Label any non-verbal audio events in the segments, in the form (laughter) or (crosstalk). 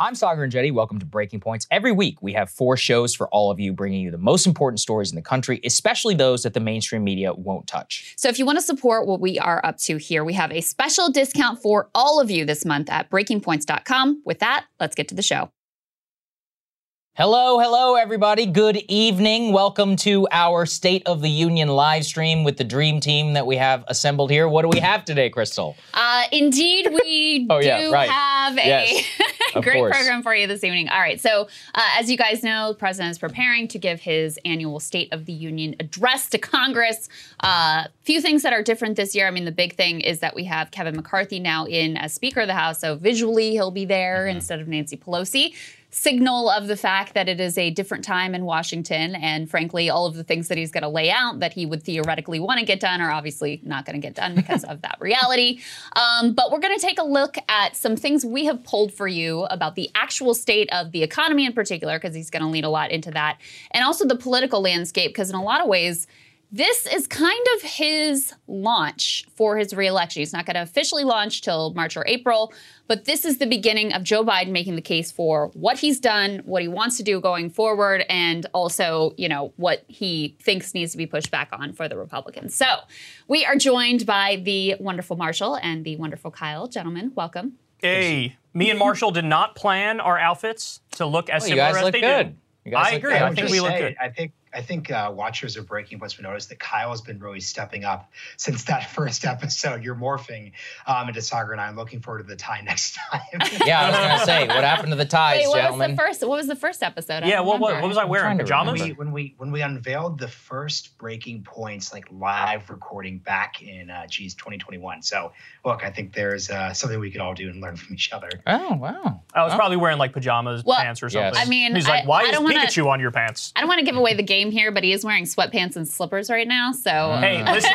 I'm Saagar Enjeti. Welcome to Breaking Points. Every week, we have four shows for all of you, bringing you the most important stories in the country, especially those that the mainstream media won't touch. So, if you want to support what we are up to here, we have a special discount for all of you this month at breakingpoints.com. With that, let's get to the show. Hello, hello, everybody. Good evening. Welcome to our State of the Union live stream with the dream team that we have assembled here. What do we have today, Krystal? Uh, indeed, we (laughs) Oh, do yeah, right. have a Yes, (laughs) of great course. program for you this evening. All right, so uh, as you guys know, the president is preparing to give his annual State of the Union address to Congress. A uh, few things that are different this year. I mean, the big thing is that we have Kevin McCarthy now in as Speaker of the House, so visually he'll be there Mm-hmm. instead of Nancy Pelosi. Signal of the fact that it is a different time in Washington, and frankly, all of the things that he's going to lay out that he would theoretically want to get done are obviously not going to get done because of that reality. (laughs) Um, but we're going to take a look at some things we have pulled for you about the actual state of the economy in particular, because he's going to lean a lot into that, and also the political landscape, because in a lot of ways, this is kind of his launch for his reelection. He's not going to officially launch till March or April, but this is the beginning of Joe Biden making the case for what he's done, what he wants to do going forward, and also, you know, what he thinks needs to be pushed back on for the Republicans. So we are joined by the wonderful Marshall and the wonderful Kyle. Gentlemen, welcome. Hey, me and Marshall did not plan our outfits to look as Oh, you similar guys as look they good. did. You guys I look agree. good. I I think just we look good. I think I think uh, watchers of Breaking Points will notice that Kyle has been really stepping up since that (laughs) first episode. You're morphing um, into Saagar, and I'm looking forward to the tie (laughs) next time. (laughs) Yeah, I was going to say, what happened to the ties, Wait, what gentlemen? was the first? What was the first episode? I Yeah, what, what, what was I wearing? trying to Pajamas? when we when we unveiled the first Breaking Points like live recording back in uh, geez 2021. So look, I think there's uh, something we could all do and learn from each other. oh, wow. I was Oh. probably wearing like pajamas, Well, pants, or Yes. something. I mean, he's like, I- "Why I is don't wanna- Pikachu on your pants?" I don't want to give away the game here, but he is wearing sweatpants and slippers right now. So Hey, listen,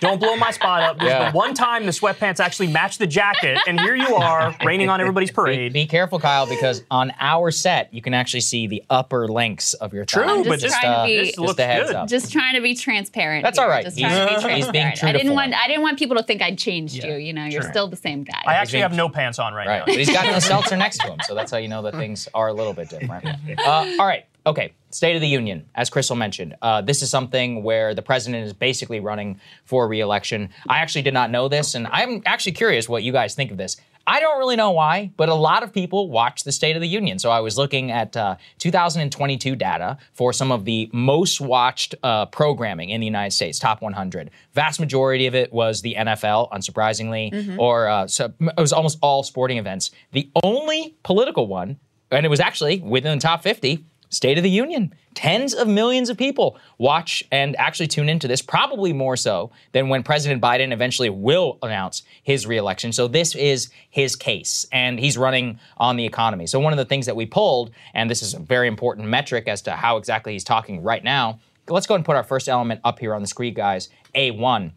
don't blow my spot up. This Yeah. is the one time the sweatpants actually match the jacket, and here you are raining on everybody's parade. be careful, Kyle, because on our set, you can actually see the upper lengths of your True, thighs. I'm but just this, trying to uh, be- just looks a heads good. up. just trying to be transparent. That's here. all right. Just He's- trying to be he's being transparent. true I didn't form. want. I didn't want people to think I'd changed Yeah, you. You know, you're sure. still the same guy. I actually being- have no pants on right, Right, now. but he's got no (laughs) seltzer next to him, so that's how you know that (laughs) things are a little bit different. (laughs) Uh, all right, okay. State of the Union, as Krystal mentioned, uh, this is something where the president is basically running for re-election. I actually did not know this, and I'm actually curious what you guys think of this. I don't really know why, but a lot of people watch the State of the Union. So I was looking at uh, 2022 data for some of the most watched uh, programming in the United States, top 100. Vast majority of it was the NFL, unsurprisingly, or uh, so it was almost all sporting events. The only political one, and it was actually within the top 50, State of the Union. Tens of millions of people watch and actually tune into this, probably more so than when President Biden eventually will announce his reelection. So, this is his case, and he's running on the economy. So, one of the things that we pulled, and this is a very important metric as to how exactly he's talking right now, let's go and put our first element up here on the screen, guys. A1.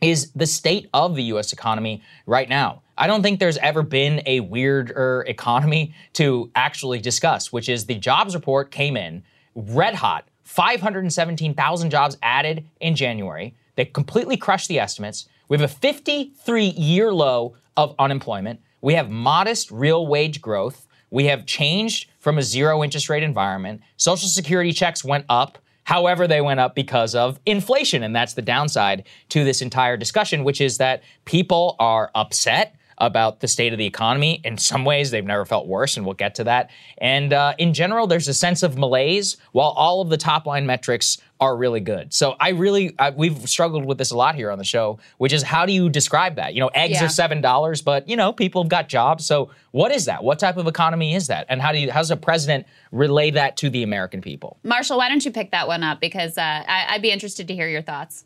is the state of the US economy right now. I don't think there's ever been a weirder economy to actually discuss, which is the jobs report came in red hot, 517,000 jobs added in January. They completely crushed the estimates. We have a 53 year low of unemployment. We have modest real wage growth. We have changed from a zero interest rate environment. Social security checks went up. However, they went up because of inflation. And that's the downside to this entire discussion, which is that people are upset about the state of the economy. In some ways, they've never felt worse, and we'll get to that. And uh, in general, there's a sense of malaise, while all of the top line metrics are really good. So I really, I, we've struggled with this a lot here on the show, which is how do you describe that? You know, eggs Yeah. are seven dollars, but you know, people have got jobs. So what is that? What type of economy is that? And how do you, how does a president relay that to the American people? Marshall, why don't you pick that one up? Because uh, I, I'd be interested to hear your thoughts.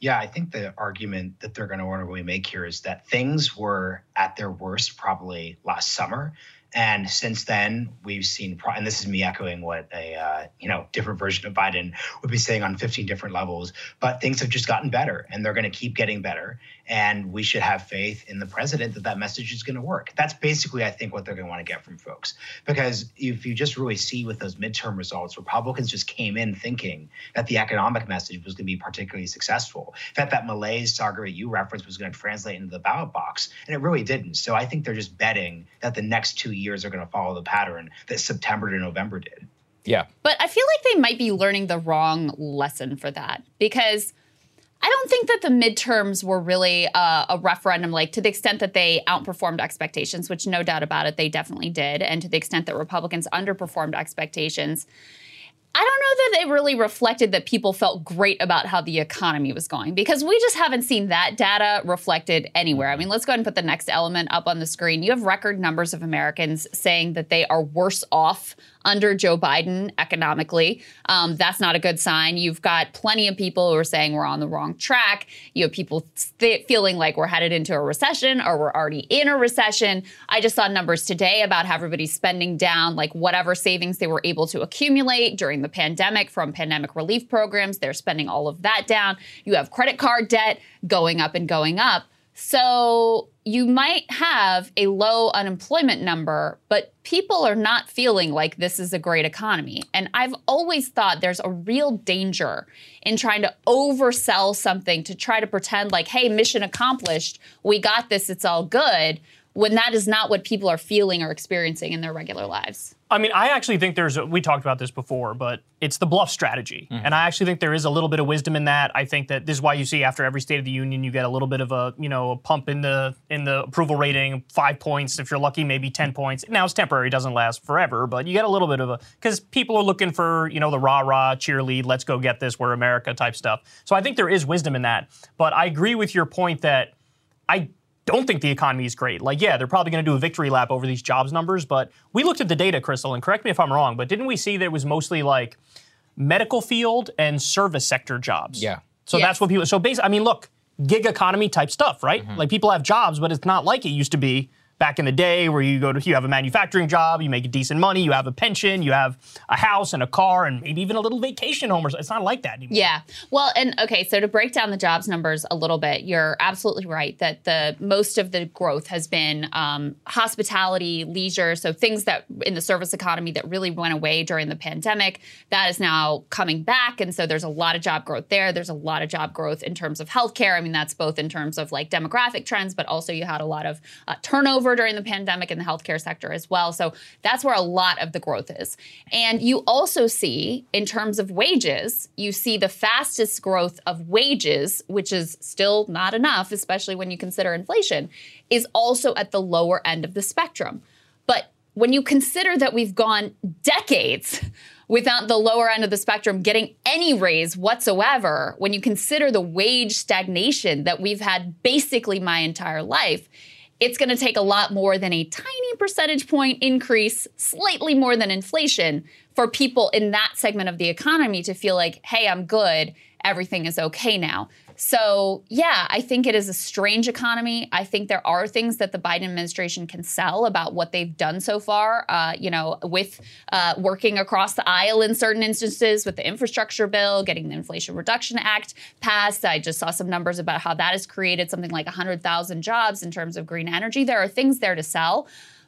Yeah, I think the argument that they're going to want to really make here is that things were at their worst probably last summer. And since then, we've seen, and this is me echoing what a uh, you know different version of Biden would be saying on 15 different levels. But things have just gotten better, and they're going to keep getting better. And we should have faith in the president that that message is going to work. That's basically, I think, what they're going to want to get from folks. Because if you just really see with those midterm results, Republicans just came in thinking that the economic message was going to be particularly successful. In fact, that malaise saga that you referenced was going to translate into the ballot box, and it really didn't. So I think they're just betting that the next two years are going to follow the pattern that September to November did. Yeah. But I feel like they might be learning the wrong lesson for that because I don't think that the midterms were really uh, a referendum, like to the extent that they outperformed expectations, which no doubt about it, they definitely did. And to the extent that Republicans underperformed expectations, I don't know that it really reflected that people felt great about how the economy was going because we just haven't seen that data reflected anywhere. I mean, let's go ahead and put the next element up on the screen. You have record numbers of Americans saying that they are worse off under Joe Biden economically. Um, that's not a good sign. You've got plenty of people who are saying we're on the wrong track. You have people st- feeling like we're headed into a recession or we're already in a recession. I just saw numbers today about how everybody's spending down like whatever savings they were able to accumulate during the pandemic from pandemic relief programs. They're spending all of that down. You have credit card debt going up and going up. So you might have a low unemployment number, but people are not feeling like this is a great economy. And I've always thought there's a real danger in trying to oversell something to try to pretend like, hey, mission accomplished, we got this, it's all good, when that is not what people are feeling or experiencing in their regular lives. I mean, I actually think there's, a, we talked about this before, but it's the bluff strategy. Mm-hmm. And I actually think there is a little bit of wisdom in that. I think that this is why you see after every State of the Union, you get a little bit of a, you know, a pump in the, in the approval rating, five points. If you're lucky, maybe 10 points. Now it's temporary, doesn't last forever, but you get a little bit of a, because people are looking for, you know, the rah rah, cheerlead, let's go get this, we're America type stuff. So I think there is wisdom in that. But I agree with your point that I don't think the economy is great. Like, yeah, they're probably going to do a victory lap over these jobs numbers, but we looked at the data, Krystal, and correct me if I'm wrong, but didn't we see that it was mostly like medical field and service sector jobs? Yeah. So Yes. that's what people. So basically, I mean, look, gig economy type stuff, right? Mm-hmm. Like people have jobs, but it's not like it used to be back in the day where you go to you have a manufacturing job, you make decent money, you have a pension, you have a house and a car, and maybe even a little vacation home. Or so- it's not like that anymore. Yeah. Well, and okay, so to break down the jobs numbers a little bit, you're absolutely right that the most of the growth has been um, hospitality, leisure, so things that in the service economy that really went away during the pandemic. That is now coming back, and so there's a lot of job growth there. There's a lot of job growth in terms of healthcare. I mean, that's both in terms of like demographic trends, but also you had a lot of uh, turnover during the pandemic in the healthcare sector as well. So that's where a lot of the growth is. And you also see, in terms of wages, you see the fastest growth of wages, which is still not enough, especially when you consider inflation, is also at the lower end of the spectrum. But when you consider that we've gone decades without the lower end of the spectrum getting any raise whatsoever, when you consider the wage stagnation that we've had basically my entire life, it's going to take a lot more than a tiny percentage point increase, slightly more than inflation, for people in that segment of the economy to feel like, hey, I'm good everything is okay now. So, yeah, I think it is a strange economy. I think there are things that the Biden administration can sell about what they've done so far, uh, you know, with uh, working across the aisle in certain instances with the infrastructure bill, getting the Inflation Reduction Act passed. I just saw some numbers about how that has created something like 100,000 jobs in terms of green energy. There are things there to sell.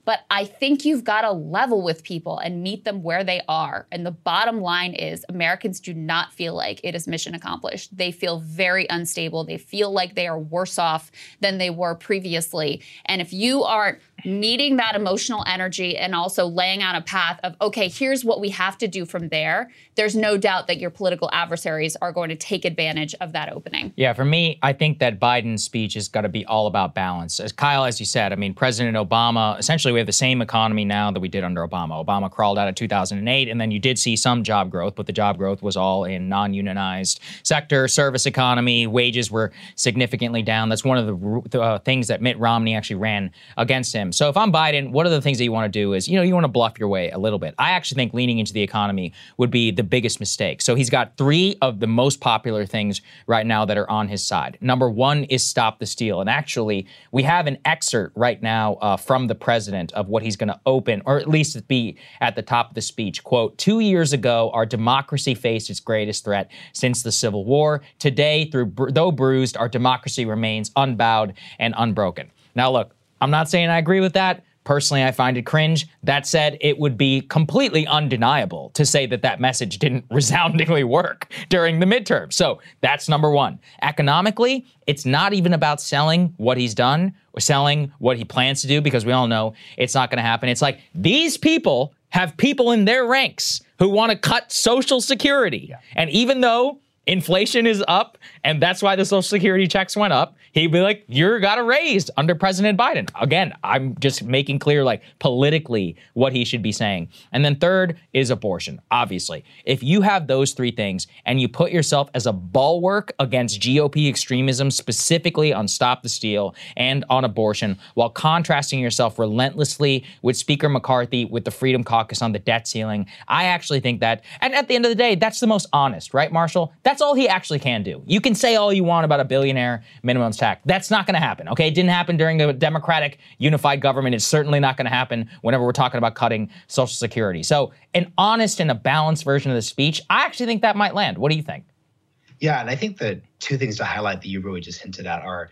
But I think you've got to level with people and meet them where they are. And the bottom line is Americans do not feel like it is mission accomplished. They feel very unstable. They feel like they are worse off than they were previously. And if you aren't meeting that emotional energy and also laying out a path of, okay, here's what we have to do from there, there's no doubt that your political adversaries are going to take advantage of that opening. Yeah, for me, I think that Biden's speech has got to be all about balance. As Kyle, as you said, I mean, President Obama, essentially, we have the same economy now that we did under Obama. Obama crawled out of 2008, and then you did see some job growth, but the job growth was all in non unionized sector, service economy. Wages were significantly down. That's one of the uh, things that Mitt Romney actually ran against him. So if I'm Biden, one of the things that you want to do is, you know, you want to bluff your way a little bit. I actually think leaning into the economy would be the biggest mistake. So he's got three of the most popular things right now that are on his side. Number one is stop the steal. And actually, we have an excerpt right now uh, from the president of what he's going to open, or at least be at the top of the speech. Quote, two years ago, our democracy faced its greatest threat since the Civil War. Today, through though bruised, our democracy remains unbowed and unbroken. Now, look, I'm not saying I agree with that. Personally, I find it cringe. That said, it would be completely undeniable to say that that message didn't (laughs) resoundingly work during the midterm. So that's number one. Economically, it's not even about selling what he's done or selling what he plans to do because we all know it's not going to happen. It's like these people have people in their ranks who want to cut Social Security. Yeah. And even though inflation is up and that's why the social security checks went up. He'd be like you got a raise under president biden. Again i'm just making clear like politically what he should be saying. And then third is abortion obviously. If you have those three things and you put yourself as a bulwark against gop extremism specifically on stop the steal and on abortion while contrasting yourself relentlessly with speaker mccarthy with the freedom caucus on the debt ceiling i actually think that and at the end of the day that's the most honest right marshall? That's that's all he actually can do. You can say all you want about a billionaire minimum tax. That's not going to happen, okay? It didn't happen during the Democratic unified government. It's certainly not going to happen whenever we're talking about cutting Social Security. So, an honest and a balanced version of the speech, I actually think that might land. What do you think? Yeah, and I think the two things to highlight that you really just hinted at are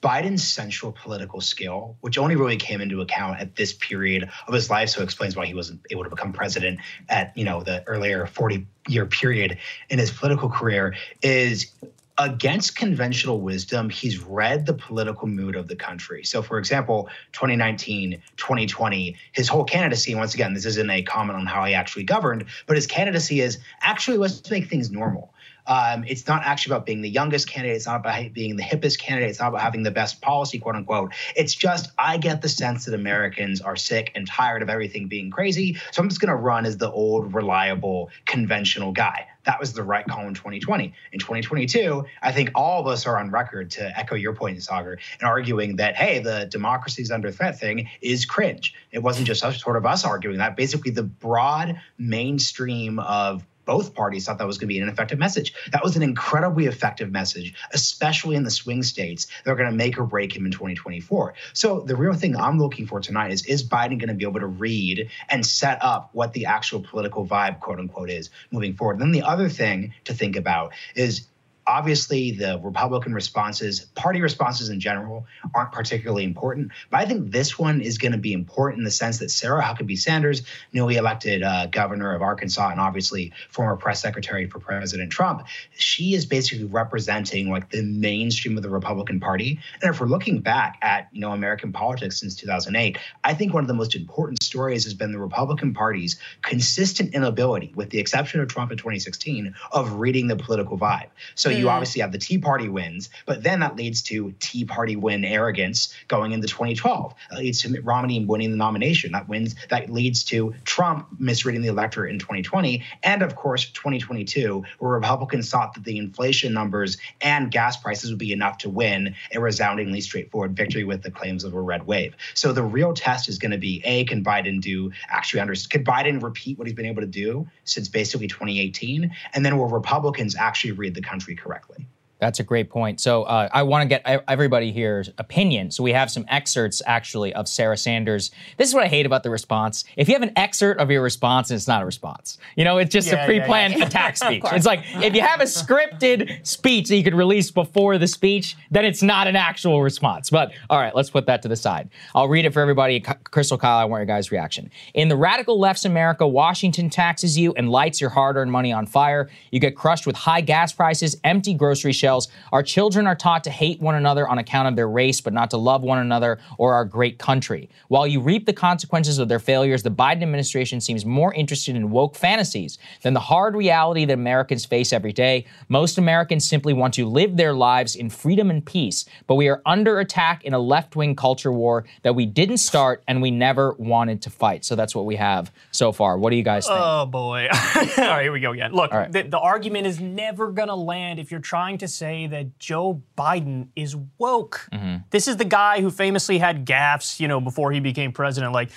Biden's central political skill, which only really came into account at this period of his life, so explains why he wasn't able to become president at you know the earlier 40 year period in his political career, is against conventional wisdom, he's read the political mood of the country. So, for example, 2019, 2020, his whole candidacy, once again, this isn't a comment on how he actually governed, but his candidacy is actually let's make things normal. Um, it's not actually about being the youngest candidate. It's not about being the hippest candidate. It's not about having the best policy, quote unquote. It's just, I get the sense that Americans are sick and tired of everything being crazy. So I'm just going to run as the old, reliable, conventional guy. That was the right call in 2020. In 2022, I think all of us are on record to echo your point, Saagar, in arguing that, hey, the democracy's under threat thing is cringe. It wasn't just us, sort of us arguing that. Basically, the broad mainstream of both parties thought that was going to be an effective message. That was an incredibly effective message, especially in the swing states that are going to make or break him in 2024. So the real thing I'm looking for tonight is is Biden going to be able to read and set up what the actual political vibe, quote unquote, is moving forward? And then the other thing to think about is obviously the Republican responses, party responses in general, aren't particularly important. But I think this one is going to be important in the sense that Sarah Huckabee Sanders, newly elected uh, governor of Arkansas and obviously former press secretary for President Trump, she is basically representing like the mainstream of the Republican Party. And if we're looking back at you know American politics since 2008, I think one of the most important stories has been the Republican Party's consistent inability, with the exception of Trump in 2016, of reading the political vibe. So you mm. obviously have the Tea Party wins, but then that leads to Tea Party win arrogance going into 2012. That leads to Mitt Romney winning the nomination. That wins. That leads to Trump misreading the electorate in 2020, and of course 2022, where Republicans thought that the inflation numbers and gas prices would be enough to win a resoundingly straightforward victory with the claims of a red wave. So the real test is going to be: A, can Biden do actually understand? Can Biden repeat what he's been able to do since basically 2018? And then will Republicans actually read the country correctly? correctly. That's a great point. So uh, I want to get everybody here's opinion. So we have some excerpts actually of Sarah Sanders. This is what I hate about the response. If you have an excerpt of your response, it's not a response. You know, it's just yeah, a pre-planned yeah, yeah. (laughs) attack speech. it's like if you have a scripted speech that you could release before the speech, then it's not an actual response. But all right, let's put that to the side. I'll read it for everybody. Krystal Kyle, I want your guys' reaction. In the radical left's America, Washington taxes you and lights your hard-earned money on fire. You get crushed with high gas prices, empty grocery shelves Our children are taught to hate one another on account of their race, but not to love one another or our great country. While you reap the consequences of their failures, the Biden administration seems more interested in woke fantasies than the hard reality that Americans face every day. Most Americans simply want to live their lives in freedom and peace, but we are under attack in a left wing culture war that we didn't start and we never wanted to fight. So that's what we have so far. What do you guys think? Oh, boy. (laughs) All right, here we go again. Look, right. the, the argument is never going to land if you're trying to say that Joe Biden is woke. Mm-hmm. This is the guy who famously had gaffes, you know, before he became president. Like,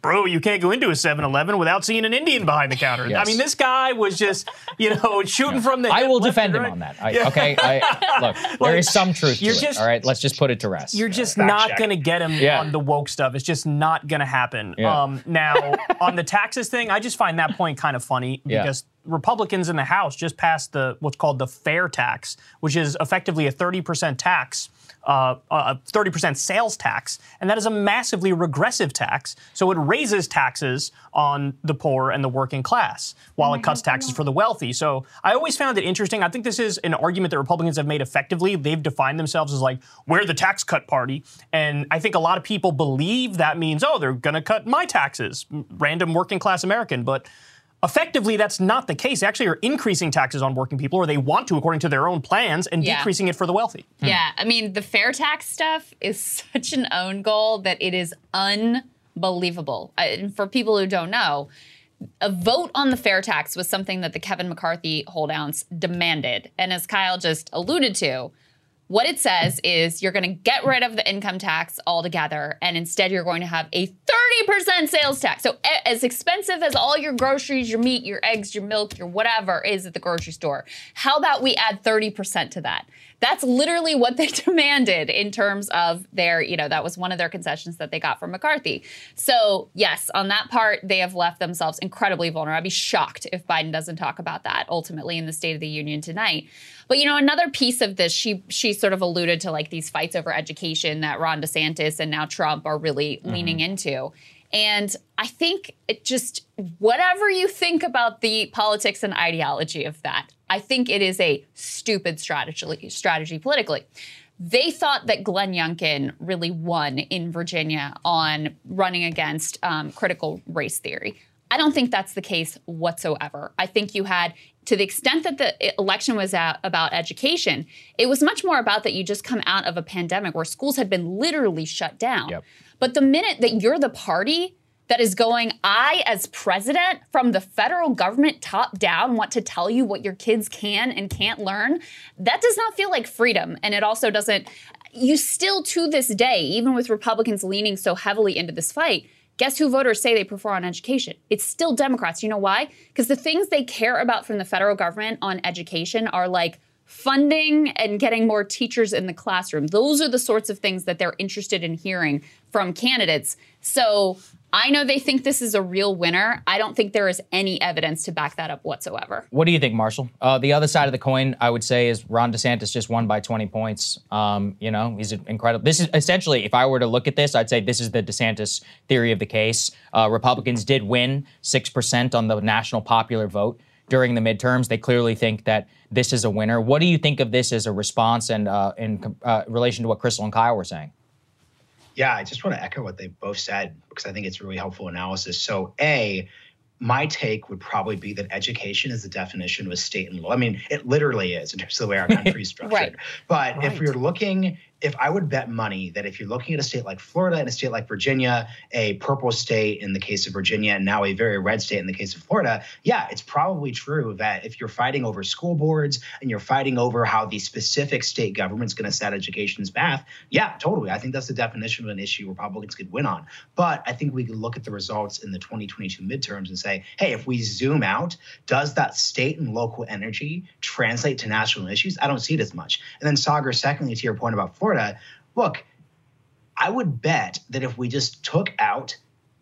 bro, you can't go into a 7-Eleven without seeing an Indian behind the counter. Yes. I mean, this guy was just, you know, (laughs) shooting yeah. from the. I will defend him right. on that. I, okay, I, (laughs) look, there is some truth to just, it. All right, let's just put it to rest. You're just not going to get him yeah. on the woke stuff. It's just not going to happen. Yeah. Um, now, on the taxes thing, I just find that point kind of funny because Republicans in the House just passed the what's called the fair tax, which is effectively a 30% tax, uh, a 30% sales tax, and that is a massively regressive tax. So it raises taxes on the poor and the working class while it cuts taxes for the wealthy. So I always found it interesting. I think this is an argument that Republicans have made effectively. They've defined themselves as like we're the tax cut party, and I think a lot of people believe that means oh they're going to cut my taxes, random working class American, but Effectively, that's not the case. They actually are increasing taxes on working people, or they want to, according to their own plans, and yeah. decreasing it for the wealthy. Hmm. Yeah, I mean, the fair tax stuff is (laughs) such an own goal that it is unbelievable. And for people who don't know, a vote on the fair tax was something that the Kevin McCarthy holdouts demanded. And as Kyle just alluded to, what it says is you're going to get rid of the income tax altogether, and instead you're going to have a 30% sales tax. So, as expensive as all your groceries, your meat, your eggs, your milk, your whatever is at the grocery store, how about we add 30% to that? That's literally what they (laughs) demanded in terms of their, you know, that was one of their concessions that they got from McCarthy. So, yes, on that part, they have left themselves incredibly vulnerable. I'd be shocked if Biden doesn't talk about that ultimately in the State of the Union tonight. But you know, another piece of this, she she sort of alluded to like these fights over education that Ron DeSantis and now Trump are really mm-hmm. leaning into. And I think it just whatever you think about the politics and ideology of that, I think it is a stupid strategy strategy politically. They thought that Glenn Youngkin really won in Virginia on running against um, critical race theory. I don't think that's the case whatsoever. I think you had, to the extent that the election was about education, it was much more about that you just come out of a pandemic where schools had been literally shut down. Yep. But the minute that you're the party that is going, I, as president from the federal government top down, want to tell you what your kids can and can't learn, that does not feel like freedom. And it also doesn't, you still to this day, even with Republicans leaning so heavily into this fight, Guess who voters say they prefer on education? It's still Democrats. You know why? Because the things they care about from the federal government on education are like funding and getting more teachers in the classroom. Those are the sorts of things that they're interested in hearing from candidates. So I know they think this is a real winner. I don't think there is any evidence to back that up whatsoever. What do you think, Marshall? Uh, the other side of the coin, I would say, is Ron DeSantis just won by 20 points. Um, you know, he's incredible. This is essentially, if I were to look at this, I'd say this is the DeSantis theory of the case. Uh, Republicans did win 6% on the national popular vote during the midterms. They clearly think that this is a winner. What do you think of this as a response and uh, in uh, relation to what Krystal and Kyle were saying? Yeah, I just want to echo what they both said because I think it's really helpful analysis. So, A, my take would probably be that education is the definition of a state and law. I mean, it literally is in terms of the way our (laughs) country is structured. Right. But if you're looking, if I would bet money that if you're looking at a state like Florida and a state like Virginia, a purple state in the case of Virginia, and now a very red state in the case of Florida, yeah, it's probably true that if you're fighting over school boards and you're fighting over how the specific state government's going to set education's path, yeah, totally. I think that's the definition of an issue Republicans could win on. But I think we could look at the results in the 2022 midterms and say, hey, if we zoom out, does that state and local energy translate to national issues? I don't see it as much. And then, Saagar, secondly, to your point about Florida, look, I would bet that if we just took out,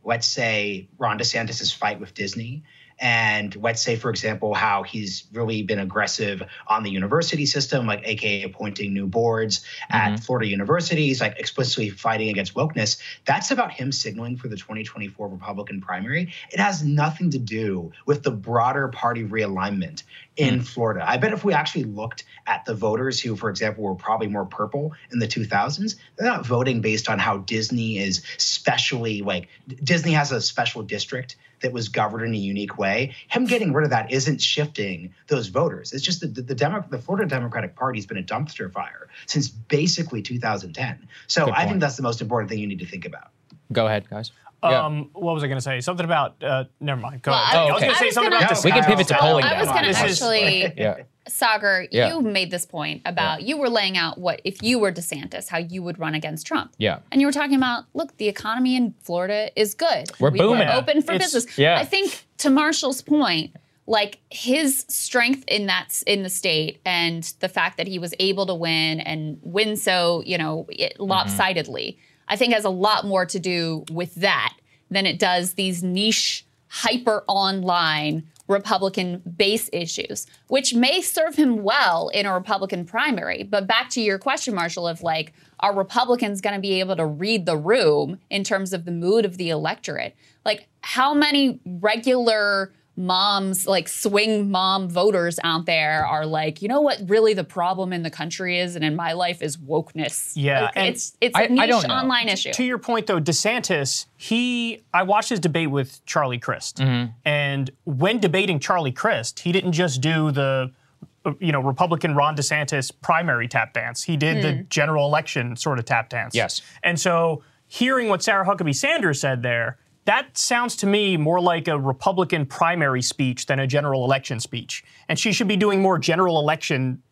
let's say, Ron DeSantis' fight with Disney, and let's say, for example, how he's really been aggressive on the university system, like AKA appointing new boards at mm-hmm. Florida universities, like explicitly fighting against wokeness. That's about him signaling for the 2024 Republican primary. It has nothing to do with the broader party realignment in mm. Florida. I bet if we actually looked at the voters who, for example, were probably more purple in the 2000s, they're not voting based on how Disney is specially like Disney has a special district that was governed in a unique way. Him getting rid of that isn't shifting those voters. It's just that the, the, Demo- the Florida Democratic Party has been a dumpster fire since basically 2010. So I think that's the most important thing you need to think about. Go ahead, guys. Yeah. Um, what was I going to say? Something about. Uh, never mind. Go Well, ahead. I- I was okay. going to say something gonna- about this. We can pivot to polling I was now. going to This is- actually, Yeah. Saagar, Yeah. you made this point about you were laying out what if you were DeSantis, how you would run against Trump. Yeah. And you were talking about, look, the economy in Florida is good. We're we booming. We're open for It's- business. yeah. I think to Marshall's point, like his strength in that in the state and the fact that he was able to win and win so you know it, mm-hmm. lopsidedly, I think has a lot more to do with that than it does these niche hyper online Republican base issues, which may serve him well in a Republican primary. But back to your question, Marshall, of like, are Republicans going to be able to read the room in terms of the mood of the electorate? Like, how many regular moms, like swing mom voters out there are like, you know what really the problem in the country is and in my life is wokeness. Yeah, Like, and it's it's I- a I niche don't know. online issue. To your point, though, DeSantis, he, I watched his debate with Charlie Crist, and when debating Charlie Crist, he didn't just do the, uh, you know, Republican Ron DeSantis primary tap dance. He did the general election sort of tap dance. Yes. and so hearing what Sarah Huckabee Sanders said there. That sounds to me more like a Republican primary speech than a general election speech. And she should be doing more general election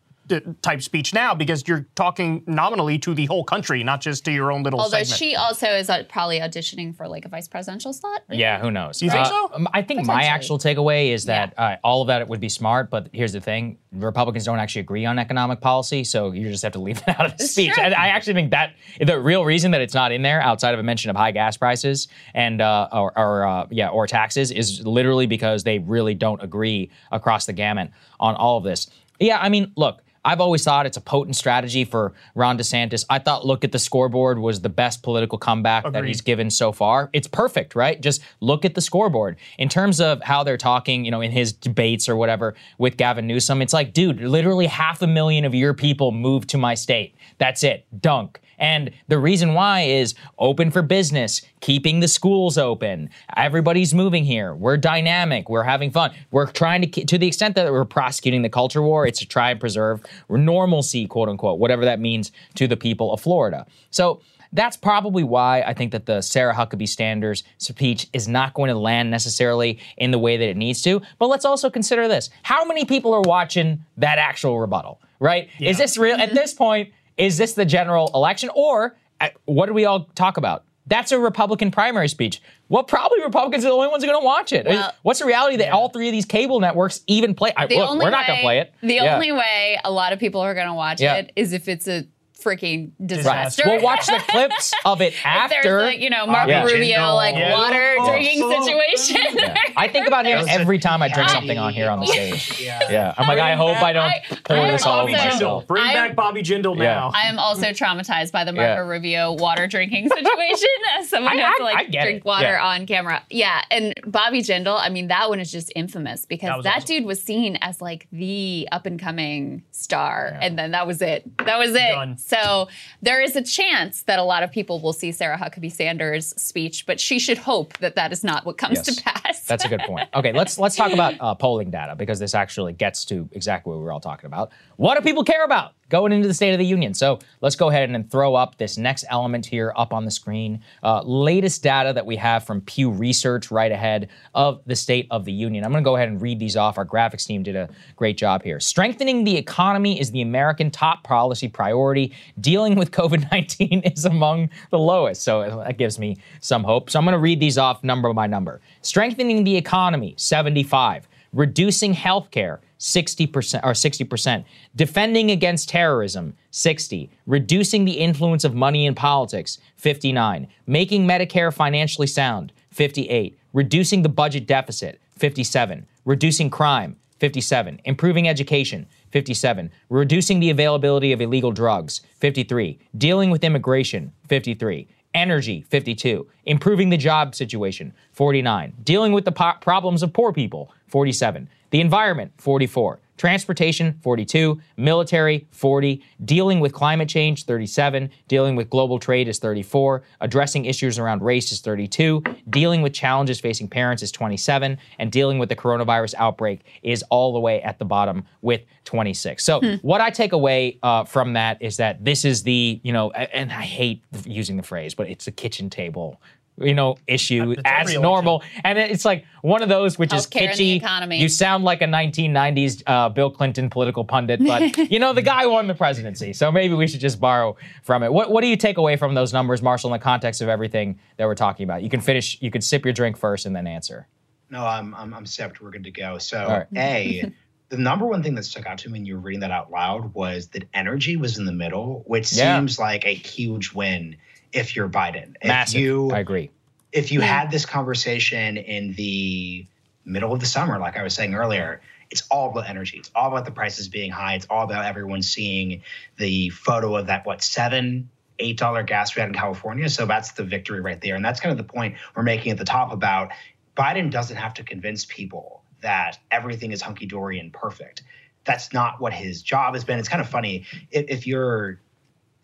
type speech now because you're talking nominally to the whole country, not just to your own little Although segment. she also is uh, probably auditioning for like a vice presidential slot. Yeah, who knows? You think Uh, so? um, I think my actual takeaway is that uh, all of that would be smart, but here's the thing: Republicans don't actually agree on economic policy, so you just have to (laughs) leave that out of the speech. true. And I actually think that the real reason that it's not in there, outside of a mention of high gas prices and uh, or, or uh, yeah or taxes, is literally because they really don't agree across the gamut on all of this. Yeah, I mean, look. I've always thought it's a potent strategy for Ron DeSantis. I thought look at the scoreboard was the best political comeback that he's given so far. It's perfect, right? Just look at the scoreboard. In terms of how they're talking, you know, in his debates or whatever with Gavin Newsom, it's like, dude, literally half a million of your people moved to my state. That's it. Dunk. And the reason why is open for business, keeping the schools open. Everybody's moving here. We're dynamic. We're having fun. We're trying to, to the extent that we're prosecuting the culture war, it's to try and preserve normalcy, quote unquote, whatever that means to the people of Florida. So that's probably why I think that the Sarah Huckabee Sanders speech is not going to land necessarily in the way that it needs to. But let's also consider this: how many people are watching that actual rebuttal? Right? Is this real? At this point, is this the general election, or uh, what do we all talk about? That's a Republican primary speech. Well, probably Republicans are the only ones who are going to watch it. Well- What's the reality that all three of these cable networks even play? I, look, we're not going to play it. The Yeah. only way a lot of people are going to watch Yeah. it is if it's a freaking Right. disaster. We'll watch the clips (laughs) of it after. There's like, you know, Marco Yeah. Rubio, like Yeah. water Oh, oh drinking so- situation. I think about him every time I drink something on here on the stage. Yeah. Yeah, I'm like, I hope I don't I- pour I this all over also- myself. Bring I'm- back Bobby Jindal now. I am also traumatized by the Marco Yeah. Rubio water drinking situation. (laughs) As someone I- has I- to like drink it. water Yeah. on camera. Yeah, and Bobby Jindal. I mean, that one is just infamous because That that, awesome. dude was seen as like the up and coming star, and then that was it. That was it. Done. So there is a chance that a lot of people will see Sarah Huckabee Sanders' speech, but she should hope that that is not what comes Yes. to pass. That's a good point. Okay, let's (laughs) let's talk about uh, polling data because this actually gets to exactly what we were all talking about. What do people care about going into the State of the Union? So let's go ahead and throw up this next element here up on the screen. Uh, latest data that we have from Pew Research right ahead of the State of the Union. I'm going to go ahead and read these off. Our graphics team did a great job here. Strengthening the economy is the American top policy priority. Dealing with COVID 19 (laughs) is among the lowest. So that gives me some hope. So I'm going to read these off number by number. Strengthening the economy, 75. Reducing healthcare, 60% or 60%. Defending against terrorism, 60. Reducing the influence of money in politics, 59. Making Medicare financially sound, 58. Reducing the budget deficit, 57. Reducing crime, 57. Improving education, 57. Reducing the availability of illegal drugs, 53. Dealing with immigration, 53. Energy, 52. Improving the job situation, 49. Dealing with the po- problems of poor people, 47. The environment, 44. Transportation, 42. Military, 40. Dealing with climate change, 37. Dealing with global trade is 34. Addressing issues around race is 32. Dealing with challenges facing parents is 27. And dealing with the coronavirus outbreak is all the way at the bottom with 26. So, what I take away uh, from that is that this is the, you know, and I hate using the phrase, but it's a kitchen table. You know, issue That's as every election. normal, and it's like one of those which is Healthcare and the kitschy. economy. You sound like a 1990s uh, Bill Clinton political pundit, but (laughs) you know the guy won the presidency, so maybe we should just borrow from it. What What do you take away from those numbers, Marshall, in the context of everything that we're talking about? You can finish. You can sip your drink first and then answer. No, I'm I'm I'm sipped. We're good to go. So All right. a (laughs) the number one thing that stuck out to me when you were reading that out loud was that energy was in the middle, which Yeah. seems like a huge win if you're Biden. If you I agree. if you hmm. had this conversation in the middle of the summer, like I was saying earlier, it's all about energy. It's all about the prices being high. It's all about everyone seeing the photo of that, what, seven, eight dollar gas we had in California. So that's the victory right there. And that's kind of the point we're making at the top about Biden doesn't have to convince people that everything is hunky dory and perfect. That's not what his job has been. It's kind of funny if, if you're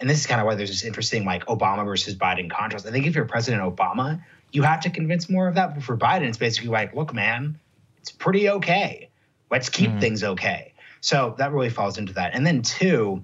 and this is kind of why there's this interesting like Obama versus Biden contrast. I think if you're President Obama, you have to convince more of that. But for Biden, it's basically like, look, man, it's pretty okay. Let's keep things okay. So that really falls into that. And then two,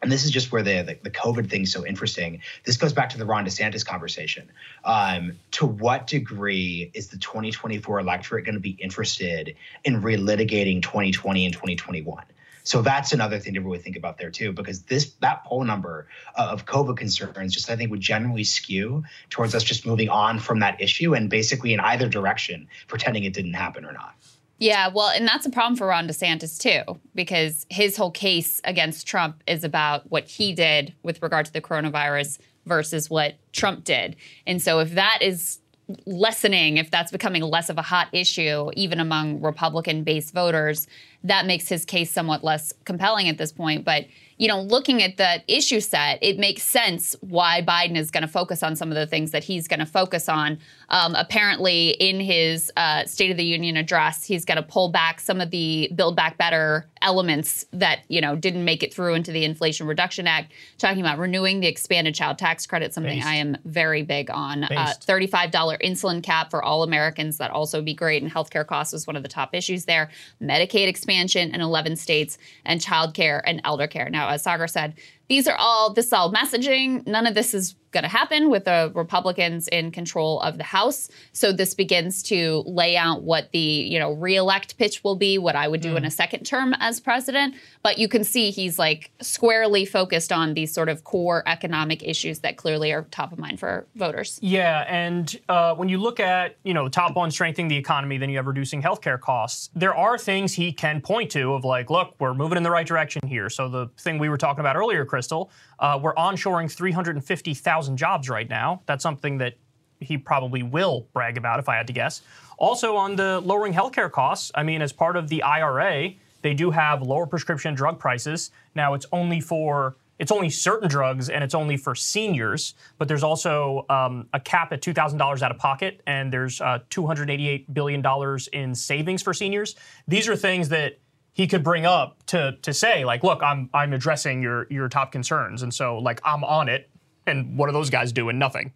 and this is just where the, the the COVID thing's so interesting. This goes back to the Ron DeSantis conversation. Um, to what degree is the 2024 electorate going to be interested in relitigating 2020 and 2021? So that's another thing to really think about there too, because this that poll number of COVID concerns just I think would generally skew towards us just moving on from that issue and basically in either direction, pretending it didn't happen or not. Yeah, well, and that's a problem for Ron DeSantis too, because his whole case against Trump is about what he did with regard to the coronavirus versus what Trump did. And so if that is lessening, if that's becoming less of a hot issue, even among Republican based voters, that makes his case somewhat less compelling at this point. But you know, looking at the issue set, it makes sense why Biden is going to focus on some of the things that he's going to focus on. Um, apparently, in his uh, State of the Union address, he's going to pull back some of the Build Back Better elements that you know didn't make it through into the Inflation Reduction Act. Talking about renewing the expanded child tax credit, something Based. I am very big on. Uh, $35 insulin cap for all Americans. That also be great. And healthcare costs was one of the top issues there. Medicaid expansion in 11 states and childcare and elder care. Now, as Saagar said, these are all this is all messaging. None of this is going to happen with the Republicans in control of the House. So this begins to lay out what the you know reelect pitch will be, what I would do in a second term as president. But you can see he's like squarely focused on these sort of core economic issues that clearly are top of mind for voters. Yeah, and uh, when you look at you know top one strengthening the economy, then you have reducing healthcare costs. There are things he can point to of like, look, we're moving in the right direction here. So the thing we were talking about earlier, Krystal, uh, we're onshoring 350,000 jobs right now. That's something that he probably will brag about, if I had to guess. Also on the lowering healthcare costs. I mean, as part of the IRA, they do have lower prescription drug prices. Now it's only for it's only certain drugs and it's only for seniors, but there's also um, a cap at $2,000 out of pocket, and there's uh, $288 billion in savings for seniors. These are things that he could bring up to to say, like, look, I'm I'm addressing your your top concerns, and so like I'm on it. And what are those guys doing? Nothing.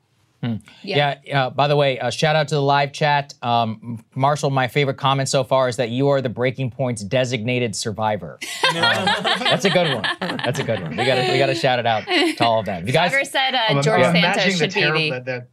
Yeah. uh, by the way, uh, shout out to the live chat. Um, Marshall, my favorite comment so far is that you are the Breaking Point's designated survivor. (laughs) Um, that's a good one. That's a good one. We got to we got to shout it out to all of them. You guys, Tucker said uh, I'm- George I'm Santos should be terri- the. the,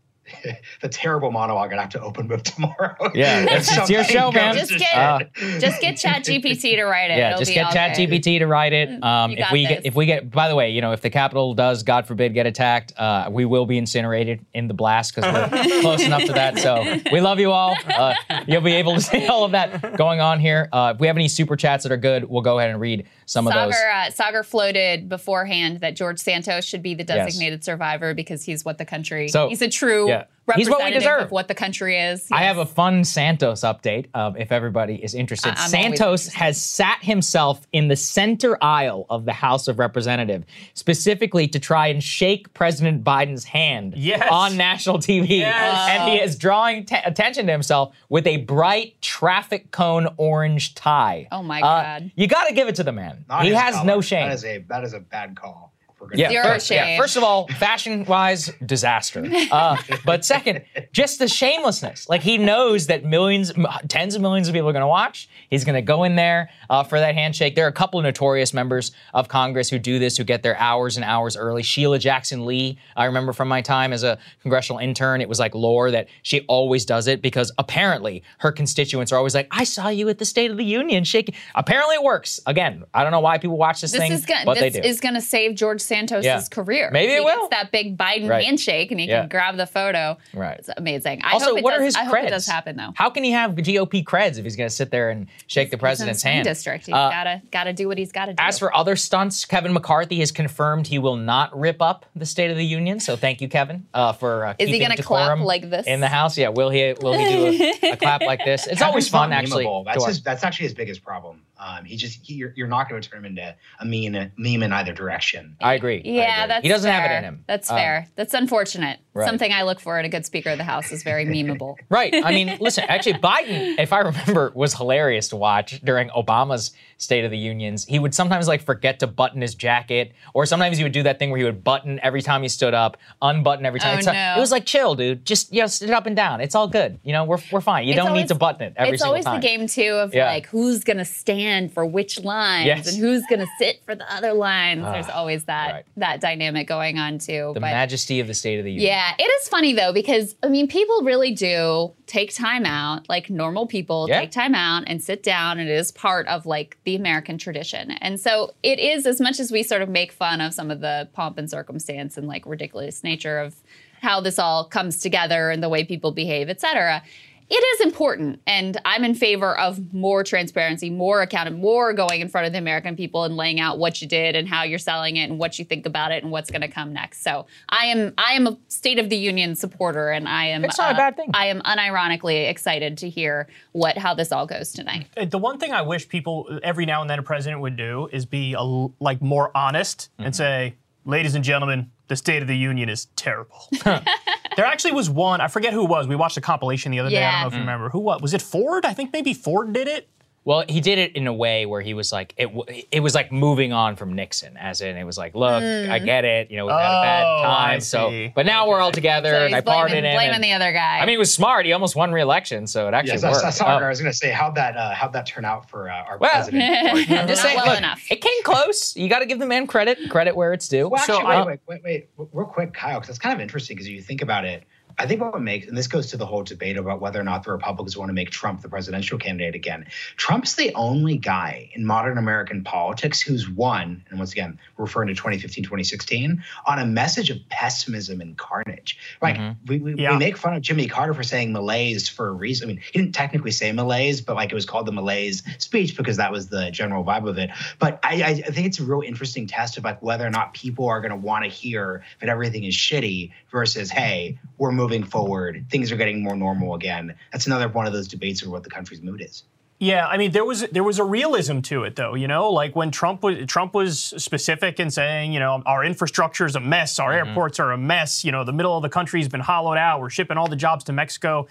the, (laughs) the terrible monologue I'd have to open with (laughs) tomorrow. Yeah, (laughs) it's- it's your show, man. Just get, shit. just get ChatGPT to write it. yeah, It'll just be get all ChatGPT to write it. Um, if we this. get if we get by the way, you know, if the Capitol does, God forbid, get attacked, uh, we will be incinerated in the blast because we're close enough to that. So we love you all. Uh, you'll be able to see all of that going on here. Uh, if we have any super chats that are good, we'll go ahead and read some of those. Saagar, uh, Saagar floated beforehand that George Santos should be the designated survivor because he's what the country. So, he's a true yeah. He's what we deserve. of what the country is. I have a fun Santos update um, if everybody is interested. I- Santos interested. has sat himself in the center aisle of the House of Representatives specifically to try and shake President Biden's hand Yes. on national TV. Yes. And he is drawing t- attention to himself with a bright traffic cone orange tie. Oh my Uh, God. you got to give it to the man. Not he has color. no shame. That is a that is a bad call. If we're gonna Yeah, Zero first, yeah, first of all, fashion wise, disaster. (laughs) Uh, but second, just the shamelessness. Like he knows that millions, tens of millions of people are going to watch. He's going to go in there uh, for that handshake. There are a couple of notorious members of Congress who do this, who get there hours and hours early. Sheila Jackson Lee, I remember from my time as a congressional intern, it was like lore that she always does it because apparently her constituents are always like, I saw you at the State of the Union shaking. Apparently it works. Again, I don't know why people watch this, This thing, is gonna but this they do. is gonna save George Santos' Yeah. career. Maybe he it will. Gets that big Biden Right. handshake and he Yeah. can grab the photo. Right. It's amazing. I also, hope it what does, are his I creds? hope it does happen though. How can he have GOP creds if he's going to sit there and shake the He's in president's hand? District. He's Uh, gotta gotta do what he's gotta do. As for other stunts, Kevin McCarthy has confirmed he will not rip up the State of the Union. So thank you, Kevin, uh, for uh, Is he gonna clap like this? in the House? Yeah, will he? Will he do a, a clap like this? It's (laughs) always fun, actually. That's his, that's actually his biggest problem. Um, he just he, you're, you're not going to turn him into a meme meme in either direction. I agree. I yeah, agree. that's he doesn't fair. have it in him. That's Um, fair. That's unfortunate. right. Something I look for in a good Speaker of the House is very memeable. (laughs) Right. I mean, listen, actually, Biden, if I remember, was hilarious to watch during Obama's State of the Unions. He would sometimes like forget to button his jacket, or sometimes he would do that thing where he would button every time he stood up, unbutton every time. Oh, It's- no. It was like chill, dude. Just you know, sit up and down. It's all good. You know, we're, we're fine. You It's don't always- need to button it every time it's always the game too of Yeah. like who's gonna stand for which lines Yes. and who's gonna sit for the other lines. Ah, There's always that right. that dynamic going on too. The but majesty of the State of the Union. yeah, it is funny though because I mean people really do take time out, like normal people Yeah. take time out and sit down and it is part of like the American tradition. And so it is as much as we sort of make fun of some of the pomp and circumstance and like ridiculous nature of how this all comes together and the way people behave, et cetera. It is important, and I'm in favor of more transparency, more accounting, more going in front of the American people and laying out what you did and how you're selling it and what you think about it and what's going to come next. So I am I am a State of the Union supporter, and I am It's not a uh, bad thing. I am unironically excited to hear what how this all goes tonight. Uh, The one thing I wish people every now and then a president would do is be a l like more honest Mm-hmm. and say, "Ladies and gentlemen, the State of the Union is terrible." (laughs) there actually was one. I forget who it was. We watched a compilation the other day. I don't know if you remember who. What was it? Ford? I think maybe Ford did it. Well, he did it in a way where he was like, it, w- it was like moving on from Nixon, as in it was like, look, I get it, you know, we've had a bad Oh, time, so, but now we're all together, So and I he's pardoned blaming, him. blaming and- the other guy. I mean, it was smart. He almost won re-election, so it actually Yes, I, worked. I saw. Uh, I was going to say how'd that uh, how'd that turn out for uh, our Well, president? (laughs) (laughs) I'm just Not saying, well look, enough. it came close. You got to give the man credit, credit where it's due. Well, So, actually, uh, wait, wait, wait, wait, real quick, Kyle, because it's kind of interesting because you think about it. I think what makes, and this goes to the whole debate about whether or not the Republicans want to make Trump the presidential candidate again. Trump's the only guy in modern American politics who's won, and once again, referring to 2015, 2016, on a message of pessimism and carnage. Like, mm-hmm. we, we, Yeah. we make fun of Jimmy Carter for saying malaise for a reason. I mean, he didn't technically say malaise, but like it was called the malaise speech because that was the general vibe of it. But I, I, I think it's a real interesting test of like whether or not people are going to want to hear that everything is shitty versus, hey, we're moving forward, things are getting more normal again. That's another one of those debates of what the country's mood is. Yeah, I mean there was there was a realism to it though, you know, like when Trump was Trump was specific in saying, you know, our infrastructure is a mess, our mm-hmm. airports are a mess, you know, the middle of the country's been hollowed out, we're shipping all the jobs to Mexico,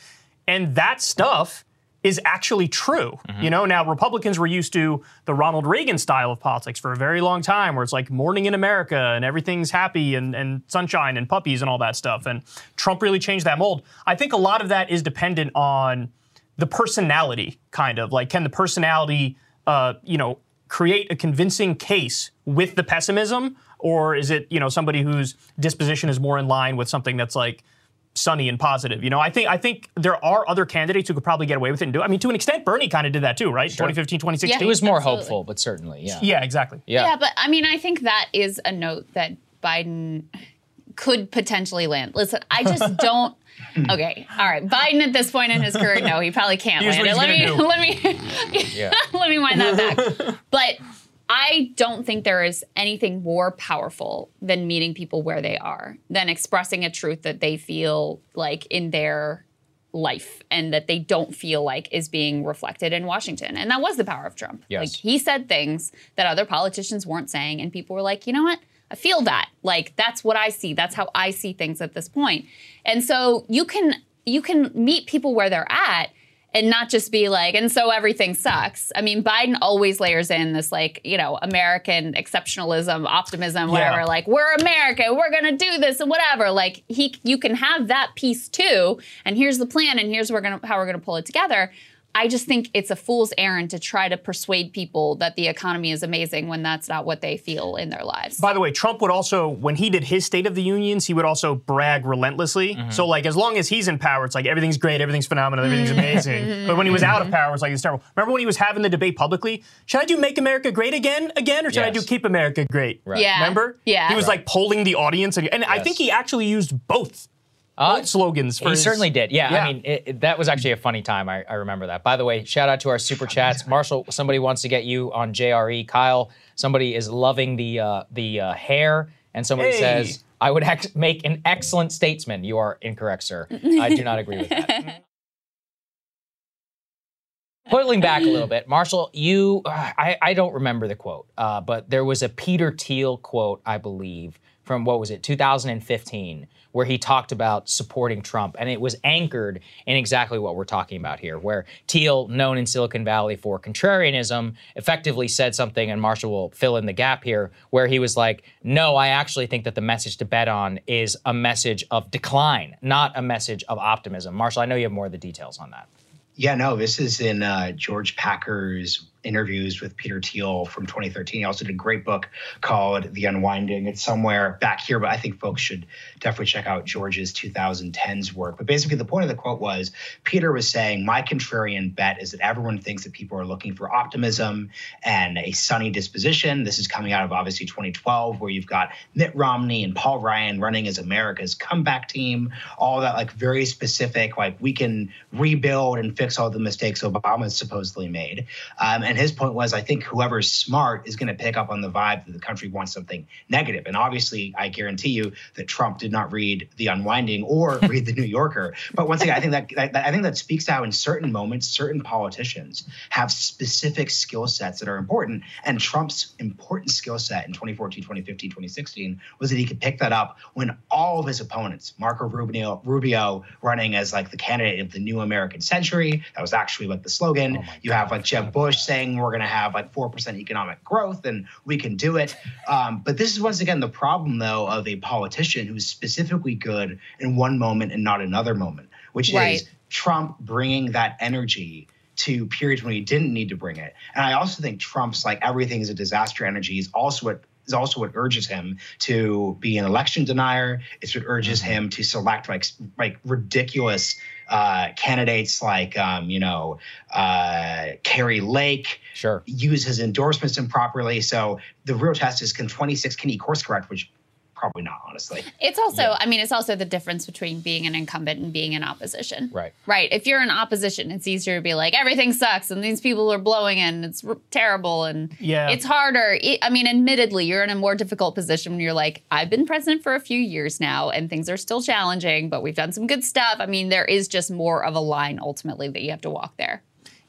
and that stuff is actually true. Mm-hmm. You know, now Republicans were used to the Ronald Reagan style of politics for a very long time, where it's like morning in America and everything's happy and, and sunshine and puppies and all that stuff. And Trump really changed that mold. I think a lot of that is dependent on the personality, kind of like can the personality, uh, you know, create a convincing case with the pessimism, or is it you know somebody whose disposition is more in line with something that's like sunny and positive. You know, I think I think there are other candidates who could probably get away with it and do. it. I mean, to an extent, Bernie kind of did that too, right? 2015, 2016. He was more Absolutely. hopeful, but certainly, yeah. Yeah, exactly. Yeah. Yeah, but I mean, I think that is a note that Biden could potentially land. Listen, I just (laughs) don't. Okay, all right. Biden at this point in his career, no, he probably can't Here's land it. Let gonna me, (laughs) let me, Yeah. (laughs) let me wind that back. But I don't think there is anything more powerful than meeting people where they are, than expressing a truth that they feel like in their life and that they don't feel like is being reflected in Washington. And that was the power of Trump. Yes. Like he said things that other politicians weren't saying and people were like, "You know what? I feel that. Like that's what I see. That's how I see things at this point." And so you can you can meet people where they're at and not just be like, and so everything sucks. I mean, Biden always layers in this like, you know, American exceptionalism, optimism, whatever. Yeah. Like, we're America, we're gonna do this and whatever. Like, he, you can have that piece too. And here's the plan, and here's we're gonna how we're gonna pull it together. I just think it's a fool's errand to try to persuade people that the economy is amazing when that's not what they feel in their lives. By the way, Trump would also, when he did his State of the Unions, he would also brag relentlessly. Mm-hmm. So, like, as long as he's in power, it's like everything's great, everything's phenomenal, everything's mm-hmm. amazing. (laughs) but when he was out of power, it's like it's terrible. Remember when he was having the debate publicly? Should I do "Make America Great Again" again, or should I do "Keep America Great"? Right. Yeah. Remember? Yeah. He was like polling the audience, and, and I think he actually used both. Both slogans for He his- certainly did. Yeah, Yeah. I mean, it, it- that was actually a funny time. I, I remember that. By the way, shout out to our super chats. Marshall, somebody wants to get you on JRE. Kyle, somebody is loving the uh, the uh, hair, and somebody Hey. says, "I would ex- make an excellent statesman." You are incorrect, sir. I do not agree with that. (laughs) Pulling back a little bit, Marshall, you, uh, I, I don't remember the quote, uh, but there was a Peter Thiel quote, I believe, from what was it, 2015, where he talked about supporting Trump. And it was anchored in exactly what we're talking about here, where Thiel, known in Silicon Valley for contrarianism, effectively said something, and Marshall will fill in the gap here, where he was like, no, I actually think that the message to bet on is a message of decline, not a message of optimism. Marshall, I know you have more of the details on that. Yeah, no, this is in uh, George Packer's interviews with Peter Thiel from 2013. He also did a great book called The Unwinding. It's somewhere back here, but I think folks should definitely check out George's 2010s work. But basically, the point of the quote was Peter was saying, My contrarian bet is that everyone thinks that people are looking for optimism and a sunny disposition. This is coming out of obviously 2012, where you've got Mitt Romney and Paul Ryan running as America's comeback team, all that like very specific, like we can rebuild and fix all the mistakes Obama supposedly made. Um, and his point was, I think whoever's smart is going to pick up on the vibe that the country wants something negative. And obviously, I guarantee you that Trump did not read The Unwinding or (laughs) read The New Yorker. But once again, I think that, that, I think that speaks to how in certain moments, certain politicians have specific skill sets that are important. And Trump's important skill set in 2014, 2015, 2016 was that he could pick that up when all of his opponents, Marco Rubio, Rubio running as like the candidate of the new American century, that was actually like the slogan. you have like Jeb Bush saying we're going to have like 4% economic growth and we can do it. Um, but this is once again the problem, though, of a politician who's specifically good in one moment and not another moment, which Right. is Trump bringing that energy to periods when he didn't need to bring it. And I also think Trump's like everything is a disaster energy is also what is also what urges him to be an election denier. It's what urges him to select like like ridiculous uh, candidates like um, you know uh, Kari Lake. Sure. Use his endorsements improperly. So the real test is can 26 can he course correct, which probably not, honestly. It's also, I mean, it's also the difference between being an incumbent and being in opposition. Right. Right. If you're in opposition, it's easier to be like, everything sucks and these people are blowing and it's r- terrible and Yeah. it's harder. I- I mean, admittedly, you're in a more difficult position when you're like, I've been president for a few years now and things are still challenging, but we've done some good stuff. I mean, there is just more of a line ultimately that you have to walk there.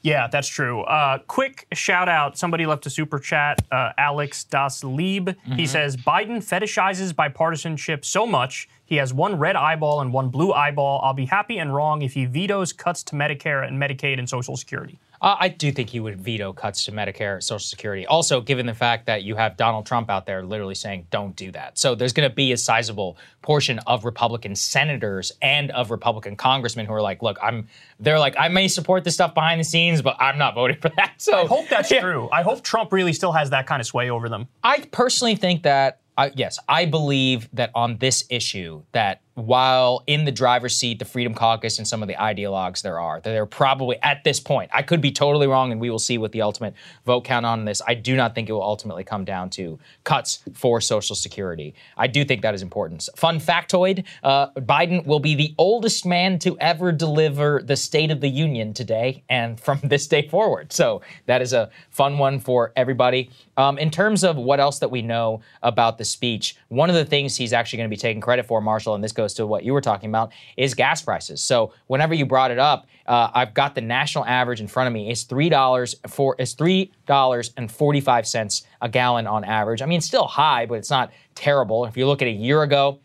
Yeah, that's true. Uh, quick shout out. Somebody left a super chat. Uh, Alex Das Lieb. He says Biden fetishizes bipartisanship so much. He has one red eyeball and one blue eyeball. I'll be happy and wrong if he vetoes cuts to Medicare and Medicaid and Social Security. Uh, I do think he would veto cuts to Medicare, Social Security. Also, given the fact that you have Donald Trump out there literally saying, don't do that. So there's going to be a sizable portion of Republican senators and of Republican congressmen who are like, look, I'm, they're like, I may support this stuff behind the scenes, but I'm not voting for (laughs) that. So I hope that's Yeah. true. I hope Trump really still has that kind of sway over them. I personally think that I yes, I believe that on this issue that while in the driver's seat, the Freedom Caucus and some of the ideologues there are. They're probably at this point. I could be totally wrong, and we will see what the ultimate vote count on this. I do not think it will ultimately come down to cuts for Social Security. I do think that is important. Fun factoid: uh, Biden will be the oldest man to ever deliver the State of the Union today, and from this day forward. So that is a fun one for everybody. Um, in terms of what else that we know about the speech, one of the things he's actually going to be taking credit for, Marshall, and this goes to what you were talking about, is gas prices. So whenever you brought it up, uh, I've got the national average in front of me. It's three dollars for it's three dollars and forty five cents a gallon on average. I mean, still high, but it's not terrible. If you look at a year ago,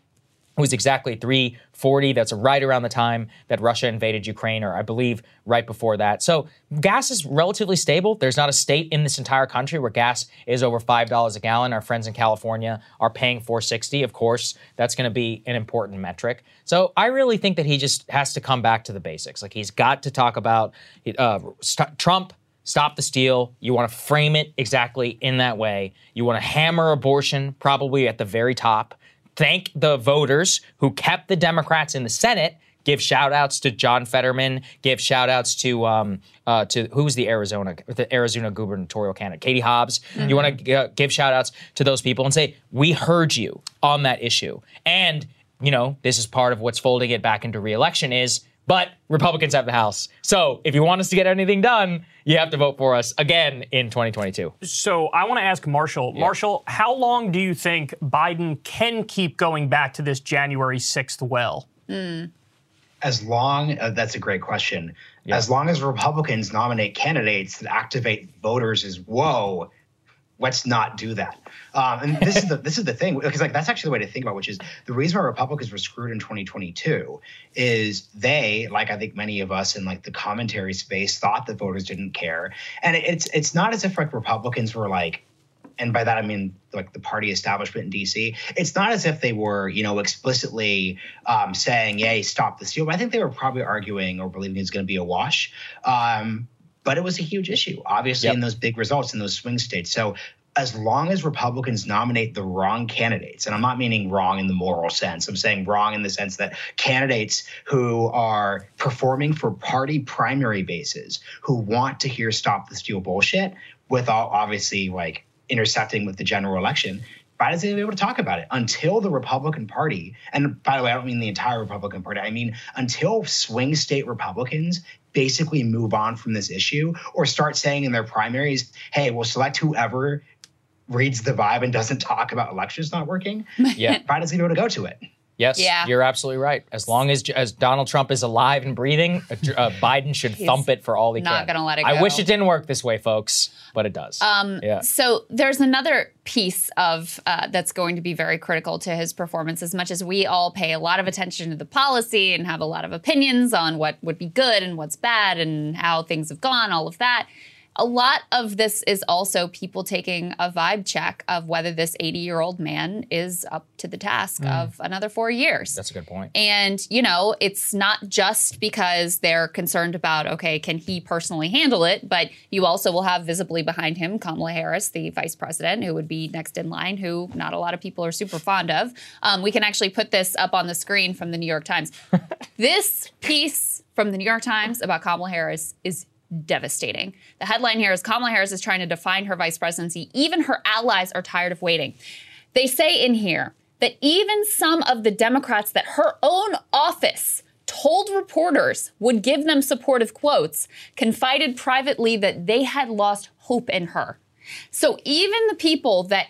it was exactly 340. That's right around the time that Russia invaded Ukraine, or I believe right before that. So gas is relatively stable. There's not a state in this entire country where gas is over five dollars a gallon. Our friends in California are paying 460. Of course, that's going to be an important metric. So I really think that he just has to come back to the basics. Like he's got to talk about uh, st- Trump stop the steal. You want to frame it exactly in that way. You want to hammer abortion probably at the very top. Thank the voters who kept the Democrats in the Senate. Give shout outs to John Fetterman. Give shout outs to um, uh, to who's the Arizona the Arizona gubernatorial candidate, Katie Hobbs. You want to g- give shout outs to those people and say we heard you on that issue. And you know this is part of what's folding it back into reelection is but Republicans have the House. So if you want us to get anything done, you have to vote for us again in 2022. So I want to ask Marshall. Marshall, how long do you think Biden can keep going back to this January 6th well? as long uh, that's a great question as long as republicans nominate candidates that activate voters as whoa let's not do that um, and this is the this is the thing because like that's actually the way to think about it, which is the reason why republicans were screwed in 2022 is they like i think many of us in like the commentary space thought that voters didn't care and it's it's not as if like republicans were like and by that I mean like the party establishment in DC. It's not as if they were, you know, explicitly um, saying, "Yay, stop the steal." I think they were probably arguing or believing it's going to be a wash. Um, but it was a huge issue, obviously, Yep. in those big results in those swing states. So as long as Republicans nominate the wrong candidates, and I'm not meaning wrong in the moral sense, I'm saying wrong in the sense that candidates who are performing for party primary bases, who want to hear stop the steal bullshit, without obviously like intersecting with the general election. Biden's going to be able to talk about it until the Republican Party, and by the way, I don't mean the entire Republican Party, I mean until swing state Republicans basically move on from this issue or start saying in their primaries, hey, we'll select whoever reads the vibe and doesn't talk about elections not working. (laughs) Yeah. Biden's going to be able to go to it. Yes, Yeah. you're absolutely right. As long as as Donald Trump is alive and breathing, uh, (laughs) Biden should thump it for all he not can. gonna let it go. I wish it didn't work this way, folks, but it does. Um, yeah. So there's another piece of uh, that's going to be very critical to his performance. As much as we all pay a lot of attention to the policy and have a lot of opinions on what would be good and what's bad and how things have gone, all of that. A lot of this is also people taking a vibe check of whether this 80 year old man is up to the task of another four years. That's a good point. And, you know, it's not just because they're concerned about, okay, can he personally handle it? But you also will have visibly behind him Kamala Harris, the vice president, who would be next in line, who not a lot of people are super fond of. Um, we can actually put this up on the screen from the New York Times. (laughs) this piece from the New York Times about Kamala Harris is devastating. The headline here is Kamala Harris is trying to define her vice presidency. Even her allies are tired of waiting. They say in here that even some of the Democrats that her own office told reporters would give them supportive quotes confided privately that they had lost hope in her. So even the people that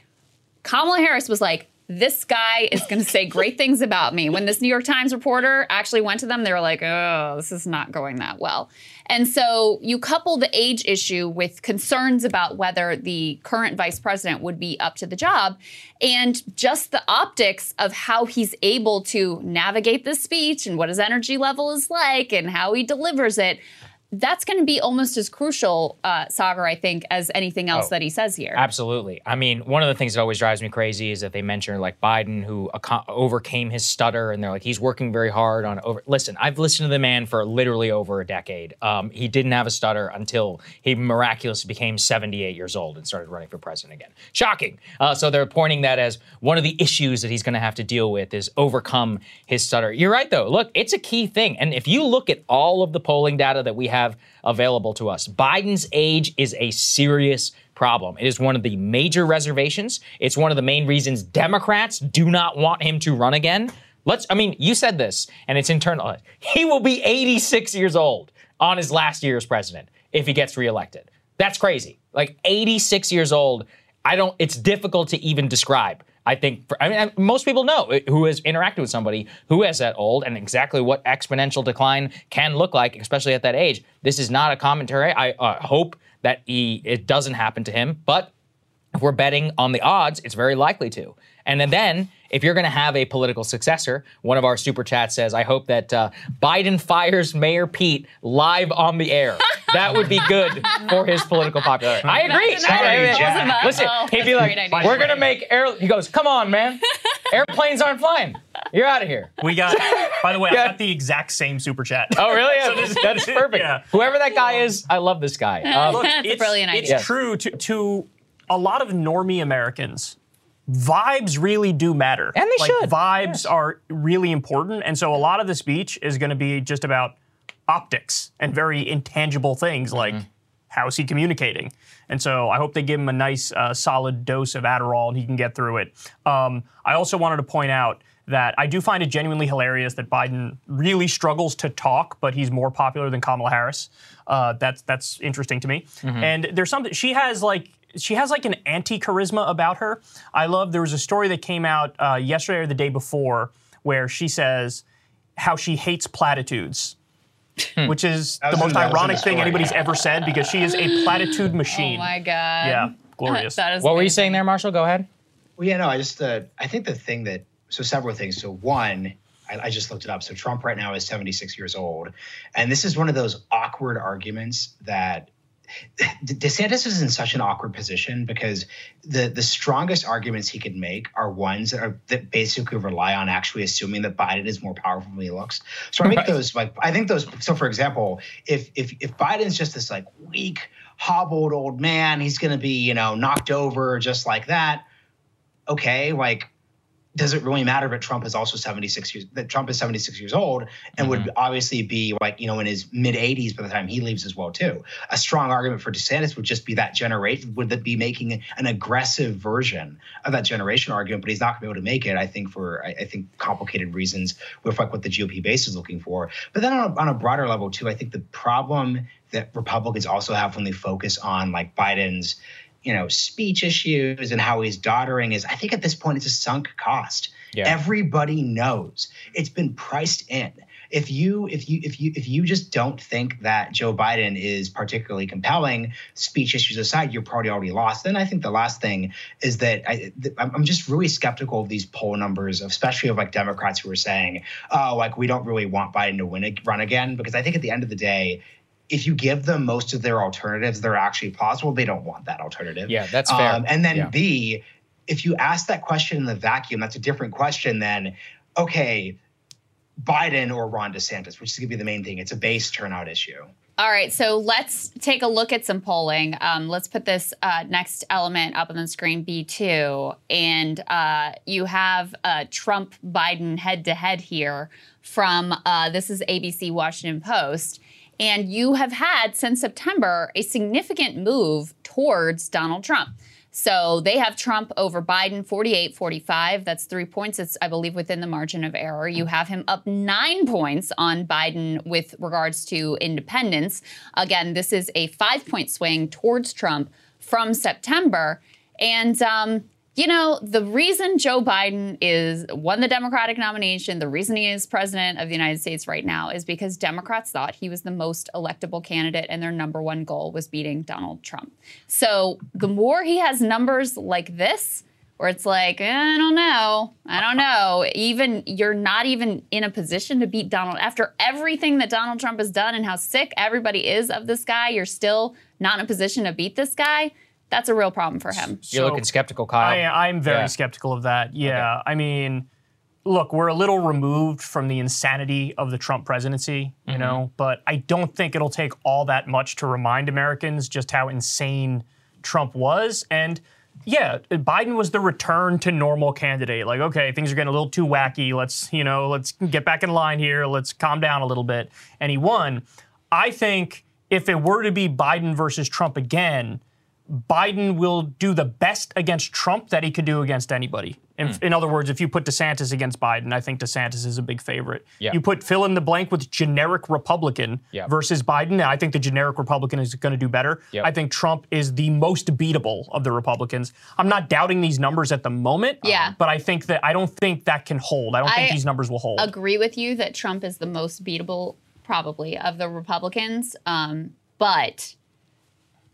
Kamala Harris was like, this guy is going to say great things about me. When this New York Times reporter actually went to them, they were like, oh, this is not going that well. And so you couple the age issue with concerns about whether the current vice president would be up to the job and just the optics of how he's able to navigate this speech and what his energy level is like and how he delivers it that's going to be almost as crucial, uh, Saagar, I think, as anything else Oh. that he says here. Absolutely. I mean, one of the things that always drives me crazy is that they mention like Biden, who aco- overcame his stutter, and they're like he's working very hard on over. Listen, I've listened to the man for literally over a decade. Um, he didn't have a stutter until he miraculously became 78 years old and started running for president again. Shocking. Uh, so they're pointing that as one of the issues that he's going to have to deal with is overcome his stutter. You're right, though. Look, it's a key thing, and if you look at all of the polling data that we have available to us, Biden's age is a serious problem. It is one of the major reservations. It's one of the main reasons Democrats do not want him to run again. Let's, I mean, you said this, and it's internal. He will be 86 years old on his last year as president if he gets reelected. That's crazy. Like 86 years old, I don't, it's difficult to even describe. I think, for, I mean, most people know who has interacted with somebody who is that old and exactly what exponential decline can look like, especially at that age. This is not a commentary. I uh, hope that he, it doesn't happen to him, but if we're betting on the odds, it's very likely to. And then, then if you're going to have a political successor, one of our super chats says, I hope that uh, Biden fires Mayor Pete live on the air. (laughs) that would be good for his political popularity. I agree. That. That. Listen, Oh, he'd be like, we're going to make air. He goes, come on, man. (laughs) Airplanes aren't flying. You're out of here. We got, by the way, Yeah. I got the exact same super chat. Oh, really? Yeah, (laughs) So this- that's perfect. yeah. Whoever that guy is, I love this guy. Um, Look, That's a it's, brilliant it's idea. true to, to a lot of normie Americans. Vibes really do matter. And they like, should. Vibes are really important. And so a lot of the speech is going to be just about optics and very intangible things like Mm-hmm. how is he communicating? And so I hope they give him a nice, uh, solid dose of Adderall and he can get through it. Um, I also wanted to point out that I do find it genuinely hilarious that Biden really struggles to talk, but he's more popular than Kamala Harris. Uh, that's that's interesting to me. And there's something she has like she has like an anti charisma about her. I love there was a story that came out uh, yesterday or the day before where she says how she hates platitudes. Which is the most in- that was in ironic thing story, anybody's ever said because she is a platitude (gasps) machine. Oh my God. Yeah, (laughs) glorious. that is what were you saying there, Marshall? Go ahead. Well, yeah, no, I just, uh, I think the thing that, so several things. So one, I, I just looked it up. So Trump right now is 76 years old. And this is one of those awkward arguments that De- DeSantis is in such an awkward position because the the strongest arguments he could make are ones that are that basically rely on actually assuming that Biden is more powerful than he looks. So I make Right. those like I think those. So for example, if if if Biden's just this like weak, hobbled old man, he's going to be you know knocked over just like that. Okay, like does it really matter that Trump is also 76 years that Trump is 76 years old and would mm-hmm. obviously be like, you know, in his mid 80s by the time he leaves as well too. A strong argument for DeSantis would just be that generation would that be making an aggressive version of that generation argument, but he's not gonna be able to make it, I think, for I, I think complicated reasons with like what the GOP base is looking for. But then on a, on a broader level too, I think the problem that Republicans also have when they focus on like Biden's you know, speech issues and how he's doddering is I think at this point it's a sunk cost. Yeah. Everybody knows it's been priced in. If you if you if you if you just don't think that Joe Biden is particularly compelling, speech issues aside, your party already lost. Then I think the last thing is that I I'm just really skeptical of these poll numbers, especially of like Democrats who are saying, oh, like we don't really want Biden to win run again, because I think at the end of the day, if you give them most of their alternatives, they're actually plausible. They don't want that alternative. Yeah, that's fair. Um, and then Yeah. B, if you ask that question in the vacuum, that's a different question than, okay, Biden or Ron DeSantis, which is going to be the main thing. It's a base turnout issue. All right, so let's take a look at some polling. Um, let's put this uh, next element up on the screen, B2. And uh, you have uh, Trump Biden head to head here from uh, this is ABC Washington Post. And you have had since September a significant move towards Donald Trump. So they have Trump over Biden 48 45. That's three points. It's, I believe, within the margin of error. You have him up nine points on Biden with regards to independents. Again, this is a five point swing towards Trump from September. And um, You know, the reason Joe Biden is won the Democratic nomination, the reason he is president of the United States right now is because Democrats thought he was the most electable candidate and their number one goal was beating Donald Trump. So, the more he has numbers like this, where it's like, I don't know, I don't know, even you're not even in a position to beat Donald after everything that Donald Trump has done and how sick everybody is of this guy, you're still not in a position to beat this guy. That's a real problem for him. You're looking skeptical, Kyle. I, I'm very Yeah. skeptical of that. Yeah, I mean, look, we're a little removed from the insanity of the Trump presidency, you mm-hmm. know, but I don't think it'll take all that much to remind Americans just how insane Trump was. And yeah, Biden was the return to normal candidate. Like, okay, things are getting a little too wacky. Let's, you know, let's get back in line here. Let's calm down a little bit. And he won. I think if it were to be Biden versus Trump again, Biden will do the best against Trump that he could do against anybody. In, Hmm. in other words, if you put DeSantis against Biden, I think DeSantis is a big favorite. Yeah. You put fill in the blank with generic Republican Yeah. versus Biden, I think the generic Republican is going to do better. Yep. I think Trump is the most beatable of the Republicans. I'm not doubting these numbers at the moment, Yeah. but I think that I don't think that can hold. I don't think these numbers will hold. I agree with you that Trump is the most beatable, probably, of the Republicans. Um, but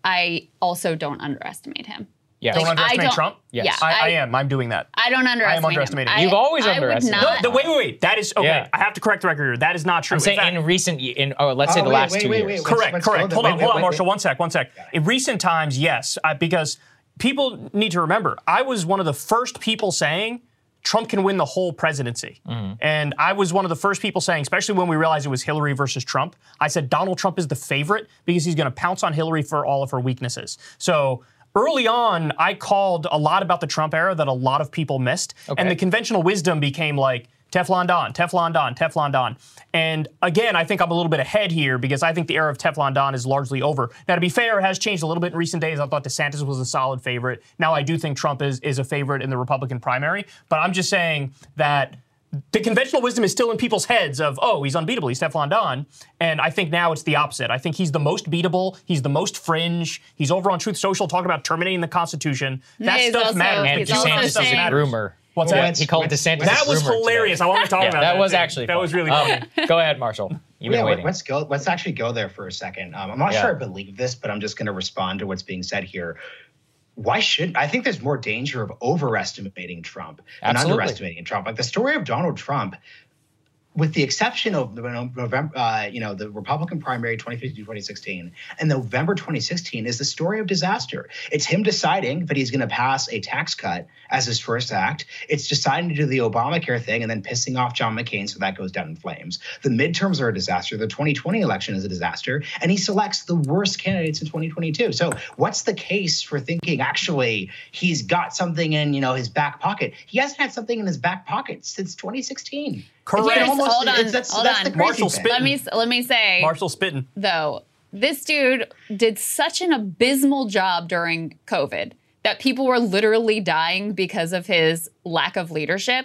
I also don't underestimate him. Yes. don't Like, I underestimate don't- Trump? Yes. Yeah, I, I I- am. I'm doing that. I don't underestimate underestimating him. him. You've always I would underestimated not- him. The, wait, wait, wait. That is okay. Yeah. I have to correct the record here. That is not true. I'm In saying fact- in recent, in oh, let's say Oh, the wait, last wait, two wait, years. wait, wait. Correct, let's go correct. there. Hold on, hold on, Marshall. One sec, one sec. In recent times, yes, uh, because people need to remember, I was one of the first people saying Trump can win the whole presidency. Mm-hmm. And I was one of the first people saying, especially when we realized it was Hillary versus Trump, I said Donald Trump is the favorite because he's going to pounce on Hillary for all of her weaknesses. So early on, I called a lot about the Trump era that a lot of people missed. Okay. And the conventional wisdom became like, Teflon Don, Teflon Don, Teflon Don. And again, I think I'm a little bit ahead here because I think the era of Teflon Don is largely over. Now, to be fair, it has changed a little bit in recent days. I thought DeSantis was a solid favorite. Now, I do think Trump is, is a favorite in the Republican primary. But I'm just saying that the conventional wisdom is still in people's heads of, oh, he's unbeatable, he's Teflon Don. And I think now it's the opposite. I think he's the most beatable, he's the most fringe, he's over on Truth Social talking about terminating the Constitution. That He's stuff also- matters. And He's That also DeSantis is stuff saying- a matters. groomer. What's that? it's- He called What's- DeSantis. That was groomer today. hilarious. I want to talk Yeah, about that that. was too. actually that fun. was really Um, funny. Go ahead, Marshall. You've yeah, been waiting. let's go. Let's actually go there for a second. Um, I'm not Yeah. sure I believe this, but I'm just going to respond to what's being said here. Why should I think there's more danger of overestimating Trump than Absolutely. underestimating Trump? Like the story of Donald Trump, with the exception of the November, uh, you know, the Republican primary 2015-2016 and November 2016 is the story of disaster. It's him deciding that he's going to pass a tax cut as his first act. It's deciding to do the Obamacare thing and then pissing off John McCain so that goes down in flames. The midterms are a disaster. The 2020 election is a disaster, and he selects the worst candidates in 2022. So, what's the case for thinking actually he's got something in you know his back pocket? He hasn't had something in his back pocket since 2016. Correct. It's Here's- almost- hold on, it's- that's, hold that's on. the Marshall thing. Spitton. Let me let me say Marshall Spitton. though, this dude did such an abysmal job during COVID that people were literally dying because of his lack of leadership,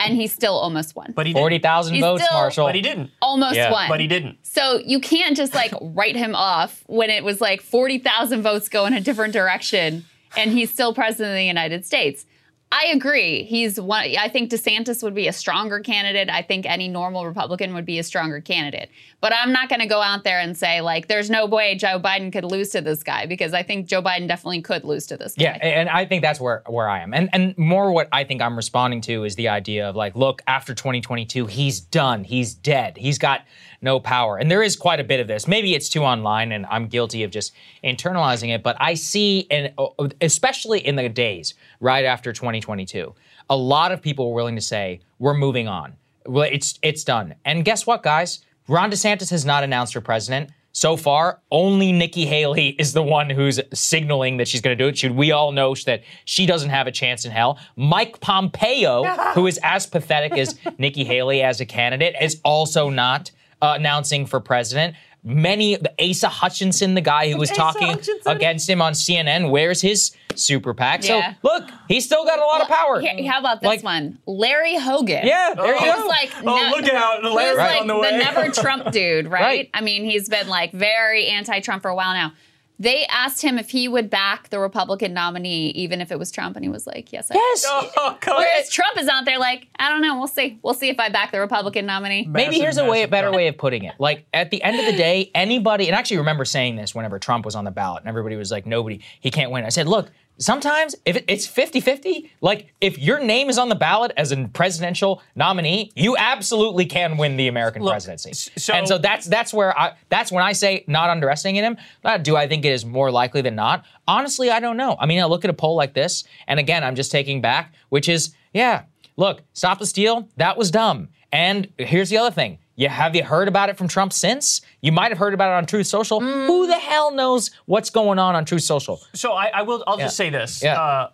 and he still almost won. But he didn't. 40,000 votes, still- Marshall. But he didn't. almost Yeah, won. But he didn't. So you can't just like (laughs) write him off when it was like 40,000 votes go in a different direction and he's still president of the United States. I agree. He's one I think DeSantis would be a stronger candidate. I think any normal Republican would be a stronger candidate. But I'm not going to go out there and say like there's no way Joe Biden could lose to this guy because I think Joe Biden definitely could lose to this guy. Yeah, and I think that's where where I am. And and more what I think I'm responding to is the idea of like, look, after 2022, he's done. He's dead. He's got no power. And there is quite a bit of this. Maybe it's too online and I'm guilty of just internalizing it, but I see and especially in the days right after 2022, a lot of people were willing to say, we're moving on. Well, it's it's done. And guess what, guys? Ron DeSantis has not announced for president. So far, only Nikki Haley is the one who's signaling that she's going to do it. Should we all know that she doesn't have a chance in hell? Mike Pompeo, who is as pathetic as (laughs) Nikki Haley as a candidate, is also not uh, announcing for president. Many, Asa Hutchinson, the guy who was talking Hutchinson. against him on CNN, wears his super PAC. Yeah. So look, he's still got a lot of power. Here, how about this Like- one? Larry Hogan. Yeah, there you Who's go. like Oh, ne- look out. Who's Larry's like on the way. never (laughs) Trump dude, right? Right. I mean, he's been like very anti-Trump for a while now. They asked him if he would back the Republican nominee, even if it was Trump, and he was like, "Yes, I." Yes. (laughs) Oh, Whereas Trump is out there like, I don't know. We'll see. We'll see if I back the Republican nominee. Maybe Massive, here's a way, a better way of putting it. Like at the end of the day, anybody, and I actually remember saying this whenever Trump was on the ballot, and everybody was like, "Nobody, he can't win." I said, "Look, sometimes if it, it's 50-50, like if your name is on the ballot as a presidential nominee, you absolutely can win the American Look, presidency." so- and so that's that's where I that's when I say not underestimating him. Uh, do I think it is more likely than not? Honestly, I don't know. I mean, I look at a poll like this, and again, I'm just taking back, which is, yeah, look, stop the steal. That was dumb. And here's the other thing. You have you heard about it from Trump since? You might have heard about it on Truth Social. Who the hell knows what's going on on Truth Social? So I, I will. I'll just say this. Yeah. Uh,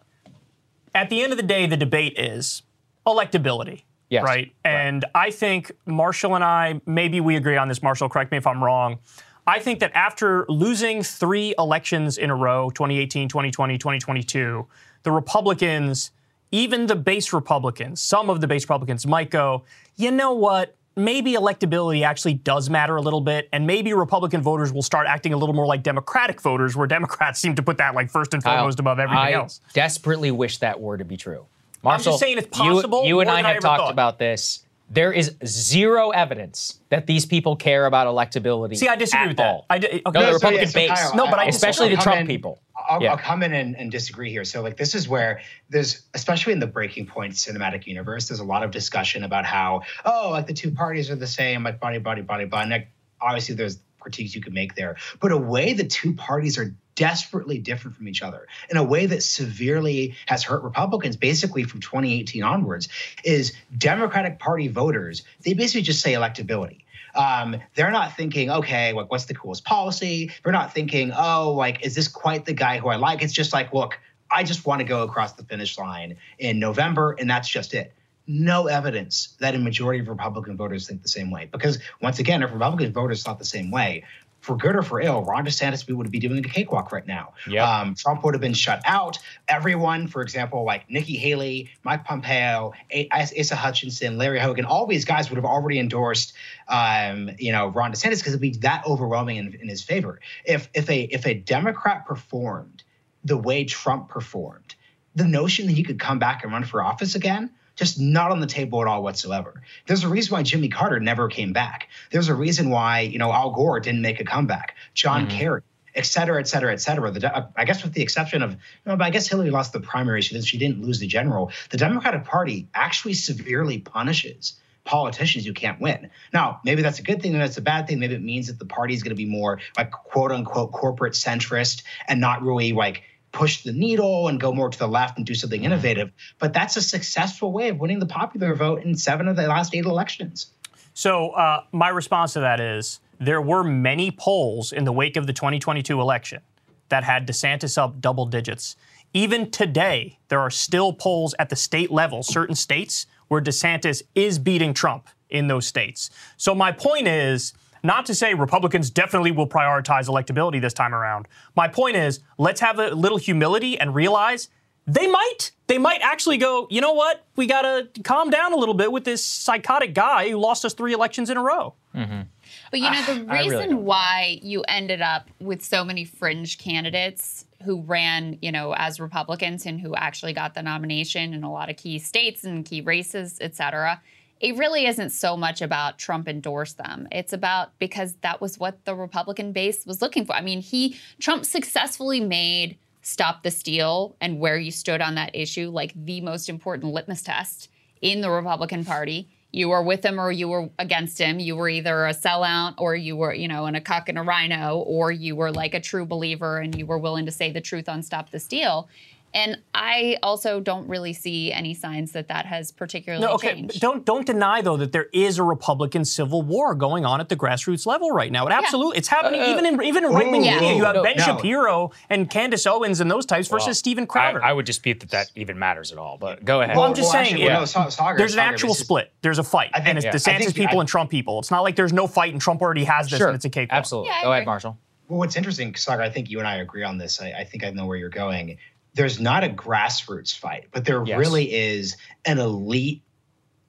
at the end of the day, the debate is electability. Yes. Right. And I think Marshall and I, maybe we agree on this. Marshall, correct me if I'm wrong. I think that after losing three elections in a row 2018, 2020, 2022 the Republicans, even the base Republicans, some of the base Republicans might go, you know what? Maybe electability actually does matter a little bit, and maybe Republican voters will start acting a little more like Democratic voters, where Democrats (laughs) seem to put that like first and foremost above everything I else. desperately wish that were to be true. Marshall, I'm just saying it's possible, You, and I than I have talked thought. about this. There is zero evidence that these people care about electability. See, I disagree at with that. all. I di- okay. no, the No, so, Republican yeah, so base. Kyle, No, but I especially the Trump in- people. I'll, Yeah. I'll come in and, and disagree here. So, like, this is where there's, especially in the Breaking Point cinematic universe, there's a lot of discussion about how, oh, like the two parties are the same, like body, body, body, body. And like, obviously, there's critiques you could make there, but a way the two parties are desperately different from each other in a way that severely has hurt Republicans basically from 2018 onwards is Democratic Party voters, they basically just say electability. Um, they're not thinking, okay, like what's the coolest policy? They're not thinking, oh, like is this quite the guy who I like? It's just like, look, I just want to go across the finish line in November, and that's just it. No evidence that a majority of Republican voters think the same way. Because once again, if Republican voters thought the same way, for good or for ill, Ron DeSantis would be doing a cakewalk right now. Yep. Um, Trump would have been shut out. Everyone, for example, like Nikki Haley, Mike Pompeo, A- Asa Hutchinson, Larry Hogan, all these guys would have already endorsed, um, you know, Ron DeSantis because it'd be that overwhelming in, in his favor. If if a if a Democrat performed the way Trump performed, the notion that he could come back and run for office again just not on the table at all whatsoever. There's a reason why Jimmy Carter never came back. There's a reason why you know Al Gore didn't make a comeback. John mm-hmm. Kerry. Et cetera, et cetera, et cetera. The, de- uh, I guess with the exception of, no, but I guess Hillary lost the primary. She didn't, she didn't lose the general. The Democratic Party actually severely punishes politicians who can't win. Now, maybe that's a good thing, and that's a bad thing. Maybe it means that the party is going to be more like quote unquote corporate centrist and not really like push the needle and go more to the left and do something innovative. But that's a successful way of winning the popular vote in seven of the last eight elections. So uh, my response to that is there were many polls in the wake of the 2022 election that had DeSantis up double digits. Even today, there are still polls at the state level, certain states where DeSantis is beating Trump in those states. So my point is not to say Republicans definitely will prioritize electability this time around. My point is let's have a little humility and realize they might. They might actually go, you know what? We got to calm down a little bit with this psychotic guy who lost us three elections in a row. Mm-hmm. But you know, the (sighs) I reason don't. why you ended up with so many fringe candidates who ran, you know, as Republicans and who actually got the nomination in a lot of key states and key races, et cetera, it really isn't so much about Trump endorsed them. It's about because that was what the Republican base was looking for. I mean, he Trump successfully made stop the steal and where you stood on that issue like the most important litmus test in the Republican Party. You were with him or you were against him. You were either a sellout or you were, you know, in a cuck and a RINO, or you were like a true believer and you were willing to say the truth on Stop the Steal. And I also don't really see any signs that that has particularly No, okay. changed. Don't don't deny though that there is a Republican civil war going on at the grassroots level right now. It absolutely it's happening uh, uh, even in even in right wing Yeah. media. You have no, Ben no. Shapiro and Candace Owens and those types versus Well, Steven Crowder. I would dispute that that even matters at all. But go ahead. Well, I'm just saying, actually, yeah. no, Sa- Saagar, there's an actual this split. There's a fight, I think- and it's yeah. I DeSantis think- people I- and Trump people. It's not like there's no fight and Trump already has this sure, and it's a cakewalk. absolutely. Yeah, go ahead. Marshall. Well, what's interesting, Saagar, I think you and I agree on this. I, I think I know where you're going. There's not a grassroots fight, but there Yes. really is an elite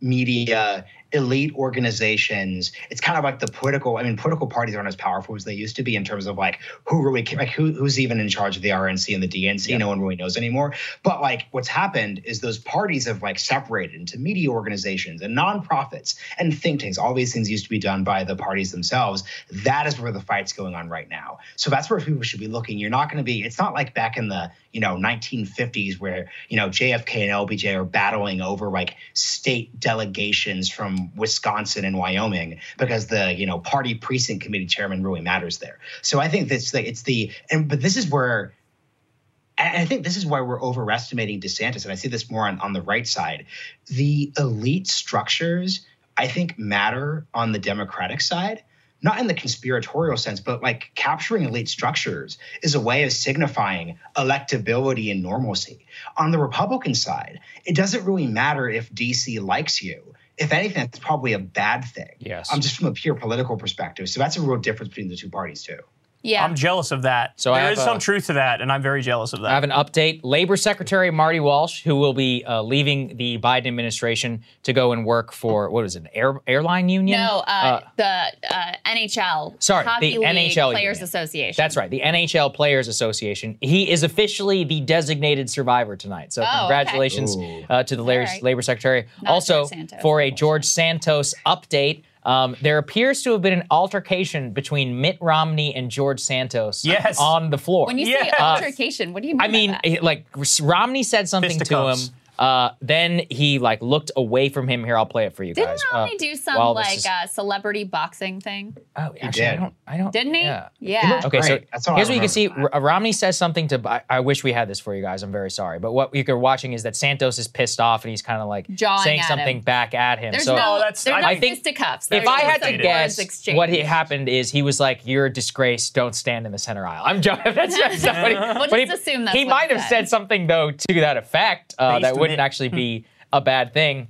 media elite organizations. It's kind of like the political. I mean, political parties aren't as powerful as they used to be in terms of like who really like who, who's even in charge of the RNC and the DNC. Yeah. No one really knows anymore. But like what's happened is those parties have like separated into media organizations and nonprofits and think tanks. All these things used to be done by the parties themselves. That is where the fight's going on right now. So that's where people should be looking. You're not going to be. It's not like back in the you know 1950s where you know JFK and LBJ are battling over like state delegations from Wisconsin and Wyoming because the you know party precinct committee chairman really matters there. So I think that's like it's the and but this is where I think this is why we're overestimating DeSantis, and I see this more on, on the right side. The elite structures, I think, matter on the Democratic side not in the conspiratorial sense, but like capturing elite structures is a way of signifying electability and normalcy. On the Republican side, it doesn't really matter if DC likes you. If anything, that's probably a bad thing. Yes. I'm um, just from a pure political perspective. So that's a real difference between the two parties, too. Yeah. I'm jealous of that. So there is a, some truth to that, and I'm very jealous of that. I have an update. Labor Secretary Marty Walsh, who will be uh, leaving the Biden administration to go and work for what is it, air, airline union? No, uh, uh, the uh, NHL. Sorry, Hockey the League NHL Players union. Association. That's right, the NHL Players Association. He is officially the designated survivor tonight. So oh, congratulations okay. Uh, to the labor, right. labor secretary. Not also for a George Santos update. Um, there appears to have been an altercation between Mitt Romney and George Santos Yes. on the floor. When you Yeah. say altercation, what do you mean? I mean, that? it- like Romney said something to him. Fisticuffs. Uh, then he like looked away from him. Here, I'll play it for you guys. didn't guys. Romney Uh, do some while this like is- uh, celebrity boxing thing? oh, actually, I did. don't. I don't. Didn't he? Yeah. Yeah. Okay, so Great. That's all I here's what you can see. remember R- Romney says something to. I, I wish we had this for you guys. I'm very sorry, but what you're watching is that Santos is pissed off and he's kind of like Jawing saying something him. back at him. There's so no, that's- there's I- no I think fisticuffs. if I had to guess, exchange. what had happened is he was like, "You're a disgrace. Don't stand in the center aisle." I'm (laughs) joking. That's just (laughs) not what he, We'll just assume that's he might have said. said something though to that effect uh, that on wouldn't it. actually be a bad thing.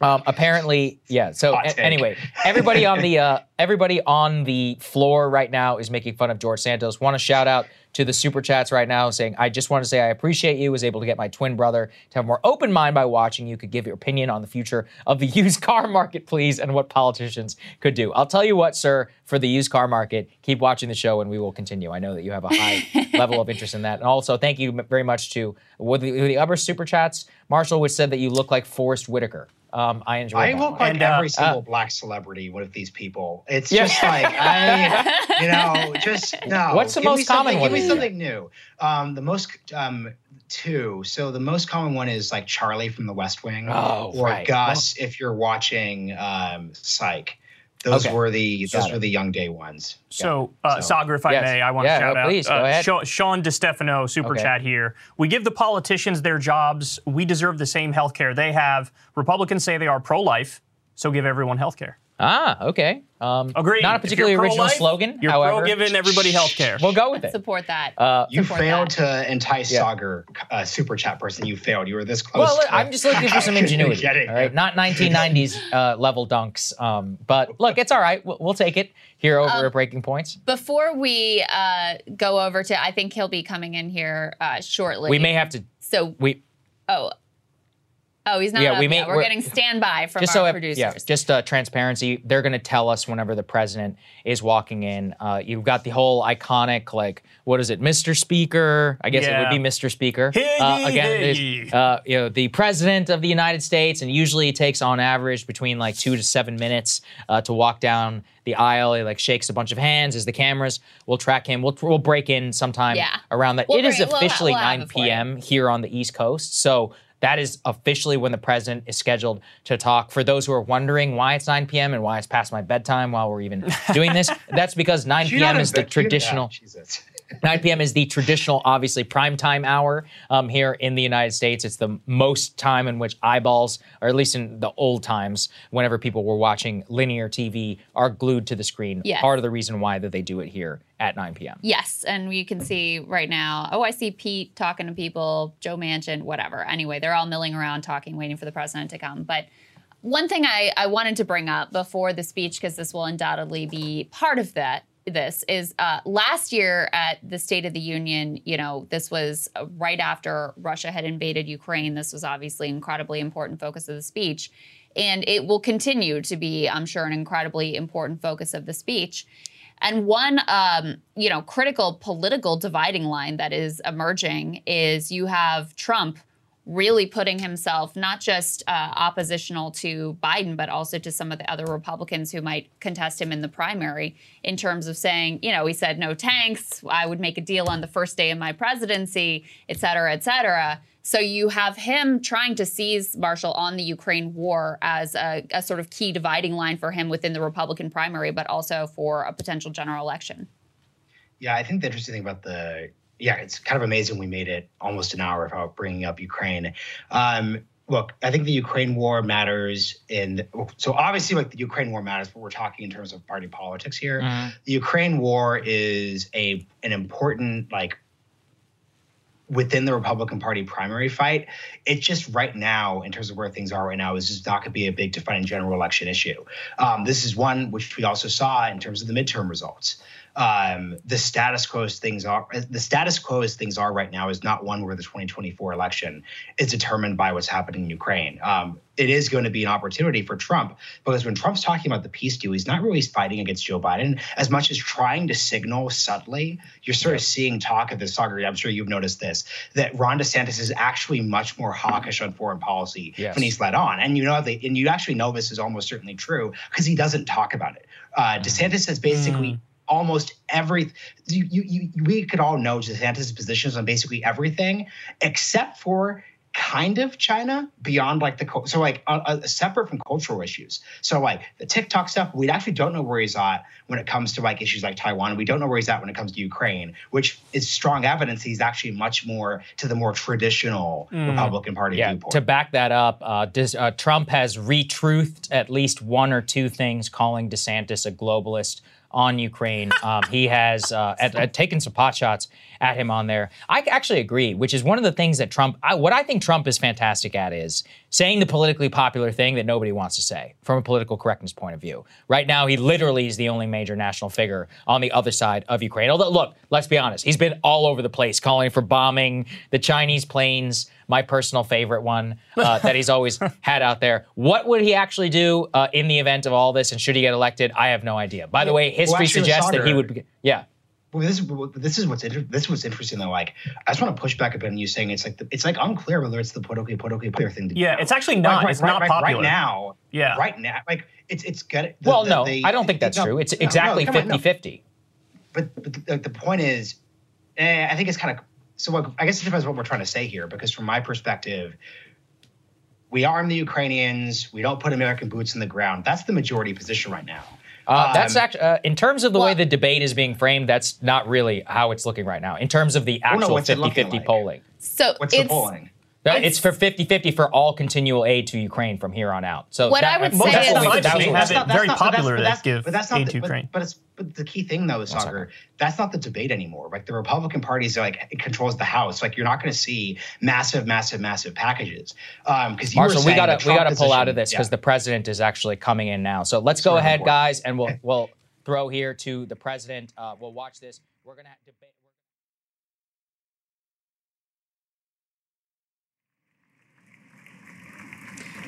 Um, apparently, yeah. So a- anyway, everybody on the uh, everybody on the floor right now is making fun of George Santos. Want to shout out to the super chats right now, saying I just want to say I appreciate you. Was able to get my twin brother to have a more open mind by watching. You could give your opinion on the future of the (laughs) used car market, please, and what politicians could do. I'll tell you what, sir, for the used car market, keep watching the show, and we will continue. I know that you have a high (laughs) level of interest in that, and also thank you very much to with the, with the other super chats, Marshall, which said that you look like Forest Whitaker. Um, I enjoyed I that. look like And, uh, every single black celebrity with these people. It's Yeah. just like I, you know, just (laughs) no. What's the Give most common one Give me something new. Um, the most um, two. So the most common one is like Charlie from The West Wing, Oh, or right. Gus if you're watching um, Psych. Those Okay. were the those Got it. were the young day ones. So, uh, So- Saagar, if I Yes. may, I want Yeah, to shout no, out please, go uh, ahead. Sean DeStefano, super Okay. chat here. We give the politicians their jobs. We deserve the same health care they have. Republicans say they are pro life, so give everyone health care. Ah, okay. Um, Agreed. Not a particularly original pro-life, slogan. You're however, pro giving everybody health care. we'll go with it. support that. Uh, You Support failed that. to entice Yeah. Saagar, uh, super chat person. You failed. You were this close. Well, to I'm just looking for some (laughs) ingenuity. getting All right, it. not 1990s (laughs) uh, level dunks. Um, but look, it's all right. We'll, we'll take it here over Um, at Breaking Points. Before we uh, go over to, I think he'll be coming in here uh, shortly. We may have to. So, We oh, oh, he's not. Yeah, up we may- yet. We're, we're- getting standby from just our so producers. yeah, just uh, transparency. They're going to tell us whenever the president is walking in. Uh, you've got the whole iconic like what is it, Mr. Speaker? I guess it would be Mr. Speaker. Hey, uh, again, hey. uh, you know the president of the United States, and usually it takes on average between like two to seven minutes uh, to walk down the aisle. He like shakes a bunch of hands as the cameras will track him. We'll we'll break in sometime Yeah. around that. We'll it is bring- we'll ha- officially we'll have 9 it for you. p.m. here on the East Coast. So that is officially when the president is scheduled to talk. For those who are wondering why it's 9 p.m. and why it's past my bedtime while we're even doing this, (laughs) that's because 9 Did you not p.m. is the yeah, traditional. Jesus. 9 p.m. is the traditional, obviously, prime time hour um, here in the United States. It's the most time in which eyeballs, or at least in the old times, whenever people were watching linear TV, are glued to the screen. Yes. Part of the reason why that they do it here at 9 p.m. Yes, and you can see right now. Oh, I see Pete talking to people, Joe Manchin, whatever. Anyway, they're all milling around, talking, waiting for the president to come. But one thing I, I wanted to bring up before the speech, because this will undoubtedly be part of that, this is uh, last year at the State of the Union. You know, this was uh, right after Russia had invaded Ukraine. This was obviously incredibly important focus of the speech. And it will continue to be, I'm sure, an incredibly important focus of the speech. And one, um, you know, critical political dividing line that is emerging is you have Trump really putting himself not just uh, oppositional to Biden, but also to some of the other Republicans who might contest him in the primary in terms of saying, you know, he said no tanks, I would make a deal on the first day of my presidency, et cetera, et cetera. So you have him trying to seize Marshall on the Ukraine war as a, a sort of key dividing line for him within the Republican primary, but also for a potential general election. Yeah, I think the interesting thing about the yeah, it's kind of amazing we made it almost an hour without bringing up Ukraine. Um, look, I think the Ukraine war matters in so obviously like the Ukraine war matters, but we're talking in terms of party politics here. Mm-hmm. The Ukraine war is a an important like within the Republican Party primary fight. It's just right now, in terms of where things are right now, is just not going to be a big defining general election issue. Um, this is one which we also saw in terms of the midterm results um, the status quo as things are the status quo as things are right now is not one where the 2024 election is determined by what's happening in Ukraine. Um, it is going to be an opportunity for Trump because when Trump's talking about the peace deal, he's not really fighting against Joe Biden as much as trying to signal subtly. You're sort of seeing talk of this, Saagar. I'm sure you've noticed this that Ron DeSantis is actually much more hawkish on foreign policy yes. when he's led on, and you know, they, and you actually know this is almost certainly true because he doesn't talk about it. Uh, mm. DeSantis has basically. Mm almost every you, you, you, we could all know DeSantis' positions on basically everything except for kind of China beyond like the so like uh, uh, separate from cultural issues. So like the TikTok stuff, we actually don't know where he's at when it comes to like issues like Taiwan. We don't know where he's at when it comes to Ukraine, which is strong evidence he's actually much more to the more traditional mm. Republican Party yeah, viewpoint. To back that up, uh, does, uh, Trump has retruthed at least one or two things, calling DeSantis a globalist on Ukraine. Um, he has uh, at, at taken some pot shots at him on there. I actually agree, which is one of the things that Trump, I, what I think Trump is fantastic at is saying the politically popular thing that nobody wants to say from a political correctness point of view. Right now, he literally is the only major national figure on the other side of Ukraine. Although, look, let's be honest, he's been all over the place calling for bombing the Chinese planes my personal favorite one uh, (laughs) that he's always had out there. What would he actually do uh, in the event of all this, and should he get elected? I have no idea. By the way, history well, suggests that he would. Be, yeah. Well, this is this is what's inter- this is what's interesting though. Like, I just want to push back a bit on you saying it's like the, it's like unclear whether it's the politically politically popular thing. To yeah, do. it's actually not. Like, it's right, not right, popular right now. Yeah, right now, like it's it's good. The, well, the, no, the, I don't think that's no, true. It's exactly no, 50-50. But, but the, the point is, eh, I think it's kind of so I guess it depends what we're trying to say here, because from my perspective, we arm the Ukrainians, we don't put American boots in the ground. That's the majority position right now. Uh, that's um, actually, uh, in terms of the well, way the debate is being framed, that's not really how it's looking right now. In terms of the actual 50 50 polling. So what's the polling? It's, for 50-50 for all continual aid to Ukraine from here on out. So what that, I would say that's is what that have it very popular to give but that's not aid the, to Ukraine. But, but, it's but the key thing though is Saagar, that's not the debate anymore. Like the Republican Party is like it controls the House. Like you're not going to see massive, massive, massive packages. Um, because Marshall, we gotta we gotta pull out of this because yeah. the president is actually coming in now. So let's go ahead, guys, and we'll we'll throw here to the president. Uh, we'll watch this. We're gonna debate.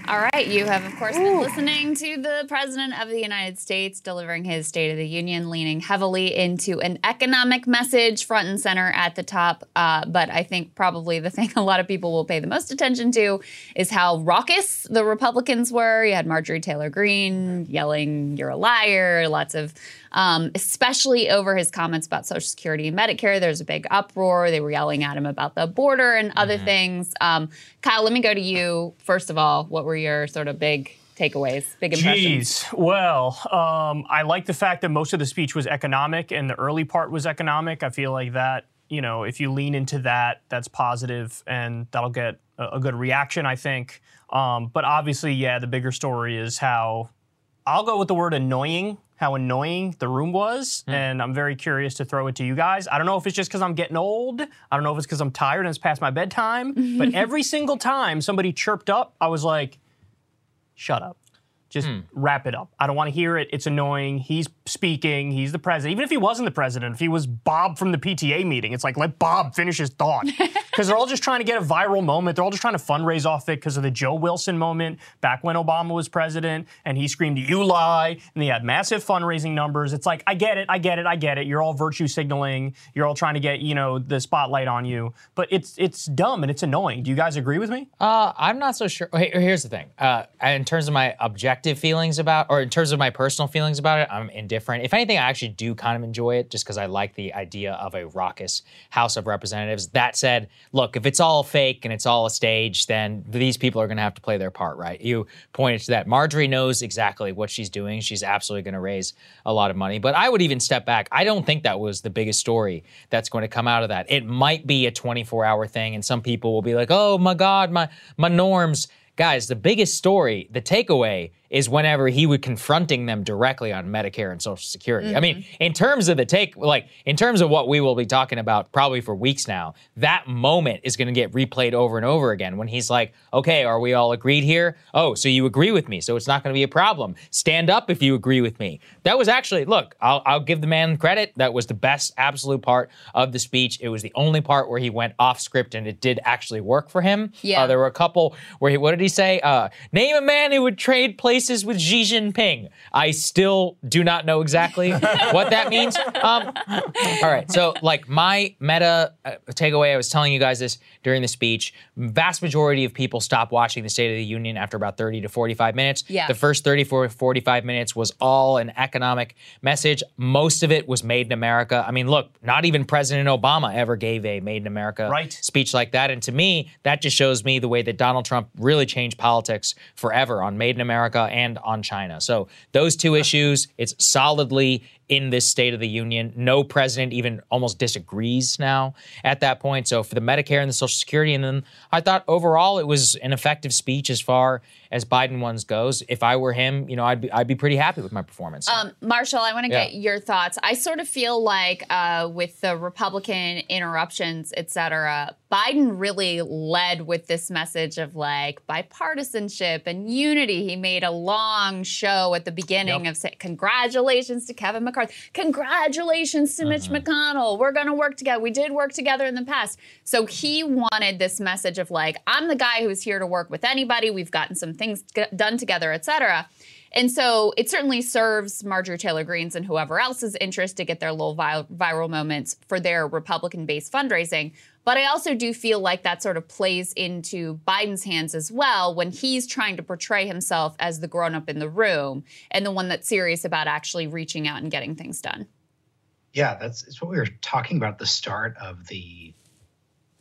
All right, you have, of course, been listening to the President of the United States delivering his State of the Union, leaning heavily into an economic message front and center at the top. Uh, but I think probably the (laughs) thing a lot of people will pay the most attention to is how raucous the Republicans were. You had Marjorie Taylor Greene yelling, You're a liar, lots of um, especially over his comments about Social Security and Medicare. There's a big uproar. They were yelling at him about the border and other mm-hmm. things. Um, Kyle, let me go to you. First of all, what were your sort of big takeaways, big impressions? Jeez. Well, um, I like the fact that most of the speech was economic and the early part was economic. I feel like that, you know, if you lean into that, that's positive and that'll get a, a good reaction, I think. Um, but obviously, yeah, the bigger story is how I'll go with the word annoying how annoying the room was, mm. and I'm very curious to throw it to you guys. I don't know if it's just because I'm getting old. I don't know if it's because I'm tired and it's past my bedtime. (laughs) but every single time somebody chirped up, I was like, "Shut up." Just mm. wrap it up. I don't want to hear it. It's annoying. He's speaking. He's the president. Even if he wasn't the president, if he was Bob from the PTA meeting, it's like let Bob finish his thought. (laughs) because they're all just trying to get a viral moment. They're all just trying to fundraise off it because of the Joe Wilson moment back when Obama was president and he screamed, You lie. And they had massive fundraising numbers. It's like, I get it, I get it, I get it. You're all virtue signaling. You're all trying to get, you know, the spotlight on you. But it's it's dumb and it's annoying. Do you guys agree with me? Uh, I'm not so sure. Hey, here's the thing. Uh, in terms of my objective feelings about, or in terms of my personal feelings about it, I'm indifferent. If anything, I actually do kind of enjoy it just because I like the idea of a raucous House of Representatives. That said, look, if it's all fake and it's all a stage, then these people are going to have to play their part, right? You pointed to that. Marjorie knows exactly what she's doing. She's absolutely going to raise a lot of money. But I would even step back. I don't think that was the biggest story that's going to come out of that. It might be a 24 hour thing, and some people will be like, oh my God, my, my norms. Guys, the biggest story, the takeaway is whenever he was confronting them directly on Medicare and Social Security. Mm-hmm. I mean, mm-hmm. in terms of the take, like in terms of what we will be talking about probably for weeks now, that moment is going to get replayed over and over again when he's like, okay, are we all agreed here? Oh, so you agree with me, so it's not going to be a problem. Stand up if you agree with me. That was actually, look, I'll, I'll give the man credit. That was the best absolute part of the speech. It was the only part where he went off script and it did actually work for him. Yeah. Uh, there were a couple where he, what did he say? Uh, name a man who would trade places places with Xi Jinping. I still do not know exactly (laughs) what that means. Um, all right, so like my meta uh, takeaway, I was telling you guys this during the speech. Vast majority of people stop watching the State of the Union after about 30 to 45 minutes. Yeah. The first 30 to 45 minutes was all an economic message. Most of it was made in America. I mean, look, not even President Obama ever gave a made in America right. speech like that. And to me, that just shows me the way that Donald Trump really changed politics forever on made in America and on China. So those two issues, it's solidly in this State of the Union. No president even almost disagrees now at that point. So for the Medicare and the Social Security, and then I thought overall it was an effective speech as far as Biden ones goes. If I were him, you know, I'd be I'd be pretty happy with my performance. Um, Marshall, I want to Yeah. get your thoughts. I sort of feel like uh, with the Republican interruptions, et cetera, Biden really led with this message of like bipartisanship and unity. He made a long show at the beginning Yep. of saying, "Congratulations to Kevin McCarthy. Congratulations to Mitch Mm-hmm. McConnell. We're going to work together. We did work together in the past." So he wanted this message of like, "I'm the guy who's here to work with anybody. We've gotten some things done together, et cetera." And so it certainly serves Marjorie Taylor Greene's and whoever else's interest to get their little vi- viral moments for their Republican based fundraising. But I also do feel like that sort of plays into Biden's hands as well when he's trying to portray himself as the grown up in the room and the one that's serious about actually reaching out and getting things done. Yeah, that's it's what we were talking about at the start of the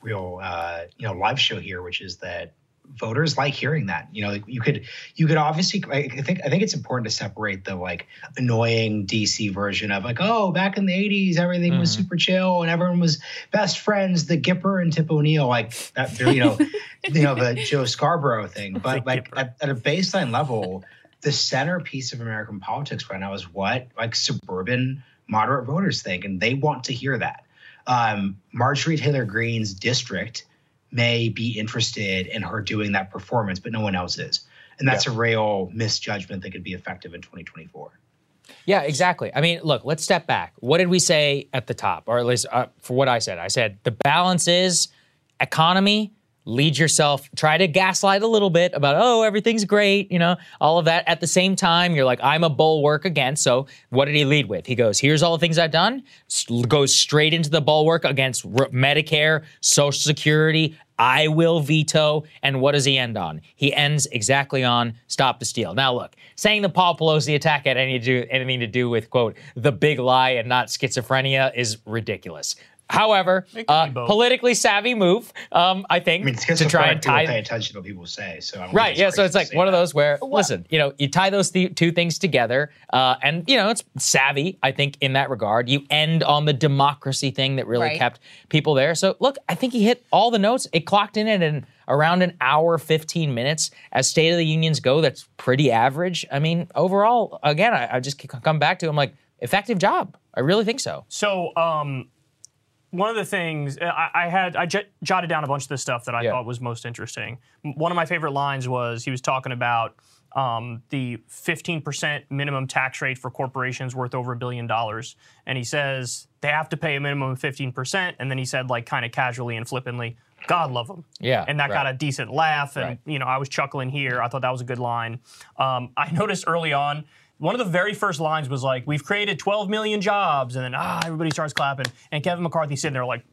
real uh, you know live show here, which is that voters like hearing that. You know, you could you could obviously I think I think it's important to separate the like annoying DC version of like oh back in the '80s everything was super chill and everyone was best friends, the Gipper and Tip O'Neill like that. You know, (laughs) you know the Joe Scarborough thing, but like at, at a baseline level. The centerpiece of American politics right now is what like suburban moderate voters think, and they want to hear that. Um, Marjorie Taylor Greene's district may be interested in her doing that performance, but no one else is. And that's a real misjudgment that could be effective in 2024. Yeah, exactly. I mean, look, let's step back. What did we say at the top, or at least uh, for what I said? I said the balance is economy. Lead yourself, try to gaslight a little bit about, oh, everything's great, you know, all of that. At the same time, you're like, I'm a bulwark against. So, what did he lead with? He goes, here's all the things I've done, goes straight into the bulwark against Medicare, Social Security, I will veto. And what does he end on? He ends exactly on stop the steal. Now, look, saying the Paul Pelosi attack had any do, anything to do with, quote, the big lie and not schizophrenia is ridiculous. However, could uh, politically savvy move, um, I think, I mean, to try and tie pay attention to what people say. So I don't Right. Yeah. So it's like say one of those where, listen, you know, you tie those th- two things together, uh, and you know, it's savvy. I think in that regard, you end on the democracy thing that really Right. kept people there. So look, I think he hit all the notes. It clocked in at an around an hour, fifteen minutes. As State of the Unions go, that's pretty average. I mean, overall, again, I, I just come back to. I'm like, effective job. I really think so. So, um, one of the things uh, I, I had, I j- jotted down a bunch of the stuff that I Yeah. thought was most interesting. One of my favorite lines was he was talking about um, the 15% minimum tax rate for corporations worth over a billion dollars. And he says they have to pay a minimum of 15%. And then he said, like, kind of casually and flippantly, God love them. Yeah, And that got a decent laugh. And, Right. you know, I was chuckling here. I thought that was a good line. Um, I (laughs) noticed early on, one of the very first lines was like, "We've created 12 million jobs," and then ah, everybody starts clapping, and Kevin McCarthy sitting there like,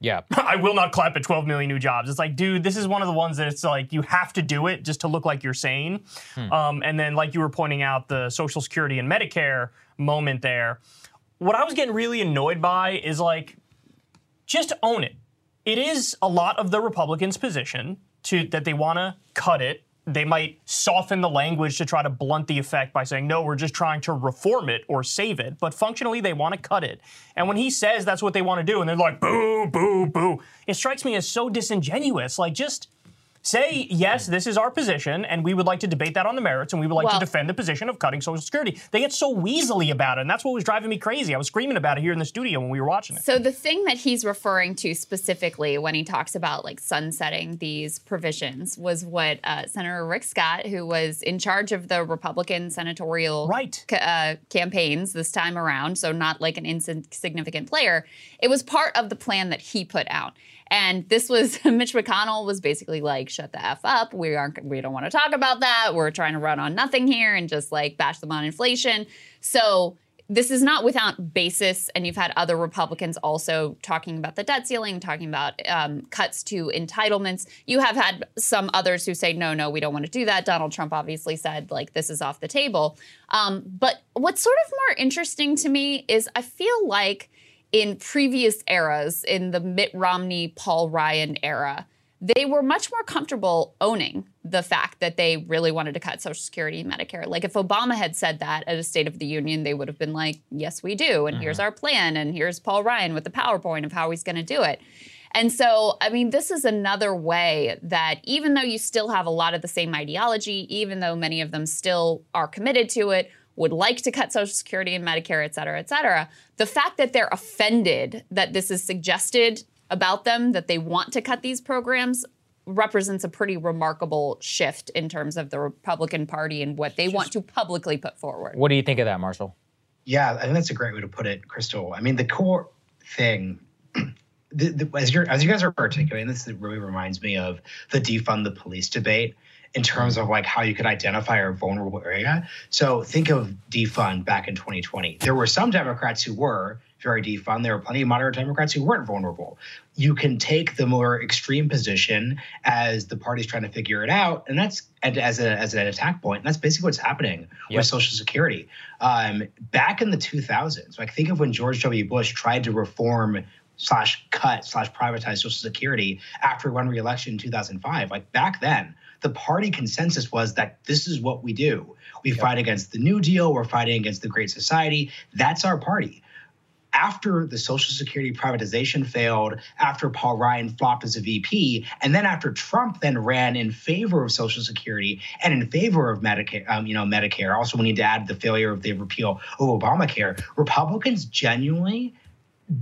Yeah. (laughs) "I will not clap at 12 million new jobs." It's like, dude, this is one of the ones that it's like you have to do it just to look like you're sane. Um, and then, like you were pointing out, the Social Security and Medicare moment there. What I was getting really annoyed by is like, just own it. It is a lot of the Republicans' position to that they want to cut it. They might soften the language to try to blunt the effect by saying, no, we're just trying to reform it or save it. But functionally, they want to cut it. And when he says that's what they want to do, and they're like, boo, boo, boo, it strikes me as so disingenuous. Like, just say, yes, this is our position, and we would like to debate that on the merits, and we would like Well- to defend the position of cutting Social Security. They get so weaselly about it, and that's what was driving me crazy. I was screaming about it here in the studio when we were watching it. So the thing that he's referring to specifically when he talks about like sunsetting these provisions was what uh, Senator Rick Scott, who was in charge of the Republican senatorial Right. ca- uh, campaigns this time around, so not like an insignificant player. It was part of the plan that he put out. And this was (laughs) Mitch McConnell was basically like, "Shut the f up. We aren't. We don't want to talk about that. We're trying to run on nothing here and just like bash them on inflation." So this is not without basis, and you've had other Republicans also talking about the debt ceiling, talking about um, cuts to entitlements. You have had some others who say, no, no, we don't want to do that. Donald Trump obviously said, like, this is off the table. Um, but what's sort of more interesting to me is I feel like in previous eras, in the Mitt Romney, Paul Ryan era, they were much more comfortable owning the fact that they really wanted to cut Social Security and Medicare. Like if Obama had said that at a State of the Union, they would have been like, yes, we do. And here's mm-hmm. our plan. And here's Paul Ryan with the PowerPoint of how he's going to do it. And so, I mean, this is another way that even though you still have a lot of the same ideology, even though many of them still are committed to it, would like to cut Social Security and Medicare, et cetera, et cetera, the fact that they're offended that this is suggested about them, that they want to cut these programs, represents a pretty remarkable shift in terms of the Republican Party and what they want to publicly put forward. What do you think of that, Marshall? Yeah, I think that's a great way to put it, Krystal. I mean, the core thing, (clears throat) the, the, as you as you guys are articulating, this really reminds me of the defund the police debate in terms of like how you could identify a vulnerable area. So think of defund back in 2020. There were some Democrats who were very defund. There were plenty of moderate Democrats who weren't vulnerable. You can take the more extreme position as the party's trying to figure it out, and that's and as a as an attack point. And that's basically what's happening Yep. with Social Security. Um, back in the 2000s, like think of when George W. Bush tried to reform slash cut slash privatize Social Security after he won re-election in 2005. Like back then, the party consensus was that this is what we do. We fight against the New Deal. We're fighting against the Great Society. That's our party after the Social Security privatization failed, after Paul Ryan flopped as a VP, and then after Trump then ran in favor of Social Security and in favor of Medicare, um, you know, Medicare. Also, we need to add the failure of the repeal of Obamacare. Republicans genuinely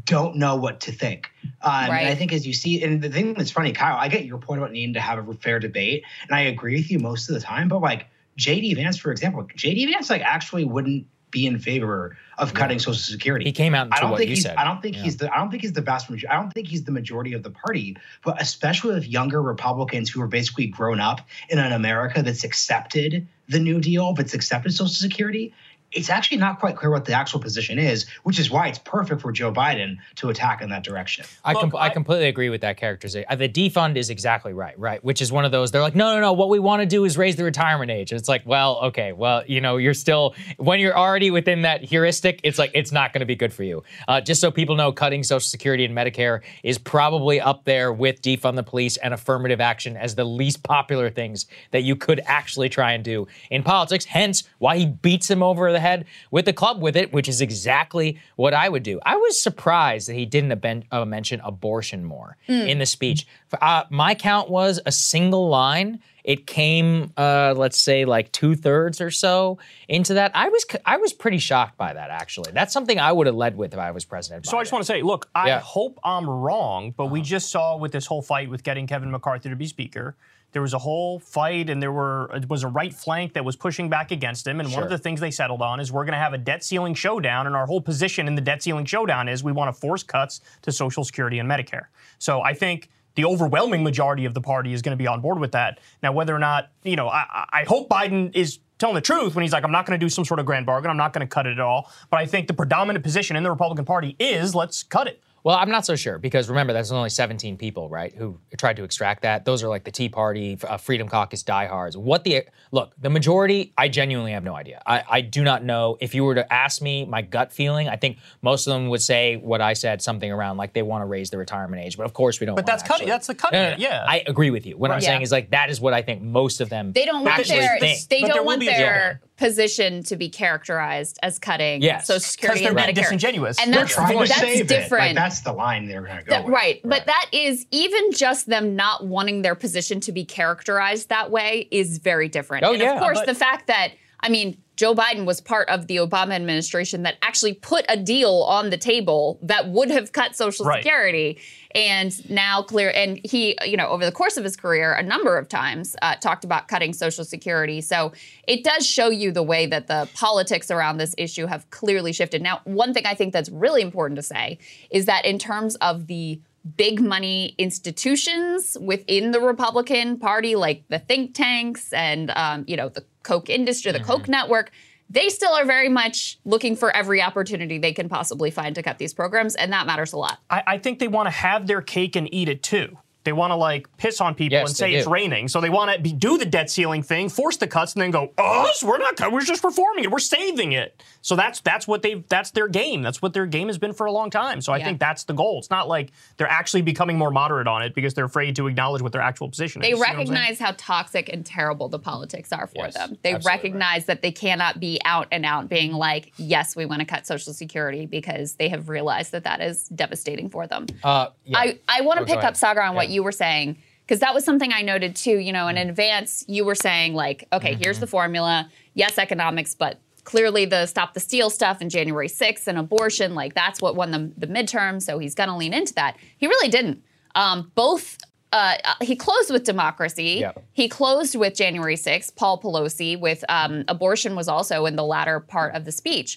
don't know what to think. Um, Right. And I think as you see, and the thing that's funny, Kyle, I get your point about needing to have a fair debate, and I agree with you most of the time. But like JD Vance, for example, JD Vance like actually wouldn't be in favor of cutting Social Security. He came out I don't what think you he's, said. I don't think Yeah. he's the. I don't think he's the vast majority. I don't think he's the majority of the party. But especially with younger Republicans who are basically grown up in an America that's accepted the New Deal, but's accepted Social Security. It's actually not quite clear what the actual position is, which is why it's perfect for Joe Biden to attack in that direction. I, com- Look, I I- completely agree with that characterization. Uh, The defund is exactly right, right? Which is one of those. They're like, no, no, no. What we want to do is raise the retirement age. And it's like, well, okay, well, you know, you're still when you're already within that heuristic. It's like it's not going to be good for you. Uh, just so people know, cutting Social Security and Medicare is probably up there with defund the police and affirmative action as the least popular things that you could actually try and do in politics. Hence, why he beats him over the head with the club with it, which is exactly what I would do. I was surprised that he didn't aben- uh, mention abortion more in the speech. Uh, my count was a single line, it came, uh, let's say, like two thirds or so into that. I was I was pretty shocked by that. Actually, that's something I would have led with if I was president. So I just want to say, look, I Yeah. hope I'm wrong, but we just saw with this whole fight with getting Kevin McCarthy to be speaker, there was a whole fight, and there were it was a right flank that was pushing back against him. And one of the things they settled on is we're going to have a debt ceiling showdown, and our whole position in the debt ceiling showdown is we want to force cuts to Social Security and Medicare. So I think. The overwhelming majority of the party is going to be on board with that. Now, whether or not, you know, I, I- I hope Biden is telling the truth when he's like, I'm not going to do some sort of grand bargain. I'm not going to cut it at all. But I think the predominant position in the Republican Party is let's cut it. Well, I'm not so sure because remember, there's only 17 people, right, who tried to extract that. Those are like the Tea Party, uh, Freedom Caucus diehards. What the look? The majority, I genuinely have no idea. I, I do not know. If you were to ask me, my gut feeling, I think most of them would say what I said, something around like they want to raise the retirement age. But of course, we don't. But wanna that's cutting- that's the cutting No, no, no. yeah. I agree with you. What I'm Right. saying is like that is what I think most of them. They don't want actually their think. they But don't want be their position to be characterized as cutting Yes. Social Security they're and being Medicare. disingenuous. And They're that's trying to that's save different. it. Like that's the line they're going to go That- with. right. But that is even just them not wanting their position to be characterized that way is very different. Oh, and yeah, of course, but- the fact that, I mean, Joe Biden was part of the Obama administration that actually put a deal on the table that would have cut Social Right. Security. And now clear, and he, you know, over the course of his career, a number of times uh, talked about cutting Social Security. So it does show you the way that the politics around this issue have clearly shifted. Now, one thing I think that's really important to say is that in terms of the big money institutions within the Republican Party, like the think tanks and um, you know the Koch industry, the Koch network, they still are very much looking for every opportunity they can possibly find to cut these programs, and that matters a lot. I, I think they want to have their cake and eat it too. They want to like piss on people Yes, and say it's do. raining. So they want to be, do the debt ceiling thing, force the cuts, and then go, us? We're not. cut- We're just reforming it. We're saving it. So that's that's what they that's their game. That's what their game has been for a long time. So I Yeah. think that's the goal. It's not like they're actually becoming more moderate on it because they're afraid to acknowledge what their actual position They is. You know what I'm saying? recognize how toxic and terrible the politics are for Yes, them. They absolutely recognize that they cannot be out and out being like, yes, we want to cut Social Security because they have realized that that is devastating for them. Uh, yeah. I, I want to Oh, pick up ahead. Saagar on what Yeah. You were saying because that was something I noted too. You know, in advance, you were saying like, okay, here's Mm-hmm. the formula. Yes, economics, but clearly the stop the steal stuff and January 6th and abortion, like that's what won the, the midterm. So he's going to lean into that. He really didn't. Um, both. Uh, he closed with democracy. He closed with January 6th. Paul Pelosi with um, abortion was also in the latter part of the speech.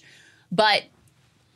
But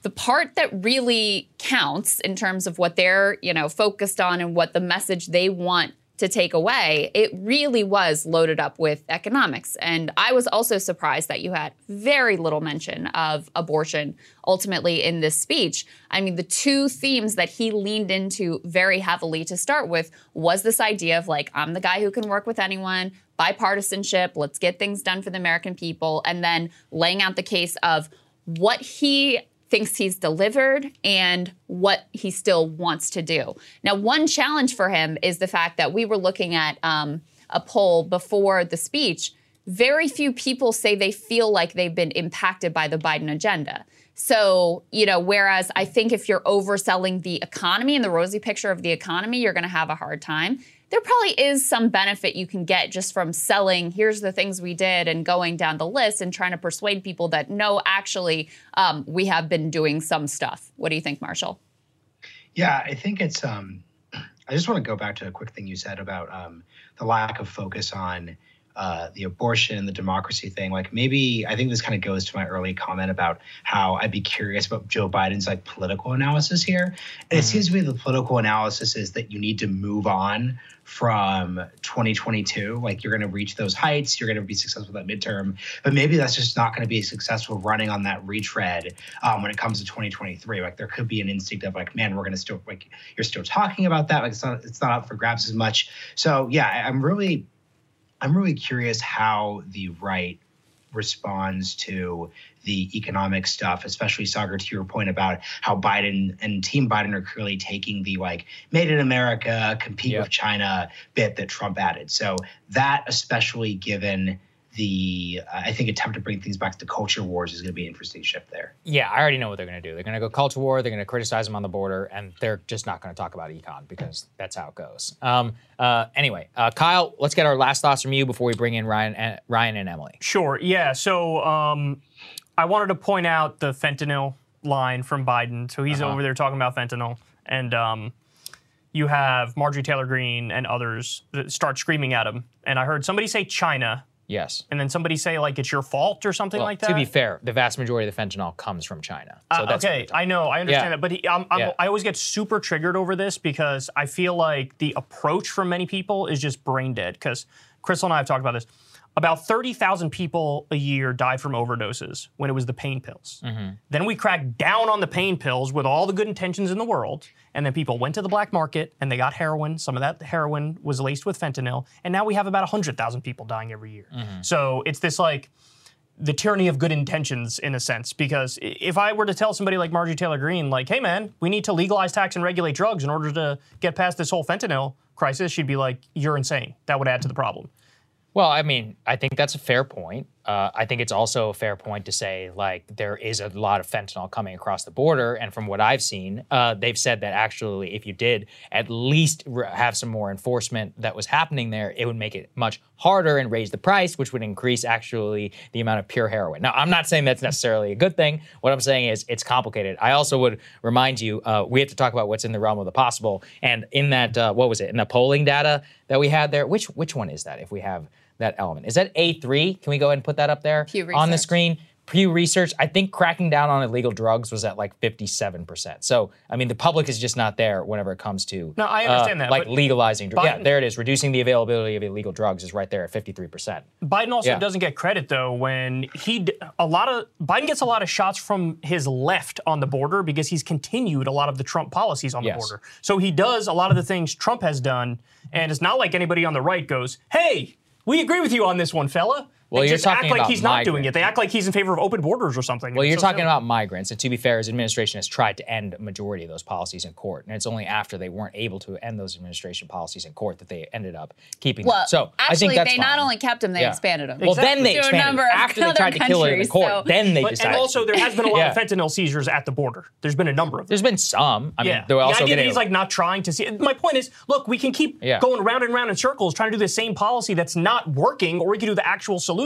the part that really counts in terms of what they're you know focused on and what the message they want to take away it really was loaded up with economics. And i was also surprised that you had very little mention of abortion ultimately in this speech. I mean the two themes that he leaned into very heavily to start with was this idea of like i'm the guy who can work with anyone bipartisanship let's get things done for the american people and then laying out the case of what he thinks he's delivered and what he still wants to do. Now, one challenge for him is the fact that we were looking at um, a poll before the speech. Very few people say they feel like they've been impacted by the Biden agenda. So, you know, whereas I think if you're overselling the economy and the rosy picture of the economy, you're going to have a hard time. There probably is some benefit you can get just from selling, here's the things we did, and going down the list and trying to persuade people that no, actually, um, we have been doing some stuff. What do you think, Marshall? Yeah, I think it's. Um, (clears throat) I just want to go back to a quick thing you said about um, the lack of focus on uh, the abortion and the democracy thing. Like maybe I think this kind of goes to my early comment about how I'd be curious about Joe Biden's like political analysis here. And it seems to me the political analysis is that you need to move on from 2022. Like you're going to reach those heights, you're going to be successful that midterm, but maybe that's just not going to be successful running on that retread um, when it comes to 2023. Like there could be an instinct of like, man, we're going to still like you're still talking about that. Like it's not it's not up for grabs as much. So yeah, I'm really I'm really curious how the right responds to the economic stuff, especially Saagar, to your point about how Biden and Team Biden are clearly taking the like made in America, compete Yep. with China bit that Trump added. So that, especially given the I think attempt to bring things back to culture wars is going to be an interesting shift there. Yeah, I already know what they're going to do. They're going to go culture war. They're going to criticize them on the border, and they're just not going to talk about econ because that's how it goes. Um, uh, anyway, uh, Kyle, let's get our last thoughts from you before we bring in Ryan, and, Ryan and Emily. Sure. Yeah. So um, I wanted to point out the fentanyl line from Biden. So he's over there talking about fentanyl, and um, you have Marjorie Taylor Greene and others that start screaming at him. And I heard somebody say China, Yes. and then somebody say like it's your fault or something Well, like that. to be fair, the vast majority of the fentanyl comes from China. So Uh, that's okay, I know, I understand Yeah. that, but he, I'm, I'm, Yeah. I always get super triggered over this because I feel like the approach from many people is just brain dead. Because Krystal and I have talked about this. About 30,000 people a year died from overdoses when it was the pain pills. Mm-hmm. Then we cracked down on the pain pills with all the good intentions in the world. And then people went to the black market and they got heroin. Some of that heroin was laced with fentanyl. And now we have about 100,000 people dying every year. Mm-hmm. So it's this like, the tyranny of good intentions in a sense because if i were to tell somebody like marjorie taylor greene like hey man we need to legalize tax and regulate drugs in order to get past this whole fentanyl crisis she'd be like you're insane that would add to the problem Well, I mean, I think that's a fair point. Uh, I think it's also a fair point to say, like, there is a lot of fentanyl coming across the border. And from what I've seen, uh, they've said that actually, if you did at least r- have some more enforcement that was happening there, it would make it much harder and raise the price, which would increase actually the amount of pure heroin. Now, I'm not saying that's necessarily a good thing. What I'm saying is it's complicated. I also would remind you, uh, we have to talk about what's in the realm of the possible. And in that, uh, what was it, in the polling data that we had there, which which one is that? If we have that element. Is that A3? Can we go ahead and put that up there Pew on the screen? Pew Research, I think cracking down on illegal drugs was at like 57%. So, I mean, the public is just not there whenever it comes to No, I uh, understand that, like legalizing drugs. Yeah, there it is. Reducing the availability of illegal drugs is right there at 53%. biden also Yeah. doesn't get credit though when he d- a lot of biden gets a lot of shots from his left on the border because he's continued a lot of the trump policies on the Yes. border so he does a lot of the things trump has done and it's not like anybody on the right goes hey we agree with you on this one fella Well, they you're just act talking like about he's not doing it. They act like he's in favor of open borders or something. Well, It's you're so talking silly. about migrants, and to be fair, his administration has tried to end a majority of those policies in court, and it's only after they weren't able to end those administration policies in court that they ended up keeping Well, them. So I actually, think that's they not only kept them, they Yeah. expanded him. Well, then they To a expanded. number After they tried to kill it in the court, so- then they But, decided. and also, there has been a lot Yeah. of fentanyl seizures at the border. There's been a number of them. There's been some. I mean, yeah, they were the also idea that getting he's like not trying to see. My point is, look, we can keep Yeah. going round and round in circles, trying to do the same policy that's not working, or we can do the actual solution.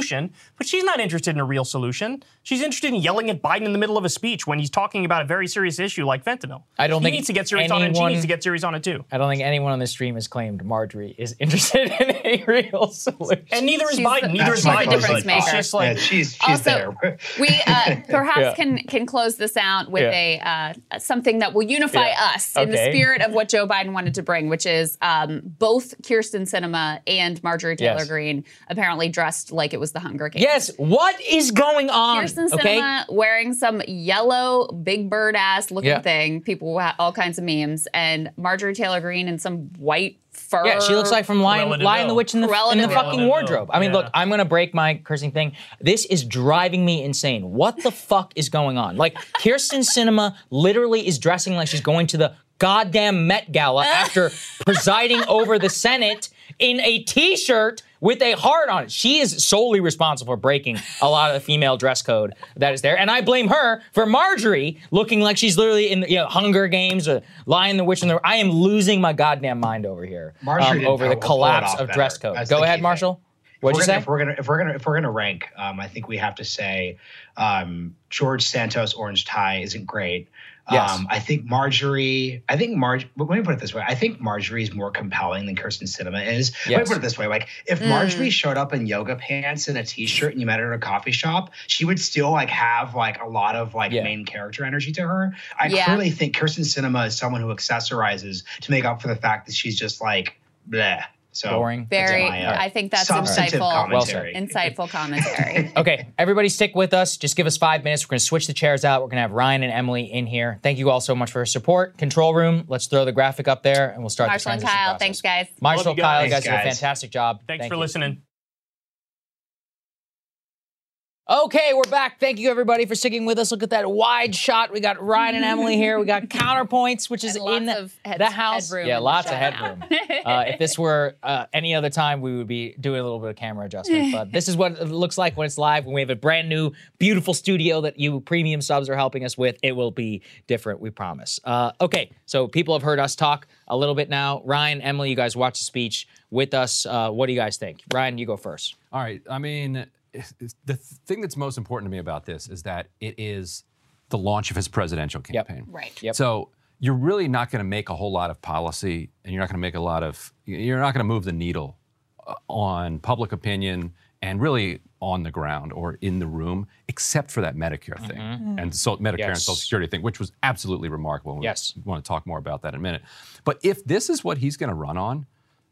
But she's not interested in a real solution. She's interested in yelling at Biden in the middle of a speech when he's talking about a very serious issue like fentanyl. I don't he think needs to get serious on it. and She anyone- needs to get serious on it too. I don't think anyone on this stream has claimed Marjorie is (laughs) interested in a real solution. And neither is She's Biden. the- Neither is That's my Biden. difference but It's maker. just like yeah, she's she's Also, there. we uh, (laughs) perhaps Yeah. can can close this out with Yeah. a uh, something that will unify Yeah. us in the spirit of what Joe Biden wanted to bring, which is um, both Kyrsten Sinema and Marjorie Taylor Yes. Greene apparently dressed like it was the Hunger Games. yes, what is going on? Kyrsten okay, Sinema wearing some yellow Big Bird ass looking Yeah. thing. People had all kinds of memes, and Marjorie Taylor Greene in some white fur. Yeah, she looks like from Lion, Cruella Lion the Witch in the, in the fucking Cruella wardrobe. I mean, Yeah. look, I'm gonna break my cursing thing. This is driving me insane. What the (laughs) fuck is going on? Like, Kyrsten Sinema literally is dressing like she's going to the goddamn Met Gala after (laughs) presiding over the Senate in a t-shirt with a heart on it. She is solely responsible for breaking a lot of the female dress code that is there, and I blame her for Marjorie looking like she's literally in you know Hunger Games or Lion the Witch in the. I am losing my goddamn mind over here Marjorie um, over the pull- pull it collapse of better. dress code. That's Go ahead, thing. Marshall. What'd you If we're say? gonna- If we're gonna if we're gonna if we're gonna rank, um, I think we have to say um, George Santos Orange Tie isn't great. Yes. Um, I think Marjorie. I think Marge. Let me put it this way. I think Marjorie is more compelling than Kyrsten Sinema is. Let me put it this way. Like if Marjorie showed up in yoga pants and a t-shirt and you met her at a coffee shop, she would still like have like a lot of like Yeah. main character energy to her. I Yeah. clearly think Kyrsten Sinema is someone who accessorizes to make up for the fact that she's just like bleh. So Boring. Very, my, uh, I think that's substantive insightful. Well Insightful (laughs) commentary. Okay, everybody stick with us. Just give us five minutes. We're going to switch the chairs out. We're going to have Ryan and Emily in here. Thank you all so much for your support. Control room, let's throw the graphic up there and we'll start Marshall the and Kyle, process. thanks guys. Marshall, Love you Kyle, guys. you guys did a fantastic job. Thanks Thank for you. listening. Okay, we're back. Thank you everybody for sticking with us. Look at that wide shot. We got Ryan and Emily here. We got (laughs) counterpoints, which is in the, of head- the house. headroom yeah, lots of headroom. (laughs) uh, if this were uh, any other time, we would be doing a little bit of camera adjustment. But this is what it looks like when it's live. When we have a brand new, beautiful studio that you premium subs are helping us with, it will be different. We promise. Uh, okay, so people have heard us talk a little bit now. Ryan, Emily, you guys watch the speech with us. Uh, what do you guys think? Ryan, you go first. All right. I mean, it's- it's- the thing that's most important to me about this is that it is the launch of his presidential Yep. campaign. Right. Yep. So you're really not going to make a whole lot of policy, and you're not going to make a lot of. You're not going to move the needle uh, on public opinion and really on the ground or in the room, except for that Medicare thing and so Medicare and Social Security thing, which was absolutely remarkable. We Yes. want to talk more about that in a minute. But if this is what he's going to run on,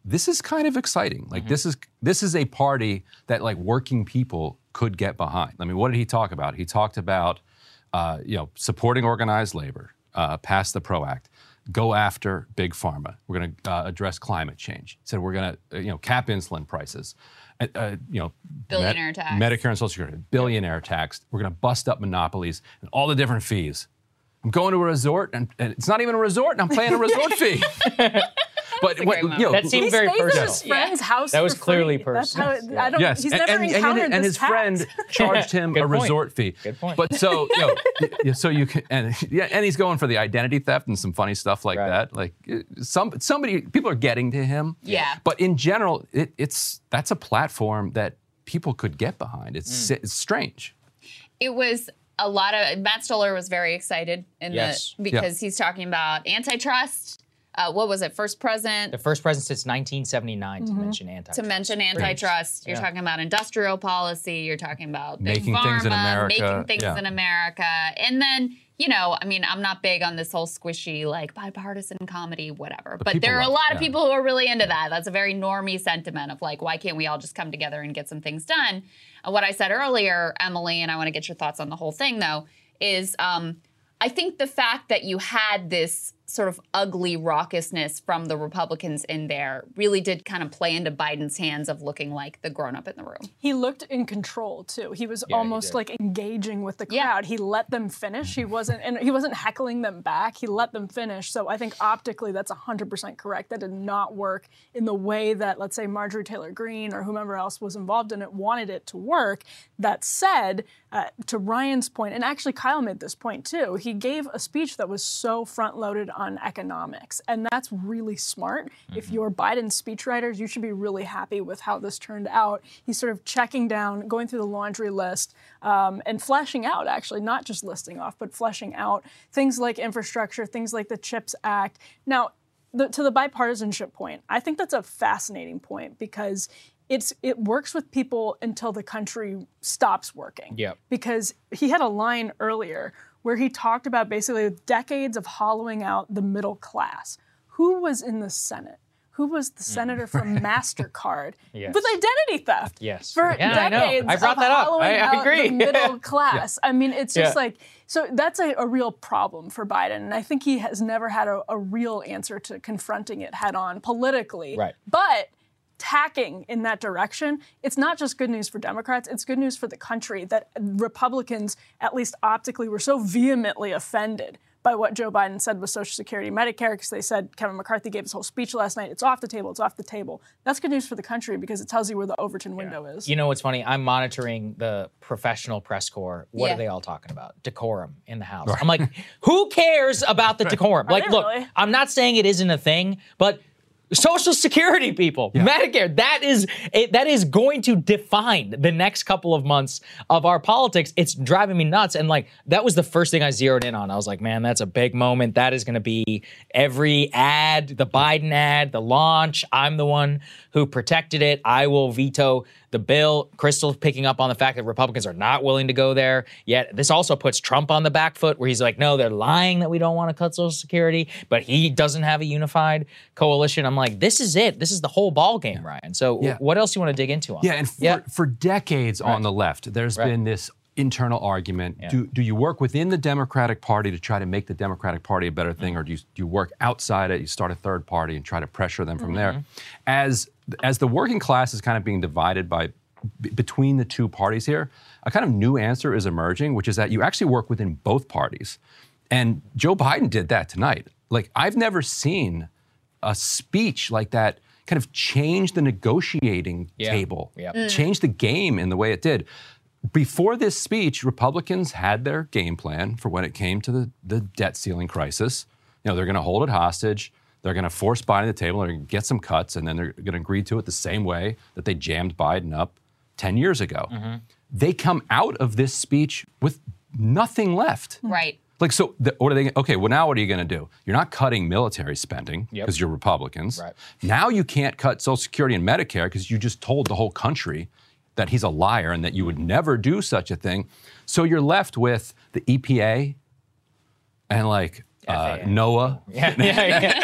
this is kind of exciting. Like this is this is a party that like working people could get behind. I mean, what did he talk about? He talked about uh, you know supporting organized labor, uh, pass the PRO Act, go after big pharma. We're going to uh, address climate change. He said we're going to uh, you know cap insulin prices. Uh, uh, you know, Billionaire tax. Medicare and Social Security, billionaire tax. We're going to bust up monopolies and all the different fees. I'm going to a resort, and, and it's not even a resort, and I'm paying a resort (laughs) fee. (laughs) but a what, you know, That seemed He very stays personal. at his friend's house. That was for clearly free. That's how it, personal. I don't. Yes, He's and, never and, encountered and, and this his tax. friend charged (laughs) him a point. resort fee. Good point. But so you know, y- y- so you can, and yeah, and he's going for the identity theft and some funny stuff like Right. that. Like uh, some somebody, people are getting to him. Yeah. But in general, it, it's that's a platform that people could get behind. It's Mm. it's strange. it was a lot of Matt Stoller was very excited in Yes. the because he's talking about antitrust. Uh, what was it? First president The first president since 1979 to mention anti. to mention antitrust. You're Yeah. talking about industrial policy. You're talking about Making pharma, things in America, making things yeah. in America, and then you know, I mean, I'm not big on this whole squishy like bipartisan comedy, whatever. But, people there are a lot it, of people who are really into that. That's a very normie sentiment of like, why can't we all just come together and get some things done? Uh, what I said earlier, Emily, and I want to get your thoughts on the whole thing though, is um, I think the fact that you had this sort of ugly raucousness from the Republicans in there really did kind of play into Biden's hands of looking like the grown up in the room. He looked in control too. He was he almost did. like engaging with the Yeah. crowd. He let them finish. He wasn't and he wasn't heckling them back. He let them finish. So I think optically that's 100% correct. That did not work in the way that let's say Marjorie Taylor Greene or whomever else was involved in it wanted it to work. That said, uh, to Ryan's point, and actually Kyle made this point too. He gave a speech that was so front loaded on economics, and that's really smart. If you're Biden's speechwriters, you should be really happy with how this turned out. He's sort of checking down, going through the laundry list, um, and fleshing out actually, not just listing off, but fleshing out things like infrastructure, things like the CHIPS Act. Now, the, to the bipartisanship point, I think that's a fascinating point because it's it works with people until the country stops working. Yep. Because he had a line earlier where he talked about basically decades of hollowing out the middle class. Who was in the Senate? Who was the mm. senator from (laughs) Mastercard Yes. with identity theft? Yes. For Yeah, decades I brought of that up. hollowing I- I out agree. the (laughs) middle class. I mean, it's just Yeah. like so that's a, a real problem for Biden, and I think he has never had a, a real answer to confronting it head on politically. Right. But tacking in that direction, it's not just good news for Democrats, it's good news for the country that Republicans, at least optically, were so vehemently offended by what Joe Biden said with Social Security, and Medicare, because they said Kevin McCarthy gave his whole speech last night. It's off the table. It's off the table. That's good news for the country because it tells you where the Overton window is. You know what's funny? I'm monitoring the professional press corps. What Yeah. are they all talking about? Decorum in the House. I'm like, who cares about the (laughs) decorum? like, look, really? I'm not saying it isn't a thing, but Social Security people, Medicare, that is it, that is going to define the next couple of months of our politics. It's driving me nuts. And like that was the first thing I zeroed in on. I was like, man, that's a big moment. That is going to be every ad, the Biden ad, the launch. I'm the one who protected it. I will veto the bill. Krystal's picking up on the fact that Republicans are not willing to go there. Yet this also puts Trump on the back foot where he's like, no, they're lying that we don't want to cut Social Security, but he doesn't have a unified coalition. I'm like, this is it. This is the whole ball game, Ryan. So Yeah. what else do you want to dig into on? Yeah, that? and for, for decades on the left, there's Right. been this internal argument. Do, do you work within the Democratic Party to try to make the Democratic Party a better thing, or do you, do you work outside it? You start a third party and try to pressure them from Mm-hmm. there. As as the working class is kind of being divided by b- between the two parties here, a kind of new answer is emerging, which is that you actually work within both parties. And Joe Biden did that tonight. Like, I've never seen a speech like that kind of change the negotiating Yeah. table, Yep. Mm. change the game in the way it did. Before this speech, Republicans had their game plan for when it came to the, the debt ceiling crisis. You know, they're going to hold it hostage. They're going to force Biden to the table. They're going to get some cuts, and then they're going to agree to it the same way that they jammed Biden up 10 years ago. Mm-hmm. They come out of this speech with nothing left. Hmm. Right. Like, so the, what are they? Okay, well, now what are you going to do? You're not cutting military spending Yep. because you're Republicans. Right. Now you can't cut Social Security and Medicare because you just told the whole country that he's a liar and that you would mm-hmm. never do such a thing. So you're left with the EPA and like uh, NOAA, (laughs) Yeah, yeah, yeah, yeah.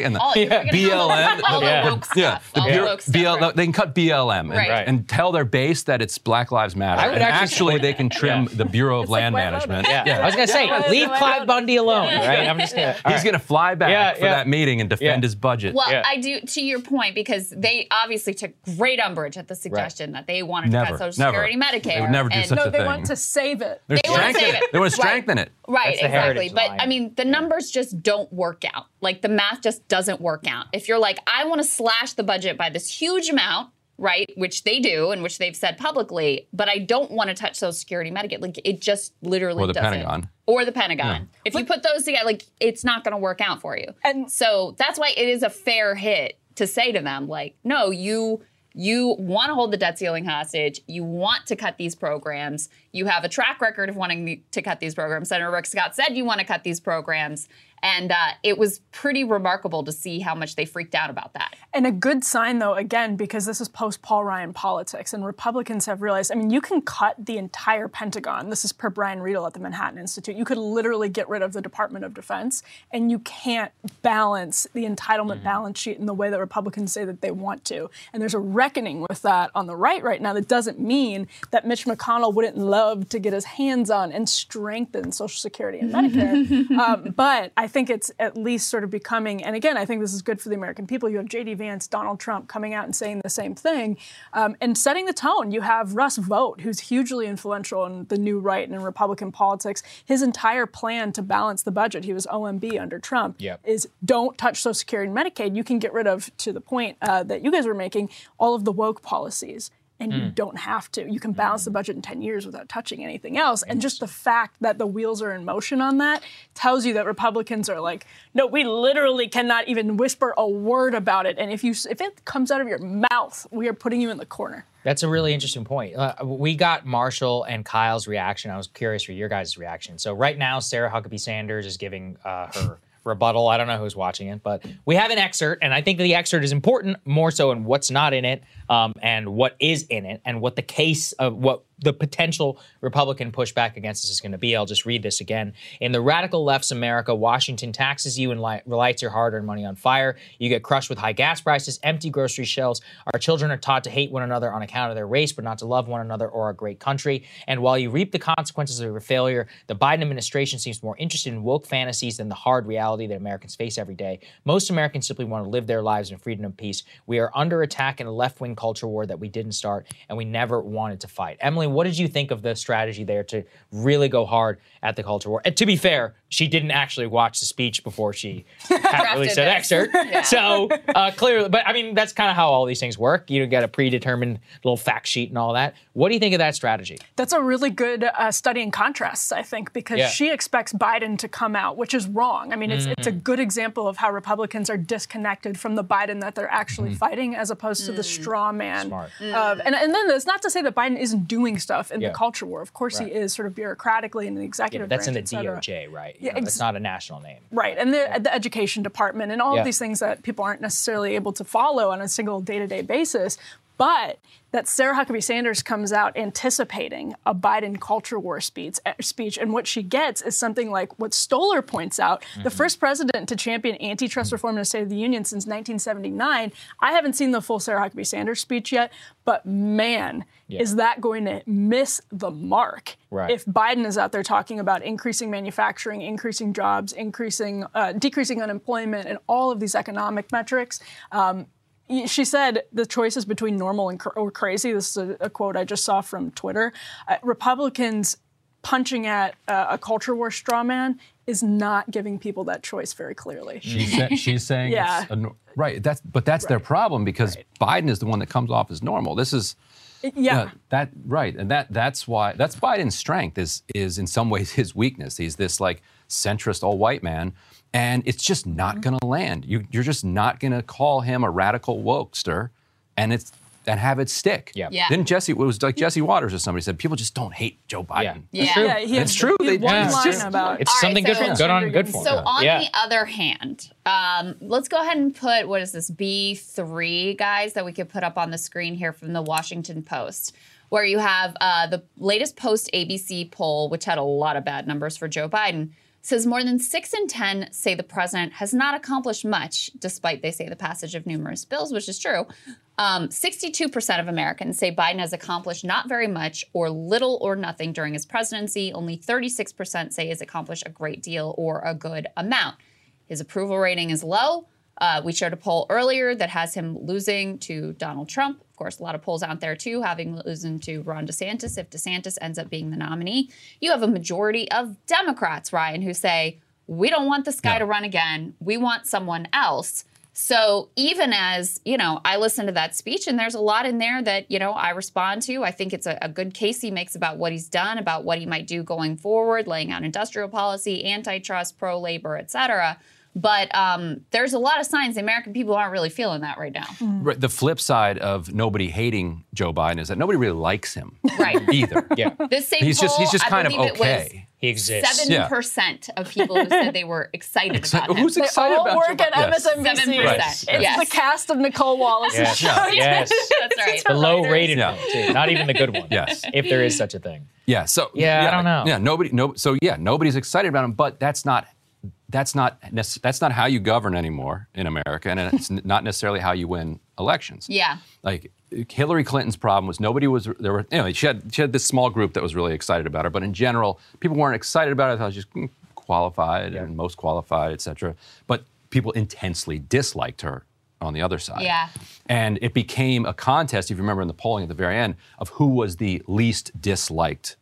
FAA, and the All, BLM. All the, Yeah. woke yeah, stuff. the all Bureau- the woke stuff. BL right. they can cut BLM and, Right. Right. and tell their base that it's Black Lives Matter. I would and actually actually, they can (laughs) trim Yeah. the Bureau of Land like Management. Lotus. Yeah. I was gonna say, Yeah. leave Yeah. Cliven Bundy alone, right? I'm just gonna. He's right. going to fly back Yeah, for yeah. that meeting and defend Yeah. his budget. Well, Yeah. I do to your point because they obviously took great umbrage at the suggestion that they wanted to Never, cut Social never. Security, Medicare. They would never do and such No, a they want to save it. They're They wanna save it. They want to Right. strengthen it. Right, exactly. But line. I mean, the numbers just don't work out. Like the math just doesn't work out. If you're like, I want to slash the budget by this huge amount, right, which they do and which they've said publicly, but I don't want to touch Social Security, Medicaid. Like it just literally Or the doesn't. Pentagon. Or the Pentagon. If you put those together, like it's not going to work out for you. And- so that's why it is a fair hit to say to them, like, no, you you want to hold the debt ceiling hostage. You want to cut these programs. You have a track record of wanting to cut these programs. Senator Rick Scott said you want to cut these programs. And uh, it was pretty remarkable to see how much they freaked out about that. And a good sign, though, again, because this is post Paul Ryan politics, and Republicans have realized I mean, you can cut the entire Pentagon. This is per Brian Riedl at the Manhattan Institute. You could literally get rid of the Department of Defense, and you can't balance the entitlement balance sheet in the way that Republicans say that they want to. And there's a reckoning with that on the right right now that doesn't mean that Mitch McConnell wouldn't love to get his hands on and strengthen Social Security and Medicare. (laughs) um, but I think it's at least sort of becoming, and again, I think this is good for the American people. You have J.D. Vance, Donald Trump coming out and saying the same thing um, and setting the tone. You have Russ Vought, who's hugely influential in the new right and in Republican politics. His entire plan to balance the budget, he was OMB under Trump, Yep. is don't touch Social Security and Medicaid. You can get rid of, to the point uh, that you guys were making, all of the woke policies. And you don't have to. You can balance the budget in 10 years without touching anything else. And just the fact that the wheels are in motion on that tells you that Republicans are like, no, we literally cannot even whisper a word about it. And if you if it comes out of your mouth, we are putting you in the corner. That's a really interesting point. Uh, we got Marshall and Kyle's reaction. I was curious for your guys' reaction. So right now, Sarah Huckabee Sanders is giving uh, her rebuttal. I don't know who's watching it, but we have an excerpt, and I think the excerpt is important more so in what's not in it um, and what is in it, and what the case of what the potential Republican pushback against this is going to be. I'll just read this again. In the radical left's America, Washington taxes you and li- lights your hard earned money on fire. You get crushed with high gas prices, empty grocery shelves. Our children are taught to hate one another on account of their race, but not to love one another or our great country. And while you reap the consequences of your failure, the Biden administration seems more interested in woke fantasies than the hard reality that Americans face every day. Most Americans simply want to live their lives in freedom and peace. We are under attack in a left wing culture war that we didn't start and we never wanted to fight. Emily, what did you think of the strategy there to really go hard at the culture war? And to be fair, she didn't actually watch the speech before she (laughs) had released that this. excerpt. So uh, clearly, but I mean, that's kind of how all these things work. You get a predetermined little fact sheet and all that. What do you think of that strategy? That's a really good uh, study in contrasts, I think, because Yeah. she expects Biden to come out, which is wrong. I mean, it's, it's a good example of how Republicans are disconnected from the Biden that they're actually fighting, as opposed to the straw man. Smart. Of, and, and then it's not to say that Biden isn't doing stuff in Yeah. the culture war. Of course, Right. he is, sort of bureaucratically in the executive but that's in the branch. DOJ, right? You Yeah, know, ex- that's not a national name. Right, and the, the education department and all Yeah. of these things that people aren't necessarily able to follow on a single day to day basis. But that Sarah Huckabee Sanders comes out anticipating a Biden culture war speech, eh, speech, and what she gets is something like what Stoller points out: the first president to champion antitrust reform in the State of the Union since 1979. I haven't seen the full Sarah Huckabee Sanders speech yet, but man, is that going to miss the mark? Right. If Biden is out there talking about increasing manufacturing, increasing jobs, increasing, uh, decreasing unemployment, and all of these economic metrics. Um, she said the choice is between normal and cr- or crazy. This is a, a quote I just saw from Twitter. Uh, Republicans punching at uh, a culture war straw man is not giving people that choice very clearly. She's, sa- (laughs) she's saying, Yeah. it's a right. That's but that's their problem because Biden is the one that comes off as normal. This is yeah. that right, and that that's why that's Biden's strength is is in some ways his weakness. He's this like centrist old white man, and it's just not going to land. You you're just not going to call him a radical wokester, and it's and have it stick. Yeah. Yeah. Then Jesse, it was like Jesse Watters or somebody said, people just don't hate Joe Biden. Yeah. That's true. Yeah, he it's true. They- one it's line just- about It's something good, so- for, good on good for So him. on yeah. the other hand, um, let's go ahead and put what is this B three guys that we could put up on the screen here from the Washington Post, where you have uh, the latest post ABC poll, which had a lot of bad numbers for Joe Biden. Says more than six in ten say the president has not accomplished much, despite they say the passage of numerous bills, which is true. Um, 62% of Americans say Biden has accomplished not very much or little or nothing during his presidency. Only 36% say he's accomplished a great deal or a good amount. His approval rating is low. Uh, we showed a poll earlier that has him losing to Donald Trump. Of course, a lot of polls out there too, having losing to Ron DeSantis if DeSantis ends up being the nominee. You have a majority of Democrats, Ryan, who say, we don't want this guy No. to run again. We want someone else. So even as, you know, I listen to that speech and there's a lot in there that, you know, I respond to. I think it's a, a good case he makes about what he's done, about what he might do going forward, laying out industrial policy, antitrust, pro labor, et cetera. But um, there's a lot of signs the American people aren't really feeling that right now. Right, The flip side of nobody hating Joe Biden is that nobody really likes him (laughs) Right. either. (laughs) yeah. This same He's just he's poll, just I kind of believe it was okay. He exists. Seven Yeah. percent of people who said they were excited about him. Who's They excited all about work Joe at Biden? Yes. MSNBC. 7%. Right. It's Yes. the cast of Nicolle Wallace's Yes. show. Yes. (laughs) That's right. The low rated Yeah. one, too. Not even the good one. Yes. If there is such a thing. Yeah. So Yeah, I don't know. Yeah. Nobody. No. So yeah, nobody's excited about him. But that's not. That's not. That's not how you govern anymore in America, and it's not necessarily how you win elections. Yeah. Like Hillary Clinton's problem was nobody was there were. You know, she had she had this small group that was really excited about her, but in general, people weren't excited about it. She was just mm, qualified and most qualified, etc. But people intensely disliked her on the other side. Yeah. And it became a contest, if you remember in the polling at the very end, of who was the least disliked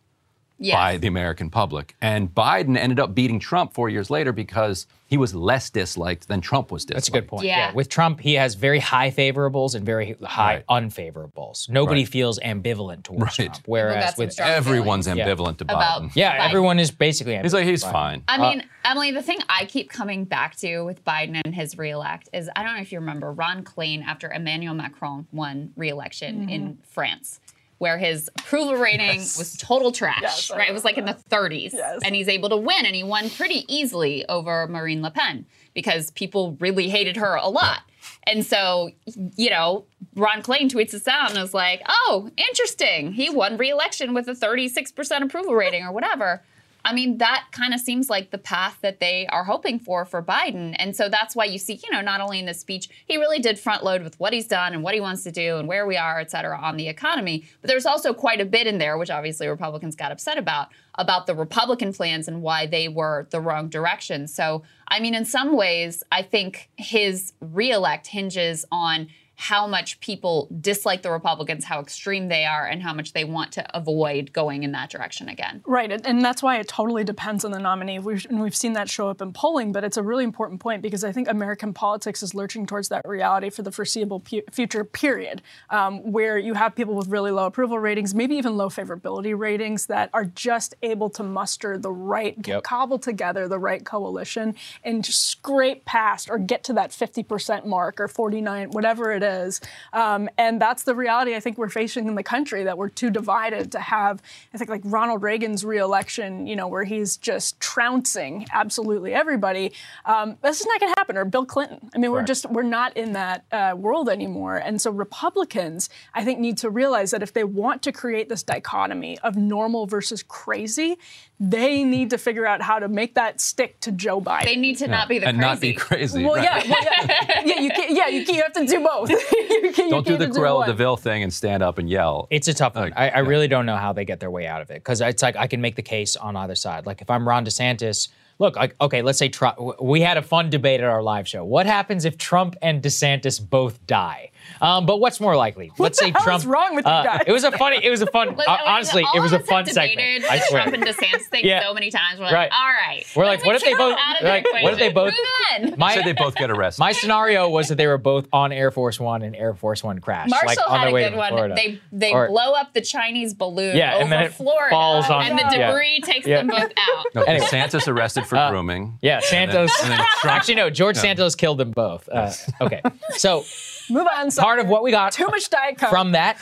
Yes. by the American public. And Biden ended up beating Trump four years later because he was less disliked than Trump was disliked. That's a good point. Yeah. With Trump, he has very high favorables and very high Right. unfavorables. Nobody Right. feels ambivalent towards Right. Trump. Whereas got some with strong Everyone's feelings. ambivalent to About- Biden. yeah, Biden. everyone is basically. He's like, he's fine. I uh, mean, Emily, the thing I keep coming back to with Biden and his reelect is I don't know if you remember Ron Klain after Emmanuel Macron won reelection mm-hmm. in France, where his approval rating was total trash, Yes, right? It was like in the 30s. Yes. And he's able to win, and he won pretty easily over Marine Le Pen because people really hated her a lot. And so, you know, Ron Klain tweets this out and is like, oh, interesting. He won re-election with a 36% approval rating or whatever. I mean, that kind of seems like the path that they are hoping for for Biden. And so that's why you see, you know, not only in this speech, he really did front load with what he's done and what he wants to do and where we are, et cetera, on the economy. But there's also quite a bit in there, which obviously Republicans got upset about, about the Republican plans and why they were the wrong direction. So, I mean, in some ways, I think his reelect hinges on how much people dislike the Republicans, how extreme they are, and how much they want to avoid going in that direction again. Right, and- and that's why it totally depends on the nominee. We've, and we've seen that show up in polling, but it's a really important point because I think American politics is lurching towards that reality for the foreseeable pu- future period, um, where you have people with really low approval ratings, maybe even low favorability ratings, that are just able to muster the right, Yep. cobble together the right coalition and just scrape past or get to that 50% mark or 49, whatever it is. Um, and that's the reality I think we're facing in the country that we're too divided to have, I think, like Ronald Reagan's reelection, you know, where he's just trouncing absolutely everybody. Um, this is not going to happen. Or Bill Clinton. I mean, we're just, we're not in that uh, world anymore. And so Republicans, I think, need to realize that if they want to create this dichotomy of normal versus crazy, they need to figure out how to make that stick to Joe Biden. They need to not be the and crazy. not be crazy. well, right. yeah, well, yeah, yeah, you can't, yeah, you, can't, you have to do both. (laughs) you can't, Don't you do the can't Cruella one. Deville thing and stand up and yell. It's a tough one. Like, I, I yeah. really don't know how they get their way out of it because it's like I can make the case on either side. Like if I'm Ron DeSantis, look, like okay, let's say Trump. We had a fun debate at our live show. What happens if Trump and DeSantis both die? Um, but what's more likely? Let's the say hell Trump. What's wrong with you uh, guys? It was a funny. It was a fun. (laughs) Uh, honestly, all it was a fun have segment. I the swear. Trump and DeSantis thing Yeah. so many times. We're like, Right. all right. We're like, what if they both- like, what if they both- (laughs) My, Say they both get arrested. my scenario was that they were both on Air Force One and Air Force One crashed, Marshall like on had their a way good to one. Florida. They they Or- blow up the Chinese balloon Yeah, over and then it Florida, falls on- and the yeah. debris takes Yeah. them both out. no, Anyway. DeSantis arrested for Uh, grooming. yeah, And then- Santos. and then Trump- (laughs) Actually, no. George Santos killed them both. Uh, okay, so Move on. part of what we got Too much Diet Coke. from that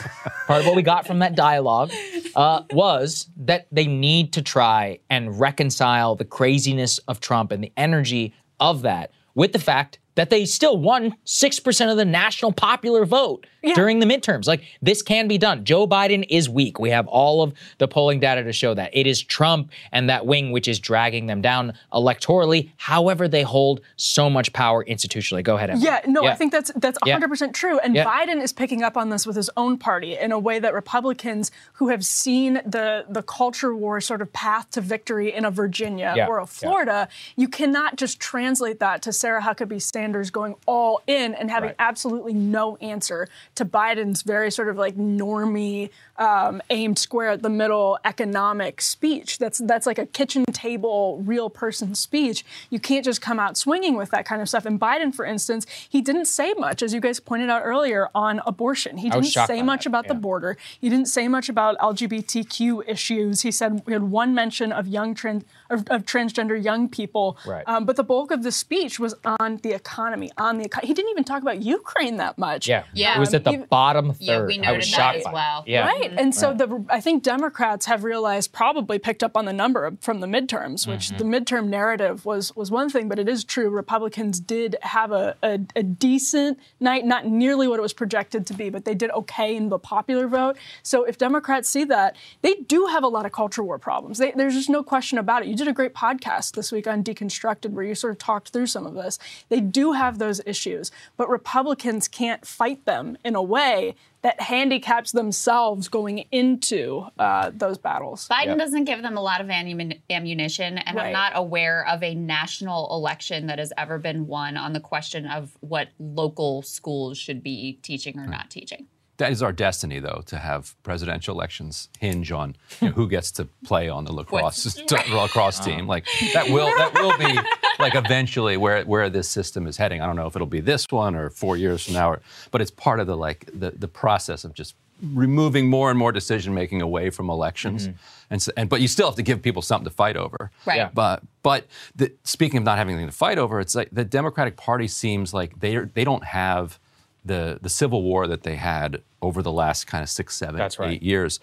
part of what we got from that dialogue uh, was that they need to try and reconcile the craziness of Trump and the energy of that with the fact that they still won 6% of the national popular vote during the midterms. Like, this can be done. Joe Biden is weak. We have all of the polling data to show that. It is Trump and that wing which is dragging them down electorally. However, they hold so much power institutionally. Go ahead, Emily. Yeah, no, I think that's that's 100% true. And Yeah. Biden is picking up on this with his own party in a way that Republicans who have seen the the culture war sort of path to victory in a Virginia Yeah, or a yeah. Florida, you cannot just translate that to Sarah Huckabee Sanders going all in and having Right. absolutely no answer to Biden's very sort of like normie um, aimed square at the middle economic speech. That's that's like a kitchen table real person speech. You can't just come out swinging with that kind of stuff. And Biden, for instance, he didn't say much, as you guys pointed out earlier, on abortion. He didn't say much that, about the border. He didn't say much about LGBTQ issues. He said we had one mention of young trans of, of transgender young people. Right. Um, but the bulk of the speech was on the economy. On the eco- he didn't even talk about Ukraine that much. Yeah. Yeah. It was at the Even- bottom third. Yeah, we I noted was that shocked as well. Yeah. Right. And so the I think Democrats have realized probably picked up on the number from the midterms, which the midterm narrative was was one thing, but it is true Republicans did have a, a, a decent night, not nearly what it was projected to be, but they did okay in the popular vote. So if Democrats see that, they do have a lot of culture war problems. They, there's just no question about it. You did a great podcast this week on Deconstructed where you sort of talked through some of this. They do have those issues, but Republicans can't fight them in a way that handicaps themselves going into uh, those battles. Biden doesn't give them a lot of ammunition, and I'm not aware of a national election that has ever been won on the question of what local schools should be teaching or not teaching. That is our destiny, though, to have presidential elections hinge on you know, who gets to play on the lacrosse t- (laughs) lacrosse uh-huh. team. Like that will that will be like eventually where where this system is heading. I don't know if it'll be this one or four years from now, or, but it's part of the like the the process of just removing more and more decision making away from elections. Mm-hmm. And, so, and but you still have to give people something to fight over. Right. Yeah. But but the, speaking of not having anything to fight over, it's like the Democratic Party seems like they they don't have the the civil war that they had over the last kind of six, seven, That's right. eight years.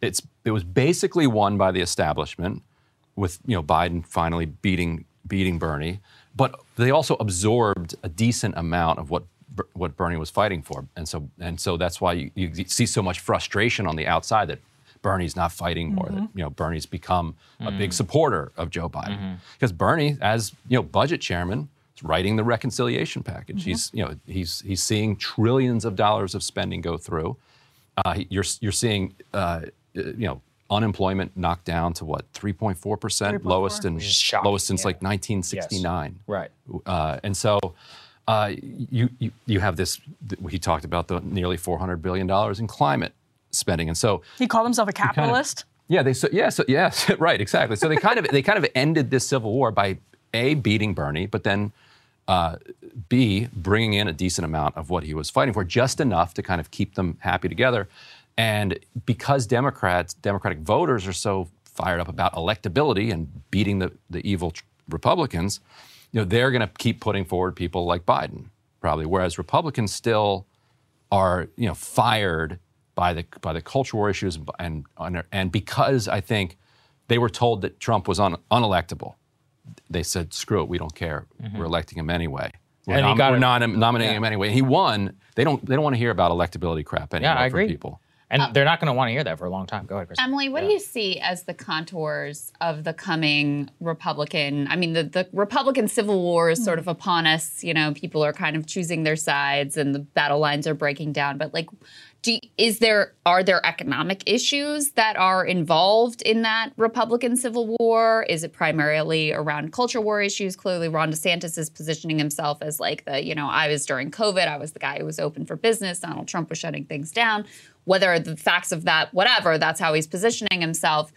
It's it was basically won by the establishment, with you know Biden finally beating beating Bernie, but they also absorbed a decent amount of what what Bernie was fighting for, and so and so that's why you, you see so much frustration on the outside that Bernie's not fighting more. That mm-hmm. you know Bernie's become a big mm-hmm. supporter of Joe Biden mm-hmm. because Bernie, as you know, budget chairman, writing the reconciliation package. He's you know he's he's seeing trillions of dollars of spending go through. Uh, you're you're seeing uh, you know unemployment knocked down to what 3.4 percent, lowest in lowest since yeah. like 1969. Right. Uh, and so uh, you, you you have this. He talked about the nearly 400 billion dollars in climate spending, and so He called himself a capitalist. yeah, they so yeah, so yes, (laughs) right, exactly. So they kind of they kind of ended this civil war by a beating Bernie, but then uh, b bringing in a decent amount of what he was fighting for, just enough to kind of keep them happy together. And because Democrats, Democratic voters are so fired up about electability and beating the the evil tr- Republicans, you know, they're going to keep putting forward people like Biden, probably. Whereas Republicans still are you know fired by the by the culture war issues and and, and because I think they were told that Trump was un, unelectable, they said screw it, we don't care, mm-hmm. we're electing him anyway. We're, And he nom- got we're it. not nominating him anyway. He won. They don't they don't want to hear about electability crap anymore Yeah, I from agree. people. And uh, they're not going to want to hear that for a long time. Go ahead, Chris. Emily, what do you see as the contours of the coming Republican? I mean, the, the Republican Civil War is sort of hmm. upon us. You know, people are kind of choosing their sides and the battle lines are breaking down. But, like, do, is there are there economic issues that are involved in that Republican civil war? Is it primarily around culture war issues? Clearly, Ron DeSantis is positioning himself as like the you know I was during COVID, I was the guy who was open for business. Donald Trump was shutting things down. Whether the facts of that, whatever, that's how he's positioning himself.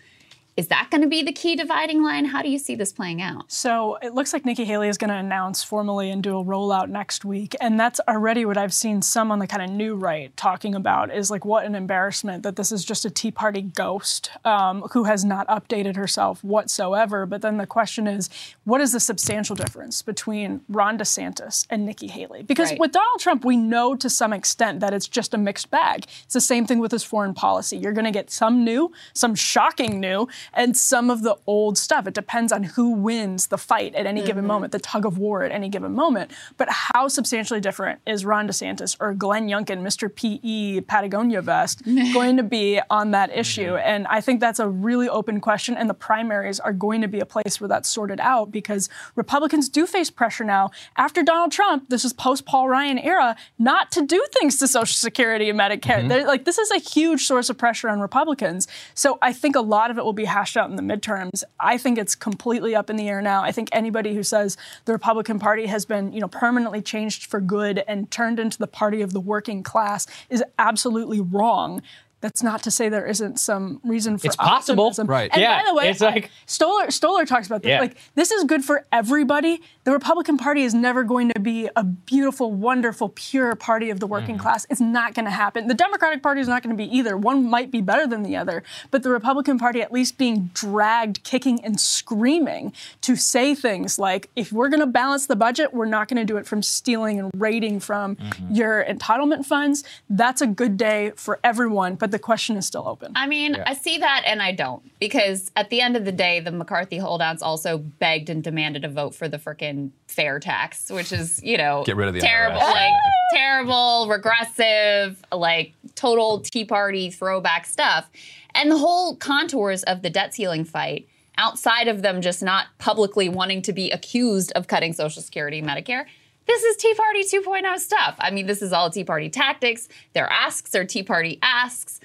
Is that going to be the key dividing line? How do you see this playing out? So it looks like Nikki Haley is going to announce formally and do a rollout next week. And that's already what I've seen some on the kind of new right talking about is like, what an embarrassment that this is just a Tea Party ghost um, who has not updated herself whatsoever. But then the question is, what is the substantial difference between Ron DeSantis and Nikki Haley? Because Right. with Donald Trump, we know to some extent that it's just a mixed bag. It's the same thing with his foreign policy. You're going to get some new, some shocking new, and some of the old stuff. It depends on who wins the fight at any given mm-hmm. moment, the tug of war at any given moment. But how substantially different is Ron DeSantis or Glenn Youngkin, Mr. PE Patagonia vest, (laughs) mm-hmm. going to be on that issue? Mm-hmm. And I think that's a really open question. And the primaries are going to be a place where that's sorted out because Republicans do face pressure now after Donald Trump. This is post Paul Ryan era, not to do things to Social Security and Medicare. They're- Like this is a huge source of pressure on Republicans. So I think a lot of it will be hashed out in the midterms. I think it's completely up in the air now. I think anybody who says the Republican Party has been, you know, permanently changed for good and turned into the party of the working class is absolutely wrong. That's not to say there isn't some reason for it. It's possible. optimism. Right. And Yeah, by the way, it's like- Stoller Stoller talks about this. Yeah. Like this is good for everybody. The Republican Party is never going to be a beautiful, wonderful, pure party of the working Mm-hmm. class. It's not going to happen. The Democratic Party is not going to be either. One might be better than the other, but the Republican Party at least being dragged kicking and screaming to say things like if we're going to balance the budget, we're not going to do it from stealing and raiding from Mm-hmm. your entitlement funds. That's a good day for everyone, but the question is still open. I mean, I see that and I don't because at the end of the day, the McCarthy holdouts also begged and demanded a vote for the frickin' fair tax, which is, you know, Get rid of the terrible, IRS. like (laughs) terrible, regressive, like total Tea Party throwback stuff. And the whole contours of the debt ceiling fight, outside of them just not publicly wanting to be accused of cutting Social Security and Medicare, this is Tea Party 2.0 stuff. I mean, this is all Tea Party tactics. Their asks are Tea Party asks.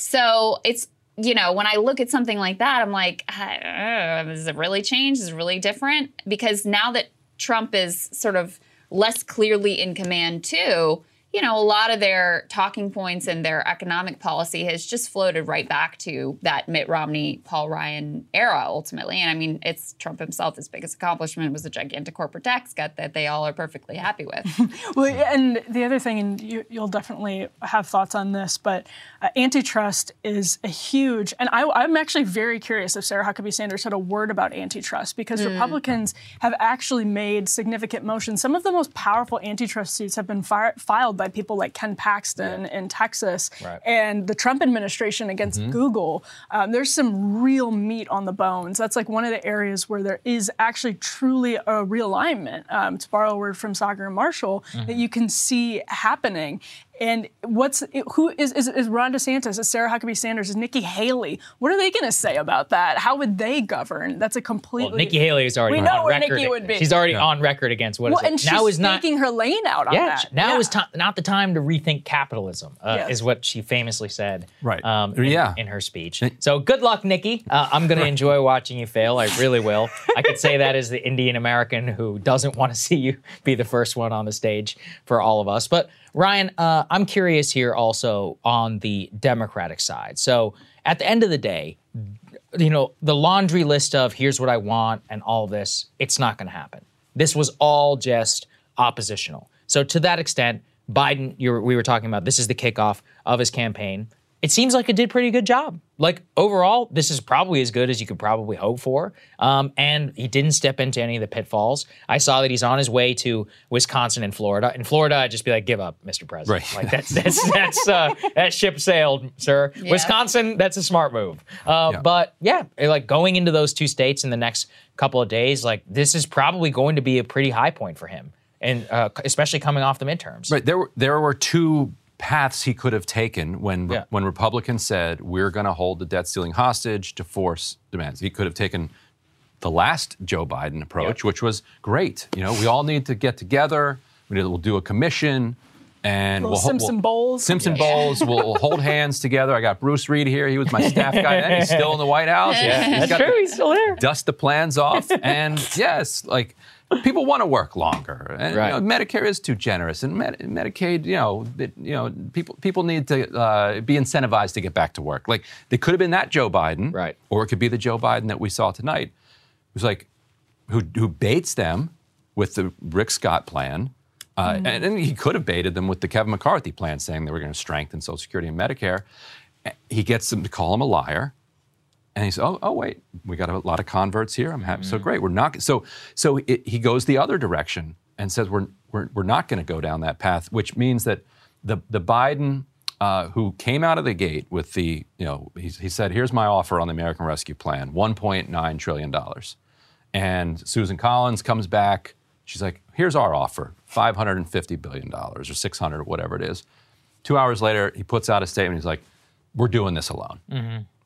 So it's you know when I look at something like that, I'm like, uh, does it really changed? Is it really different? Because now that Trump is sort of less clearly in command too, you know, a lot of their talking points and their economic policy has just floated right back to that Mitt Romney, Paul Ryan era ultimately. And I mean, it's Trump himself. His biggest accomplishment was a gigantic corporate tax cut that they all are perfectly happy with. (laughs) Well, and the other thing, and you, you'll definitely have thoughts on this, but uh, antitrust is a huge, and I, I'm actually very curious if Sarah Huckabee Sanders had a word about antitrust because Republicans have actually made significant motions. Some of the most powerful antitrust suits have been fi- filed by people like Ken Paxton in Texas Right. and the Trump administration against Google. Um, there's some real meat on the bones. That's like one of the areas where there is actually truly a realignment, um, to borrow a word from Saagar and Marshall, that you can see happening. And what's who is, is is Ron DeSantis? Is Sarah Huckabee Sanders? Is Nikki Haley? What are they going to say about that? How would they govern? That's a completely Well, Nikki Haley is already We know on where record. Nikki would be. She's already on record against what is Well, it? and she's now is not staking her lane out on yeah, that. now Yeah. is ti- not the time to rethink capitalism, uh, Yes. is what she famously said Right. um, in, Yeah. in her speech. So good luck, Nikki. Uh, I'm going (laughs) to enjoy watching you fail. I really will. I could say that as the Indian American who doesn't want to see you be the first one on the stage for all of us. But Ryan, uh, I'm curious here also on the Democratic side. So at the end of the day, you know, the laundry list of here's what I want and all this, it's not going to happen. This was all just oppositional. So to that extent, Biden, we were talking about this is the kickoff of his campaign. It seems like it did pretty good job. Like overall, this is probably as good as you could probably hope for. Um, and he didn't step into any of the pitfalls. I saw that he's on his way to Wisconsin and Florida. In Florida, I'd just be like, give up, Mr. President. Right. Like that's that's (laughs) that's uh, that ship sailed, sir. Wisconsin, that's a smart move. Uh, Yeah. But yeah, like going into those two states in the next couple of days, like this is probably going to be a pretty high point for him, and uh, especially coming off the midterms. Right. There were there were two paths he could have taken when Yeah. when Republicans said we're going to hold the debt ceiling hostage to force demands. He could have taken the last Joe Biden approach, which was great. You know, we all need to get together. We need, we'll do a commission. and we'll, ho- Simpson we'll- Bowles. Simpson bowls. We'll, we'll hold hands together. I got Bruce Reed here. He was my staff guy then. He's still in the White House. (laughs) Yeah, He's that's got true. He's still there. dust the plans off. And yes, like people want to work longer. And Right. you know, Medicare is too generous, and Med- Medicaid, you know, it, you know, people people need to uh, be incentivized to get back to work. Like they could have been that Joe Biden, Right. Or it could be the Joe Biden that we saw tonight, who's like, who who baits them with the Rick Scott plan. Uh, and, and he could have baited them with the Kevin McCarthy plan, saying they were going to strengthen Social Security and Medicare. He gets them to call him a liar. And he said, "Oh, oh, wait, we got a lot of converts here. I'm happy. So great. We're not. So, so it, he goes the other direction and says we're we're, we're not going to go down that path, which means that the the Biden uh, who came out of the gate with the you know he, he said, here's my offer on the American Rescue Plan, 1.9 trillion dollars, and Susan Collins comes back. She's like, here's our offer, 550 billion dollars or 600 or whatever it is. Two hours later, he puts out a statement. He's like, we're doing this alone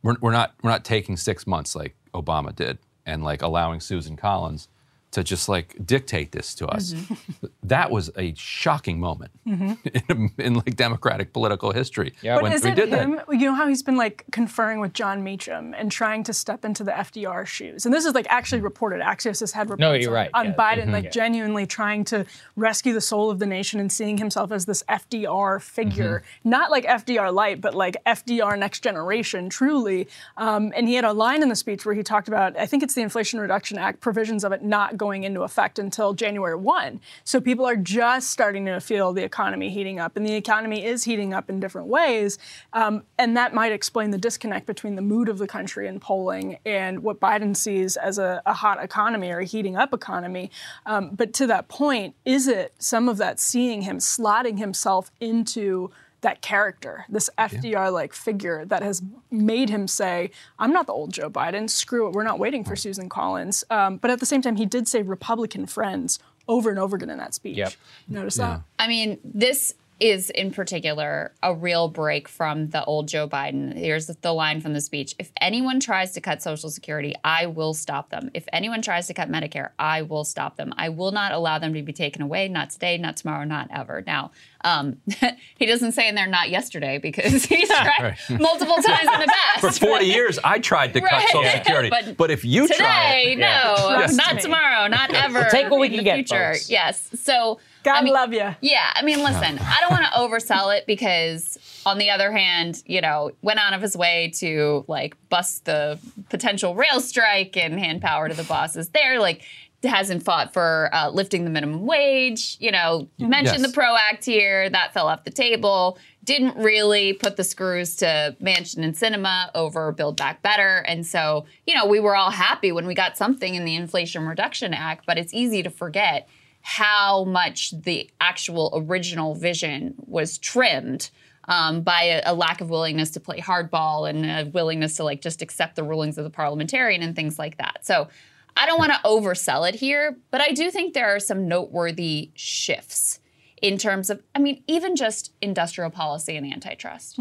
we're, we're not we're not taking six months like Obama did and like allowing Susan Collins to just like dictate this to us. Mm-hmm. (laughs) That was a shocking moment mm-hmm. (laughs) in, in like Democratic political history. Yeah. But when is we it did him? that. You know how he's been like conferring with Jon Meacham and trying to step into the FDR shoes. And this is like actually reported. Axios has had reports No, you're on, right. on Yeah. Biden mm-hmm. like genuinely trying to rescue the soul of the nation and seeing himself as this FDR figure, not like FDR light, but like FDR next generation, truly. Um, and he had a line in the speech where he talked about, I think it's the Inflation Reduction Act provisions of it not going into effect until January 1. So people are just starting to feel the economy heating up, and the economy is heating up in different ways. Um, and that might explain the disconnect between the mood of the country in polling and what Biden sees as a, a hot economy or a heating up economy. Um, but to that point, is it some of that seeing him slotting himself into that character, this FDR like figure that has made him say, I'm not the old Joe Biden, screw it, we're not waiting for Susan Collins. Um, but at the same time, he did say Republican friends over and over again in that speech. Yep. Notice that? I mean, this is in particular a real break from the old Joe Biden. Here's the line from the speech If anyone tries to cut Social Security, I will stop them. If anyone tries to cut Medicare, I will stop them. I will not allow them to be taken away, not today, not tomorrow, not ever. Now, um, (laughs) he doesn't say in there not yesterday because (laughs) he's tried multiple times in the past. For 40 years, I tried to cut Right. Social (laughs) Security. But But, if you try Today, it, no, Trust not tomorrow, not ever. take what we in can the get, future. folks. Yes. So God I mean, love you. yeah, I mean, listen, I don't want to oversell it because, on the other hand, you know, went out of his way to like bust the potential rail strike and hand power to the bosses there. Like, hasn't fought for uh, lifting the minimum wage. You know, mentioned Yes. the PRO Act here, that fell off the table. Didn't really put the screws to Manchin and Sinema over Build Back Better. And so, you know, we were all happy when we got something in the Inflation Reduction Act, but it's easy to forget how much the actual original vision was trimmed um, by a, a lack of willingness to play hardball and a willingness to like just accept the rulings of the parliamentarian and things like that. So I don't want to oversell it here, but I do think there are some noteworthy shifts in terms of, I mean, even just industrial policy and antitrust.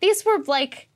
These were like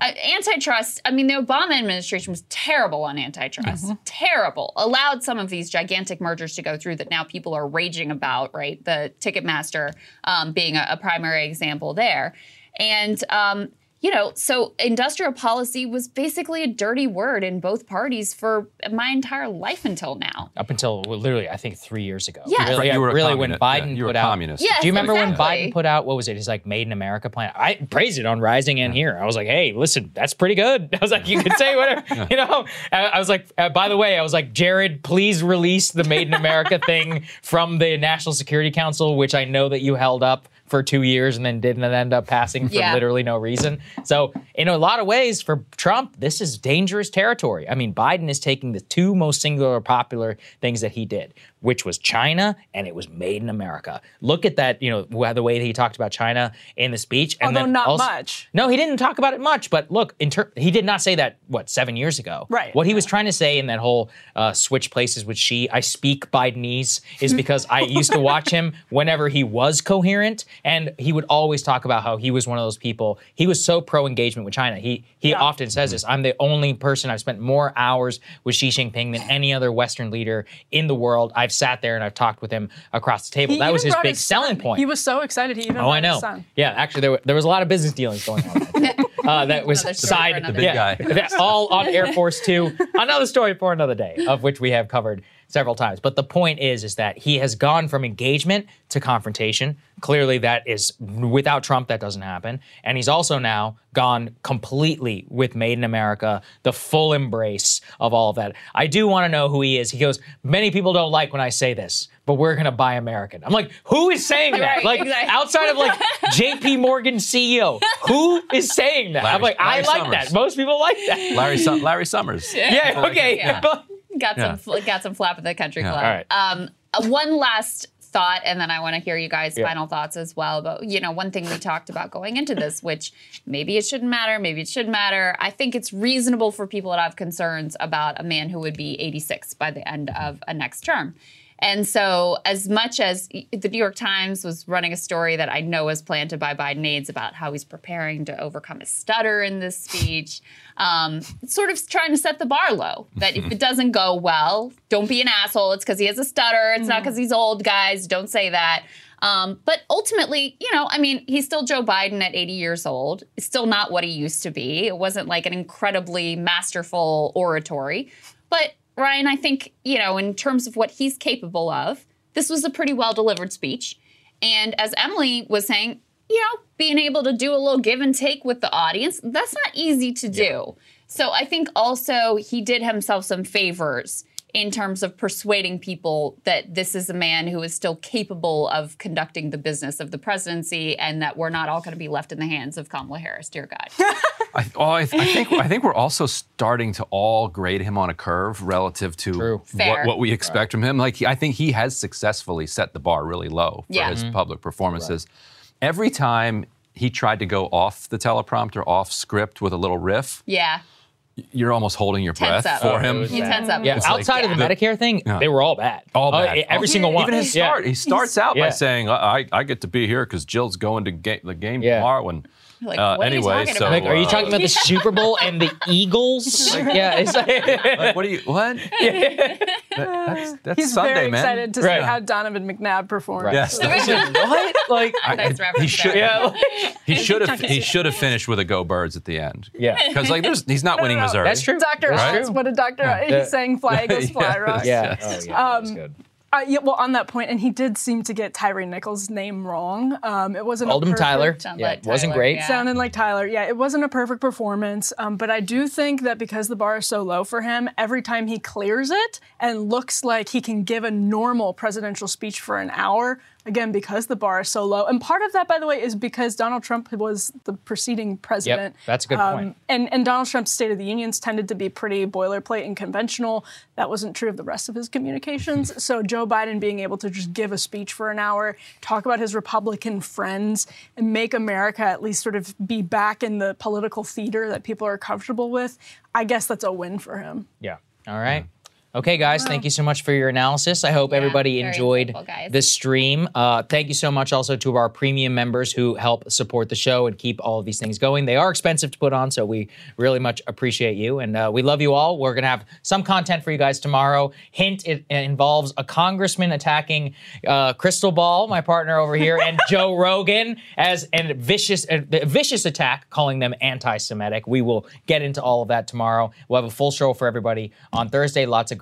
uh, antitrust. I mean, the Obama administration was terrible on antitrust. Terrible. Allowed some of these gigantic mergers to go through that now people are raging about, right? The Ticketmaster um, being a, a primary example there. And, um, you know, so industrial policy was basically a dirty word in both parties for my entire life until now. Up until well, literally, I think three years ago. Yes. Really, You were a really when communist. Yeah, Biden you were put a out. communist. Yes, Do you remember exactly. when Biden put out what was it? His like Made in America plan. I praised it on Rising and here. I was like, hey, listen, that's pretty good. (laughs) I was like, you could say whatever, (laughs) you know. I, I was like, uh, by the way, I was like, Jared, please release the Made in America thing from the National Security Council, which I know that you held up for two years and then didn't end up passing for Yeah. literally no reason. So, in a lot of ways, for Trump, this is dangerous territory. I mean, Biden is taking the two most singular popular things that he did, which was China and it was made in America. Look at that, you know, the way that he talked about China in the speech. And Although not also- much. No, he didn't talk about it much. But look, ter- he did not say that what seven years ago. Right. What he was trying to say in that whole uh, switch places with she, I speak Bidenese, is because I used to watch him whenever he was coherent, And he would always talk about how he was one of those people. He was so pro engagement with China. He he often says this. I'm the only person I've spent more hours with Xi Jinping than any other Western leader in the world. I've sat there and I've talked with him across the table. He that was his brought big selling point. He was so excited. He even Oh, I know. His son. Yeah, actually, there, were, there was a lot of business dealings going on. (laughs) uh, that was Another story for side, another big yeah, guy. (laughs) that- all on Air Force Two. Another story for another day, of which we have covered several times. But the point is, is that he has gone from engagement to confrontation. Clearly, that is without Trump, that doesn't happen. And he's also now gone completely with Made in America, the full embrace of all of that. I do want to know who he is. He goes, many people don't like when I say this, but we're going to buy American. I'm like, who is saying that? Right, like exactly. outside of like (laughs) JP Morgan CEO, who is saying that? I'm Larry- like, I like Summers. that. Most people like that. Larry, Sum- Larry Summers. Yeah, okay. Yeah. (laughs) got Yeah. some fl- got some flap at the country Yeah. club. All right. Um, uh, one last thought, and then I want to hear you guys' Yeah. final thoughts as well. But you know, one thing we talked about going into this, which maybe it shouldn't matter, maybe it should matter. I think it's reasonable for people to have concerns about a man who would be 86 by the end of a next term. And so, as much as the New York Times was running a story that I know was planted by Biden aides about how he's preparing to overcome his stutter in this speech, um, sort of trying to set the bar low. That if it doesn't go well, don't be an asshole. It's because he has a stutter. It's not because he's old, guys. Don't say that. Um, but ultimately, you know, I mean, he's still Joe Biden at 80 years old. It's still not what he used to be. It wasn't like an incredibly masterful oratory. But Ryan, I think, you know, in terms of what he's capable of, this was a pretty well delivered speech. And as Emily was saying, you know, being able to do a little give and take with the audience, that's not easy to do. So I think also he did himself some favors in terms of persuading people that this is a man who is still capable of conducting the business of the presidency and that we're not all going to be left in the hands of Kamala Harris, dear God. (laughs) I, oh, I, I think I think we're also starting to all grade him on a curve relative to what, what we expect from him. Like he- I think he has successfully set the bar really low for Yeah. his mm-hmm. public performances. Every time he tried to go off the teleprompter, off script with a little riff, yeah. you're almost holding your Tense breath up. for Oh, him. was You tense up. Yeah, It's like- outside of the Yeah. Medicare thing, Yeah. they were all bad. All Oh, bad. every Oh, single one. Even his Yeah. start, he starts out Yeah. by saying, I, "I get to be here because Jill's going to ga- the game Yeah. tomorrow." And Like, uh, what are you anyway, talking so about? Like, are you talking about the (laughs) Super Bowl and the Eagles? (laughs) yeah, it's like, like, what are you? What? (laughs) That- that's that's He's Sunday, very man. excited to Right. see how Donovan McNabb performs. Right. Yes. what? Like, I- Nice I- he should. there. yeah, He should have. He should have finished with a "Go Birds" at the end. yeah. Because like, there's, he's not winning no. Missouri. That's true. Dr. That's Oz, what did Dr. Oz? Yeah. He's saying fly Eagles fly, Yes. Ross. Yeah. Oh, yeah. That's good. Uh, yeah, well, on that point, and he did seem to get Tyre Nichols' name wrong. Um, it wasn't a Called him Tyler. Sounds Yeah, like wasn't great. yeah. Sounded like Tyler. Yeah, it wasn't a perfect performance, um, but I do think that because the bar is so low for him, every time he clears it and looks like he can give a normal presidential speech for an hour, again, because the bar is so low. And part of that, by the way, is because Donald Trump was the preceding president. that's a good Um, point. And, and Donald Trump's State of the Unions tended to be pretty boilerplate and conventional. That wasn't true of the rest of his communications. (laughs) so Joe Biden being able to just give a speech for an hour, talk about his Republican friends, and make America at least sort of be back in the political theater that people are comfortable with, I guess that's a win for him. Yeah. All right. Okay, guys, thank you so much for your analysis. I hope everybody enjoyed this stream. Uh, thank you so much also to our premium members who help support the show and keep all of these things going. They are expensive to put on, so we really much appreciate you. And uh, we love you all. We're going to have some content for you guys tomorrow. Hint, it involves a congressman attacking uh, Krystal Ball, my partner over here, and (laughs) Joe Rogan as a vicious, a vicious attack, calling them anti Semitic. We will get into all of that tomorrow. We'll have a full show for everybody on Thursday. Lots of